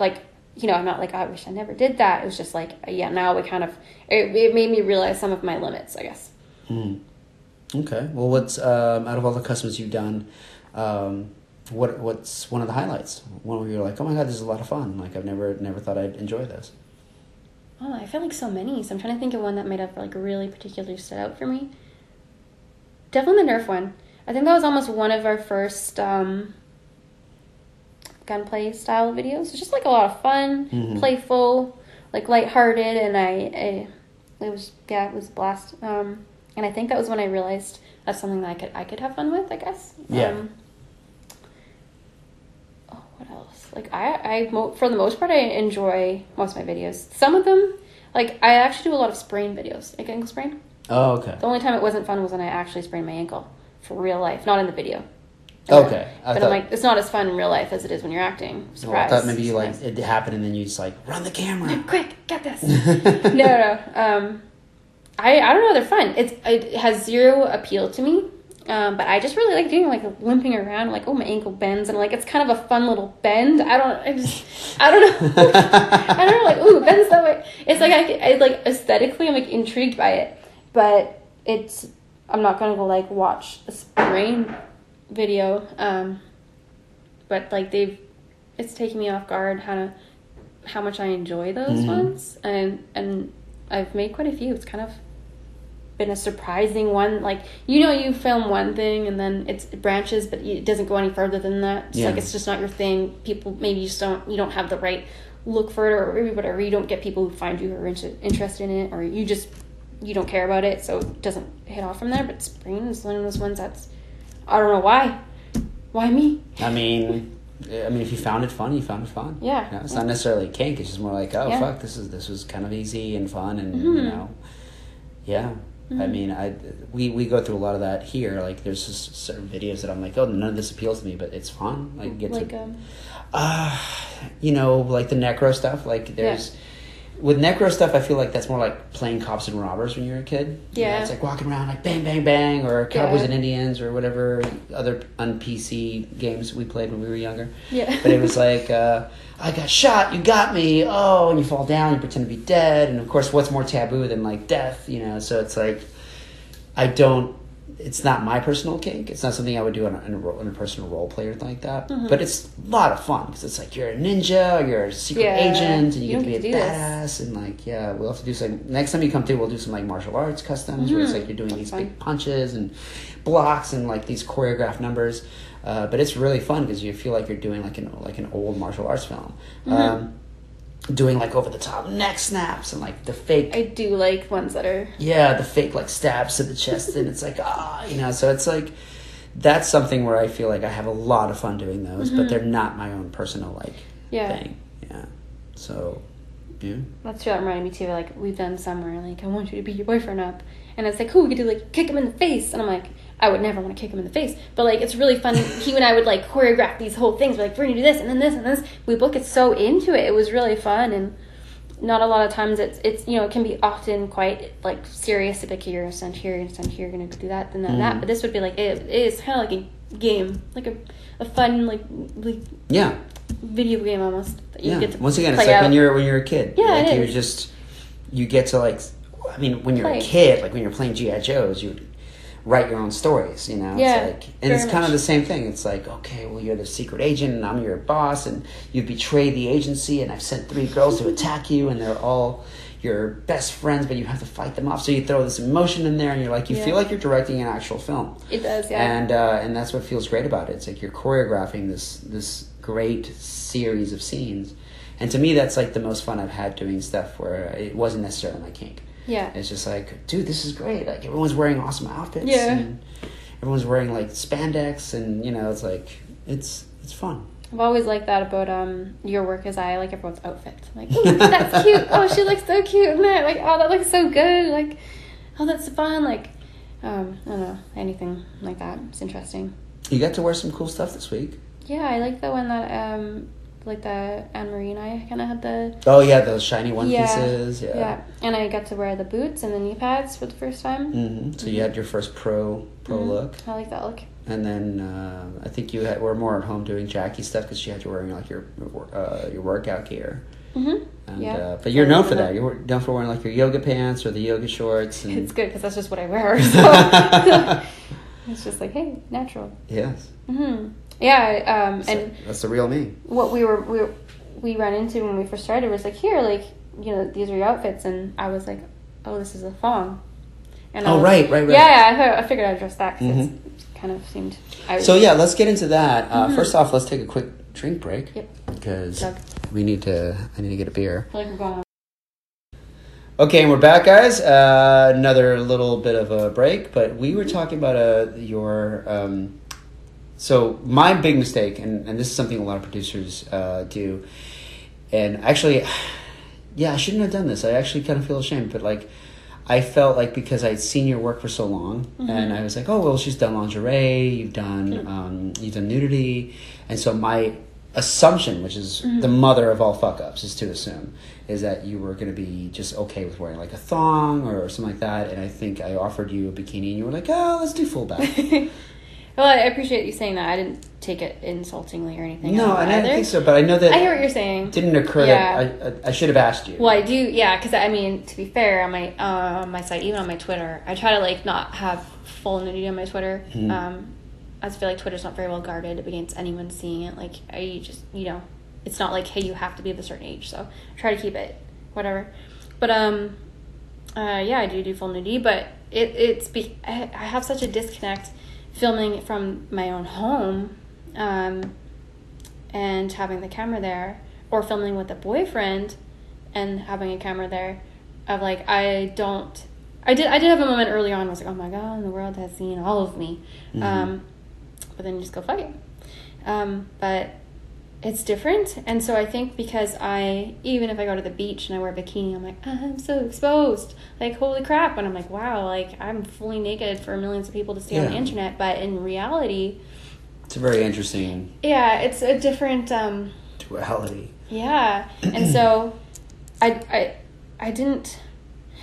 like you know I'm not like I wish I never did that it was just like yeah now we kind of it, it made me realize some of my limits I guess Hmm. Okay. Well, what's um, out of all the customs you've done? Um, what what's one of the highlights? One where you're like, oh my god, this is a lot of fun. Like I've never never thought I'd enjoy this. Oh, I feel like so many. So I'm trying to think of one that might have like really particularly stood out for me. Definitely the Nerf one. I think that was almost one of our first um, gunplay style videos. It's just like a lot of fun, Mhm. playful, like lighthearted, and I, I, it was yeah, it was a blast. Um, and I think that was when I realized that's something that I could I could have fun with. I guess. Yeah. Um, oh, what else? Like I, I for the most part, I enjoy most of my videos. Some of them, like I actually do a lot of sprain videos, like ankle sprain. Oh, okay. The only time it wasn't fun was when I actually sprained my ankle for real life, not in the video. Okay. I but thought, I'm like, it's not as fun in real life as it is when you're acting. well, I thought maybe you like Nice. it happened and then you just like run the camera. quick, get this. no, no. Um, I I don't know. They're fun. It's it has zero appeal to me. Um, but I just really like doing like limping around, like oh my ankle bends, and like it's kind of a fun little bend. I don't, I just, I don't know, I don't know, like ooh, it bends that way. It's like I, I like aesthetically, I'm like intrigued by it, but it's I'm not gonna go like watch a sprain video. Um, but like they've, it's taking me off guard how to, how much I enjoy those Mhm. ones, and and I've made quite a few. It's kind of been a surprising one. Like you know, you film one thing and then it's, it branches, but it doesn't go any further than that. It's Yeah. like it's just not your thing. People maybe you just don't you don't have the right look for it or whatever. You don't get people who find you who are inter- interested in it, or you just you don't care about it, so it doesn't hit off from there. But Sprain is one of those ones that's I don't know why. Why me? I mean, I mean, if you found it fun, you found it fun. Yeah. You know, it's not necessarily kink. It's just more like, oh Yeah. fuck, this is this was kind of easy and fun, and you Mhm. know, yeah. I Mhm. mean, I we we go through a lot of that here. Like, there's just certain videos that I'm like, oh, none of this appeals to me, but it's fun. Like, get like to, um, uh, you know, like the necro stuff. Like, there's. With necro stuff, I feel like that's more like playing cops and robbers when you're a kid. You know, Yeah. it's like walking around like bang, bang, bang, or Cowboys Yeah. and Indians, or whatever other un PC games we played when we were younger. yeah. But it was like, uh, I got shot, you got me, oh, and you fall down, you pretend to be dead, and of course, what's more taboo than like death, you know? So it's like, I don't. It's not my personal kink. It's not something I would do in a, in a, in a personal role play or anything like that. Mhm. But it's a lot of fun because it's like you're a ninja, you're a secret Yeah, agent, and you, you get to be a this. badass. And like, yeah, we'll have to do some. Next time you come through, we'll do some like martial arts customs where it's Mhm. like you're doing That's these fun. big punches and blocks and like these choreographed numbers. Uh, but it's really fun because you feel like you're doing like an like an old martial arts film. Mhm. Um, doing like over the top neck snaps and like the fake I do like ones that are yeah, the fake like stabs to the chest, and it's like ah, you know. So it's like that's something where I feel like I have a lot of fun doing those, but Mhm. they're not my own personal like yeah. thing. Yeah. So, yeah. That's what reminded me too. Like we've done somewhere like I want you to beat your boyfriend up, and it's like cool. We could do like kick him in the face, and I'm like I would never want to kick him in the face, but like it's really fun. he and I would like choreograph these whole things. We're like we're gonna do this and then this and this. We both get so into it. It was really fun, and not a lot of times it's it's you know it can be often quite like serious. Like you're gonna stand here, you're gonna stand here, you're gonna do that, and then that, that. Mhm. But this would be like it, it is kind of like a game, like a a fun like like Yeah. video game almost. That you yeah. get to Once again, it's like out. when you're when you're a kid. Yeah, like it you're is. just you get to like. I mean, when you're Play. a kid, like when you're playing GI Joes, you write your own stories. You know, Yeah, it's like, and it's kind of the same thing. It's like, okay, well, you're the secret agent, and I'm your boss, and you betrayed the agency, and I've sent three girls to attack you, and they're all your best friends, but you have to fight them off. So you throw this emotion in there, and you're like, you Yeah. feel like you're directing an actual film It does, yeah. and uh, and that's what feels great about it. It's like you're choreographing this this great series of scenes, and to me, that's like the most fun I've had doing stuff where it wasn't necessarily my kink. Yeah. It's just like, dude, this is great. Like everyone's wearing awesome outfits. Yeah. And everyone's wearing like spandex, and you know, it's like it's it's fun. I've always liked that about um your work as I like everyone's outfit. Like, that's cute. Oh, she looks so cute in that. Like, oh, that looks so good. Like, oh, that's fun. Like, um, I don't know, anything like that. It's interesting. You got to wear some cool stuff this week. Yeah, I like the one that um, like the Anne Marie and I kind of had the Oh yeah, those shiny one Yeah. pieces. Yeah. yeah, and I got to wear the boots and the knee pads for the first time. hmm So you had your first pro pro Mhm. look. I like that look. And then uh, I think you had, were more at home doing Jackie stuff because she had you wearing like your uh, your workout gear. Mm-hmm. And, Yeah. uh, but you're known for that. You're known for wearing like your yoga pants or the yoga shorts. And It's good because that's just what I wear. So it's just like, hey, natural. yes, hmm Yeah, um, So and that's the real me. what we were we were, we ran into when we first started was like here like you know these are your outfits and I was like oh this is a thong and I Oh, was- right, right, right. yeah yeah I, thought- I figured I'd address that because Mhm. it kind of seemed I So yeah, let's get into that. Uh, Mhm. First off, let's take a quick drink break Yep. because Chug. we need to. I need to get a beer. like we're going Okay, and we're back, guys. Uh, another little bit of a break, but we were talking about uh, your. Um, so my big mistake, and, and this is something a lot of producers uh, do, and actually, yeah, I shouldn't have done this. I actually kind of feel ashamed, but like, I felt like because I'd seen your work for so long, and I was like, oh well, she's done lingerie, you've done um, you've done nudity, and so my assumption, which is the mother of all fuck ups, is to assume is that you were going to be just okay with wearing like a thong or something like that. And I think I offered you a bikini, and you were like, oh, let's do full back. well I appreciate you saying that I didn't take it insultingly or anything no, and I don't think so, but I know that I hear what you're saying it didn't occur Yeah. that I, I, I should have asked you. Well, I do, yeah. Because I mean, to be fair, on my uh, on my site, even on my Twitter, I try to like not have full nudity on my Twitter. Mhm. Um, I just feel like Twitter's not very well guarded against anyone seeing it. Like, I just you know, it's not like hey, you have to be of a certain age. So I try to keep it whatever. But um, uh, yeah, I do do full nudity, but it it's be I, I have such a disconnect filming from my own home. Um, and having the camera there or filming with a boyfriend and having a camera there of like I don't I did I did have a moment early on I was like oh my god the world has seen all of me Mhm. um but then you just go fight um but it's different and so I think because I even if I go to the beach and I wear a bikini I'm like I'm so exposed like holy crap and I'm like wow like I'm fully naked for millions of people to see on the internet but in reality It's a very interesting yeah it's a different um duality. yeah, and so I I I didn't.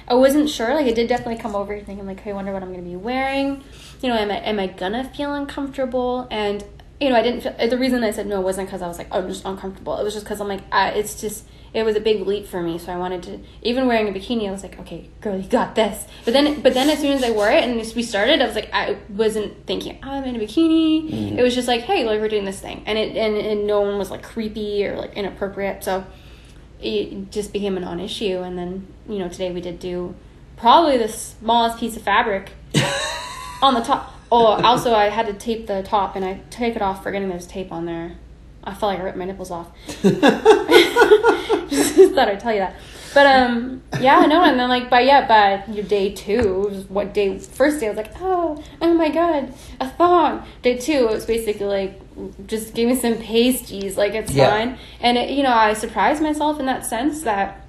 I wasn't sure. Like, it did definitely come over thinking like, "Hey, I wonder what I'm going to be wearing." You know, am I am I gonna feel uncomfortable? And you know, I didn't feel. The reason I said no wasn't because I was like, "Oh, I'm just uncomfortable." It was just because I'm like, I, it's just. It was a big leap for me, so I wanted to. Even wearing a bikini, I was like, "Okay, girl, you got this." But then, but then, as soon as I wore it and we started, I was like, I wasn't thinking I'm in a bikini. Mhm. It was just like, "Hey, like we're doing this thing," and it and, and no one was like creepy or like inappropriate. So it just became a non-issue and then you know today we did do probably the smallest piece of fabric on the top oh also i had to tape the top and i take it off forgetting there's tape on there. I felt like i ripped my nipples off. Just thought i'd tell you that. But um yeah no and then like by yeah by your day two what day first day i was like oh oh my god a thong. Day two it was basically like just give me some pasties like it's Yeah. fine and it, you know i surprised myself in that sense that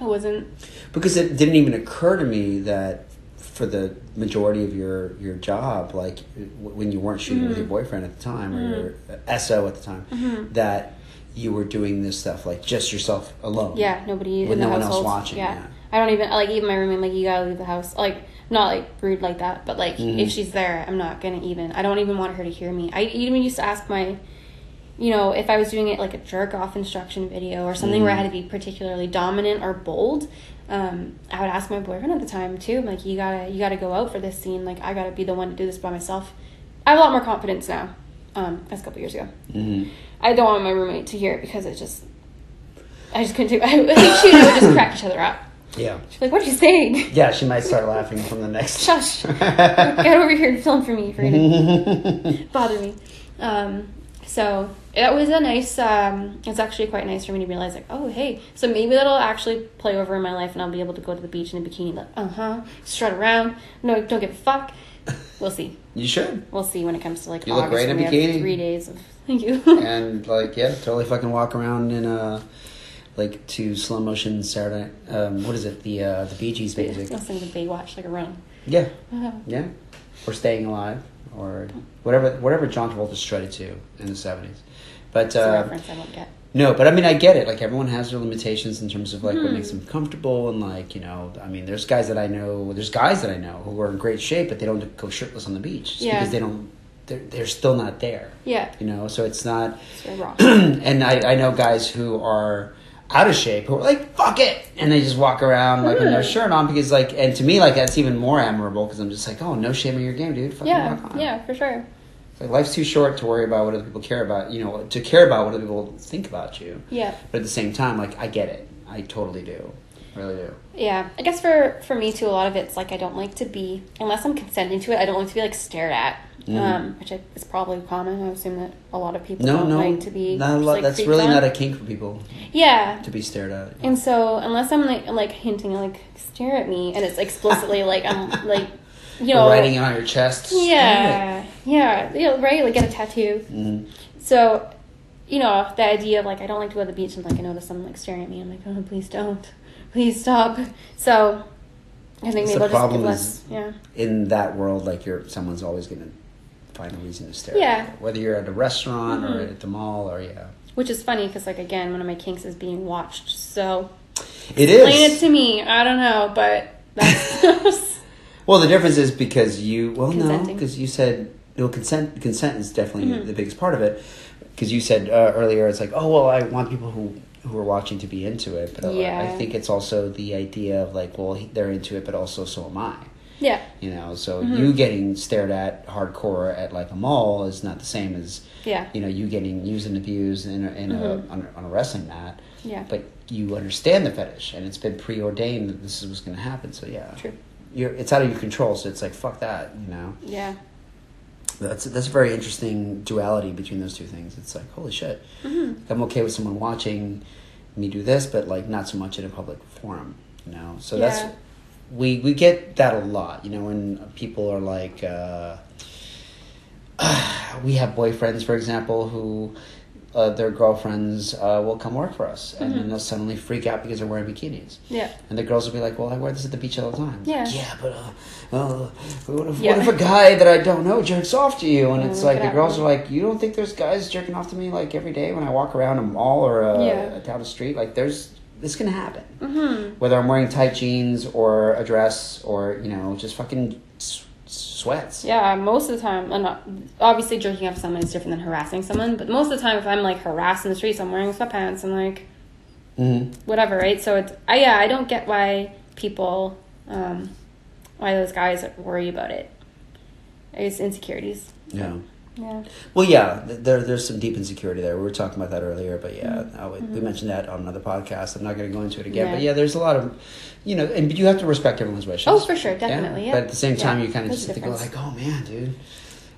i wasn't because it didn't even occur to me that for the majority of your your job like when you weren't shooting with your boyfriend at the time or your uh, so at the time Mhm. that you were doing this stuff like just yourself alone yeah nobody With no one else watching, yeah. yeah. i don't even like even my roommate like you gotta leave the house like not like rude like that but like Mhm. if she's there i'm not gonna even i don't even want her to hear me i even used to ask my you know, if I was doing it like a jerk off instruction video or something where I had to be particularly dominant or bold, um, I would ask my boyfriend at the time too. I'm like, you gotta, you gotta go out for this scene. Like, I gotta be the one to do this by myself. I have a lot more confidence now. Um, as a couple years ago. Mm-hmm. I don't want my roommate to hear it because it just, I just couldn't do. I, I think she would just crack each other up. Yeah. She's like, "What are you saying?" Yeah, she might start laughing from the next. Shush! Get over here and film for me for gonna bother me. Um, so it was a nice. Um, it's actually quite nice for me to realize, like, oh hey, so maybe that'll actually play over in my life, and I'll be able to go to the beach in a bikini, like, uh huh, strut around. No, don't give a fuck. We'll see. You should. We'll see when it comes to like You look great in a bikini. three days of thank you. and like yeah, totally fucking walk around in a like to slow motion Saturday. Um, what is it? The uh, the Bee Gees music. Listening to Baywatch like a run. Yeah, Uh, yeah. Or staying alive, or whatever whatever John Travolta strutted to in the seventies. But uh, reference I don't get. no, but I mean I get it. Like everyone has their limitations in terms of like what Mhm. makes them comfortable and like you know. I mean, there's guys that I know. There's guys that I know who are in great shape, but they don't go shirtless on the beach Yeah. because they don't. They're, they're still not there. Yeah, You know, so it's not. and I, I know guys who are out of shape who are like fuck it and they just walk around like with no Mm. shirt on because like and to me like that's even more admirable because i'm just like oh no shame in your game dude Fucking yeah, walk on. yeah, for sure. It's like life's too short to worry about what other people care about you know to care about what other people think about you Yeah. but at the same time like i get it i totally do really do Yeah, I guess for for me too, a lot of it's like I don't like to be unless I'm consenting to it. I don't like to be like stared at, Mhm. um, which is probably common. I assume that a lot of people no don't no like to be. not a lot, like, that's really on. not a kink for people yeah. to be stared at And so unless I'm like like hinting like stare at me, and it's explicitly like I'm like you know writing on your chest yeah yeah yeah right like get a tattoo. Mhm. So you know the idea of like I don't like to go to the beach and like I notice someone like staring at me. I'm like oh please don't, please stop. So I think maybe the I'll just give less. Yeah. in that world, like you're someone's always gonna find a reason to stare. Yeah. Whether you're at a restaurant or Mhm. at the mall or yeah. Which is funny because, like, again, one of my kinks is being watched. So, it is. explain it to me. I don't know, but that's. well, the difference is because you well no because you said no consent. Consent is definitely Mhm. the biggest part of it. Because you said uh, earlier, it's like oh well, I want people who who are watching to be into it, but I- I think it's also the idea of like well they're into it, but also so am I. yeah. You know, so Mhm. you getting stared at hardcore at like a mall is not the same as Yeah. you know you getting used and abused in a, in Mhm. a on, a on a wrestling mat. Yeah. but you understand the fetish and it's been preordained that this is what's going to happen so yeah True. you're it's out of your control so it's like fuck that you know Yeah. That's that's a very interesting duality between those two things. It's like holy shit. Hmm i'm okay with someone watching me do this but like not so much in a public forum you know? So Yeah. that's we we get that a lot you know when people are like uh we have boyfriends for example who uh, their girlfriends uh, will come work for us, and then Mhm. they'll suddenly freak out because they're wearing bikinis. Yeah. And the girls will be like, "Well, I wear this at the beach all the time." Yeah. Yeah, but uh, uh, what, if, Yeah. what if a guy that I don't know jerks off to you? And Yeah, it's like it the girls are like, "You don't think there's guys jerking off to me like every day when I walk around a mall or uh, Yeah. down the street? Like, there's this can happen." hmm Whether I'm wearing tight jeans or a dress or you know just fucking sweats. Yeah, most of the time, I'm not, obviously joking off someone is different than harassing someone, but most of the time, if I'm like harassed in the streets, I'm wearing sweatpants and like hmm whatever, right? So it's, I, yeah, I don't get why people, um, why those guys worry about it. It's insecurities. Yeah. Yeah. Well, yeah, there, there's some deep insecurity there. We were talking about that earlier, but yeah, Mhm. uh, we, we Mhm. mentioned that on another podcast. I'm not going to go into it again, but Yeah. yeah, there's a lot of, you know, and but you have to respect everyone's wishes. Oh, for sure, definitely, yeah. But at the same time, Yeah, you kind of just a have to go like, oh man, dude,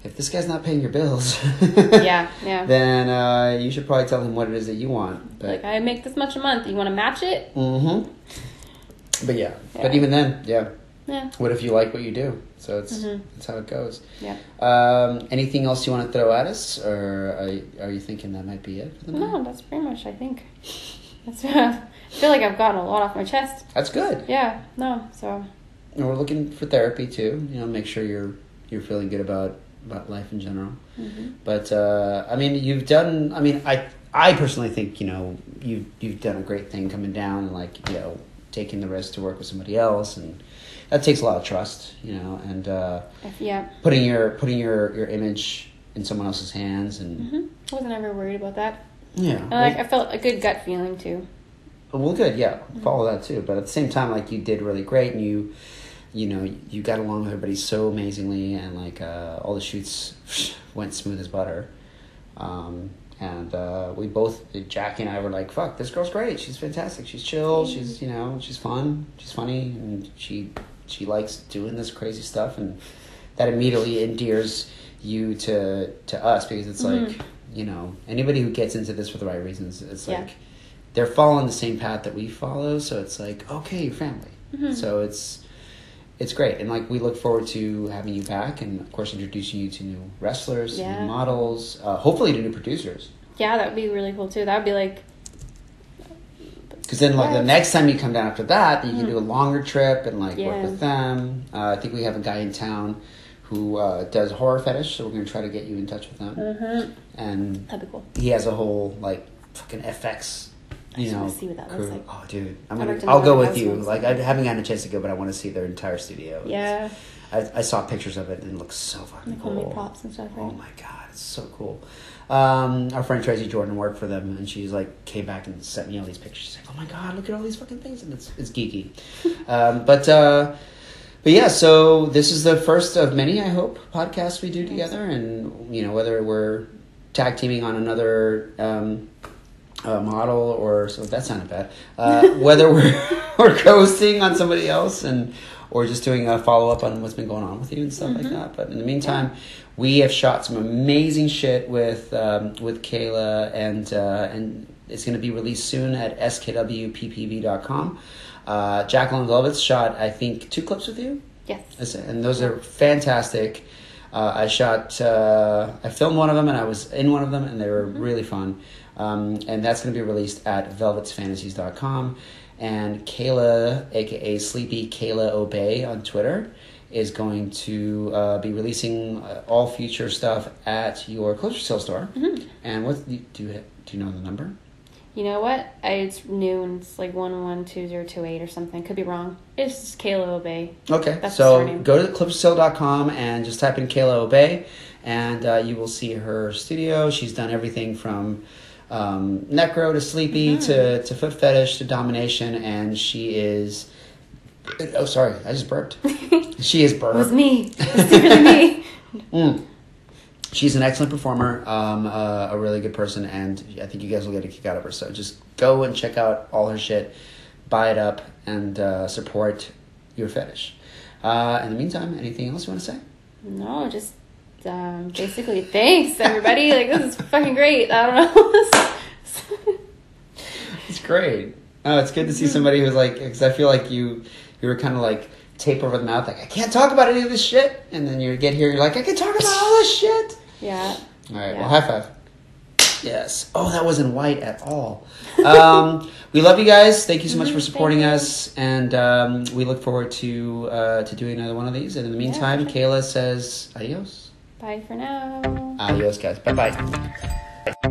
if this guy's not paying your bills, Yeah, yeah. then uh, you should probably tell him what it is that you want. But Like, I make this much a month. You want to match it? Mm hmm But yeah, but even then, yeah. Yeah. What if you like what you do? So it's Mhm. that's how it goes. Yeah. Um, anything else you want to throw at us, or are you, are you thinking that might be it? For the? No, that's pretty much, I think. That's, I feel like I've gotten a lot off my chest. That's good. Yeah, no, so. And we're looking for therapy too. You know, make sure you're you're feeling good about about life in general. hmm But uh, I mean, you've done. I mean, I I personally think you know you you've done a great thing coming down and like you know taking the risk to work with somebody else, and that takes a lot of trust. You know, and uh, yeah. putting your putting your your image in someone else's hands, and hmm I wasn't ever worried about that. yeah, And like, I felt a good gut feeling too. Well, good, yeah, follow that too. But at the same time, like you did really great, and you, you know, you got along with everybody so amazingly, and like uh, all the shoots went smooth as butter. Um, and uh, we both, Jackie and I, were like, "Fuck, this girl's great. She's fantastic. She's chill. She's you know, she's fun. She's funny, and she she likes doing this crazy stuff, and that immediately endears you to to us because it's like Mhm. you know anybody who gets into this for the right reasons, it's Yeah. like they're following the same path that we follow. So it's like okay, you're family. Mhm. So it's it's great, and like we look forward to having you back, and of course introducing you to new wrestlers, Yeah. new models, uh, hopefully to new producers. Yeah, that would be really cool too. That would be like, Because then, like the next time you come down after that, you can Mhm. do a longer trip and like work with them. Uh, I think we have a guy in town who uh, does horror fetish, so we're gonna try to get you in touch with them. mm-hmm. And that'd be cool. he has a whole like fucking FX. You know, see what that looks like. Oh, dude, I'm gonna, I'll go with you. Like I haven't gotten a chance to go, but I want to see their entire studio. Yeah, I, I saw pictures of it and it looks so fucking like cool. props and stuff, right? Oh my god, it's so cool. Um, our friend Tracy Jordan worked for them, and she's like came back and sent me all these pictures. She's like, "Oh my god, look at all these fucking things," and it's it's geeky. um, but uh, but yeah, so this is the first of many, I hope, podcasts we do together, and you know whether we're tag teaming on another. Um, uh, model or so that sounded bad. Uh, whether we're we're coasting on somebody else and or just doing a follow up on what's been going on with you and stuff like that. But in the meantime, we have shot some amazing shit with um, with Kayla and uh, and it's going to be released soon at skwppv.com. Uh, Jacqueline Lovitz shot I think two clips with you. Yes. And those are fantastic. Uh, I shot, uh, I filmed one of them and I was in one of them and they were really fun. Um, and that's going to be released at velvetsfantasies.com. And Kayla, aka Sleepy Kayla Obey on Twitter, is going to uh, be releasing uh, all future stuff at your Clips4Sale store. Mhm. And what do you, do you know the number? You know what? I, it's new and it's like one one two zero two eight or something. Could be wrong. It's just Kayla Obey. Okay, That's so go to clips4sale.com and just type in Kayla Obey, and uh, you will see her studio. She's done everything from um, necro to sleepy Mm-hmm. to, to foot fetish to domination, and she is. Oh, sorry, I just burped. she is burped. It was me. It was me. Mm. She's an excellent performer, um, uh, a really good person, and I think you guys will get a kick out of her. So just go and check out all her shit, buy it up, and uh, support your fetish. Uh, in the meantime, anything else you want to say? No, just um, basically thanks everybody. like this is fucking great. I don't know. It's great. Oh, it's good to see somebody who's like, because I feel like you, you were kind of like tape over the mouth, like I can't talk about any of this shit, and then you get here, you're like, I can talk about all this shit. yeah. All right, Yeah. well, high five. Yes. Oh, that wasn't white at all. Um, we love you guys. Thank you so much for Mhm, supporting us, and um, we look forward to uh, to doing another one of these. And in the meantime, for sure. Kayla says adios. Bye for now. Adios, guys. Bye bye.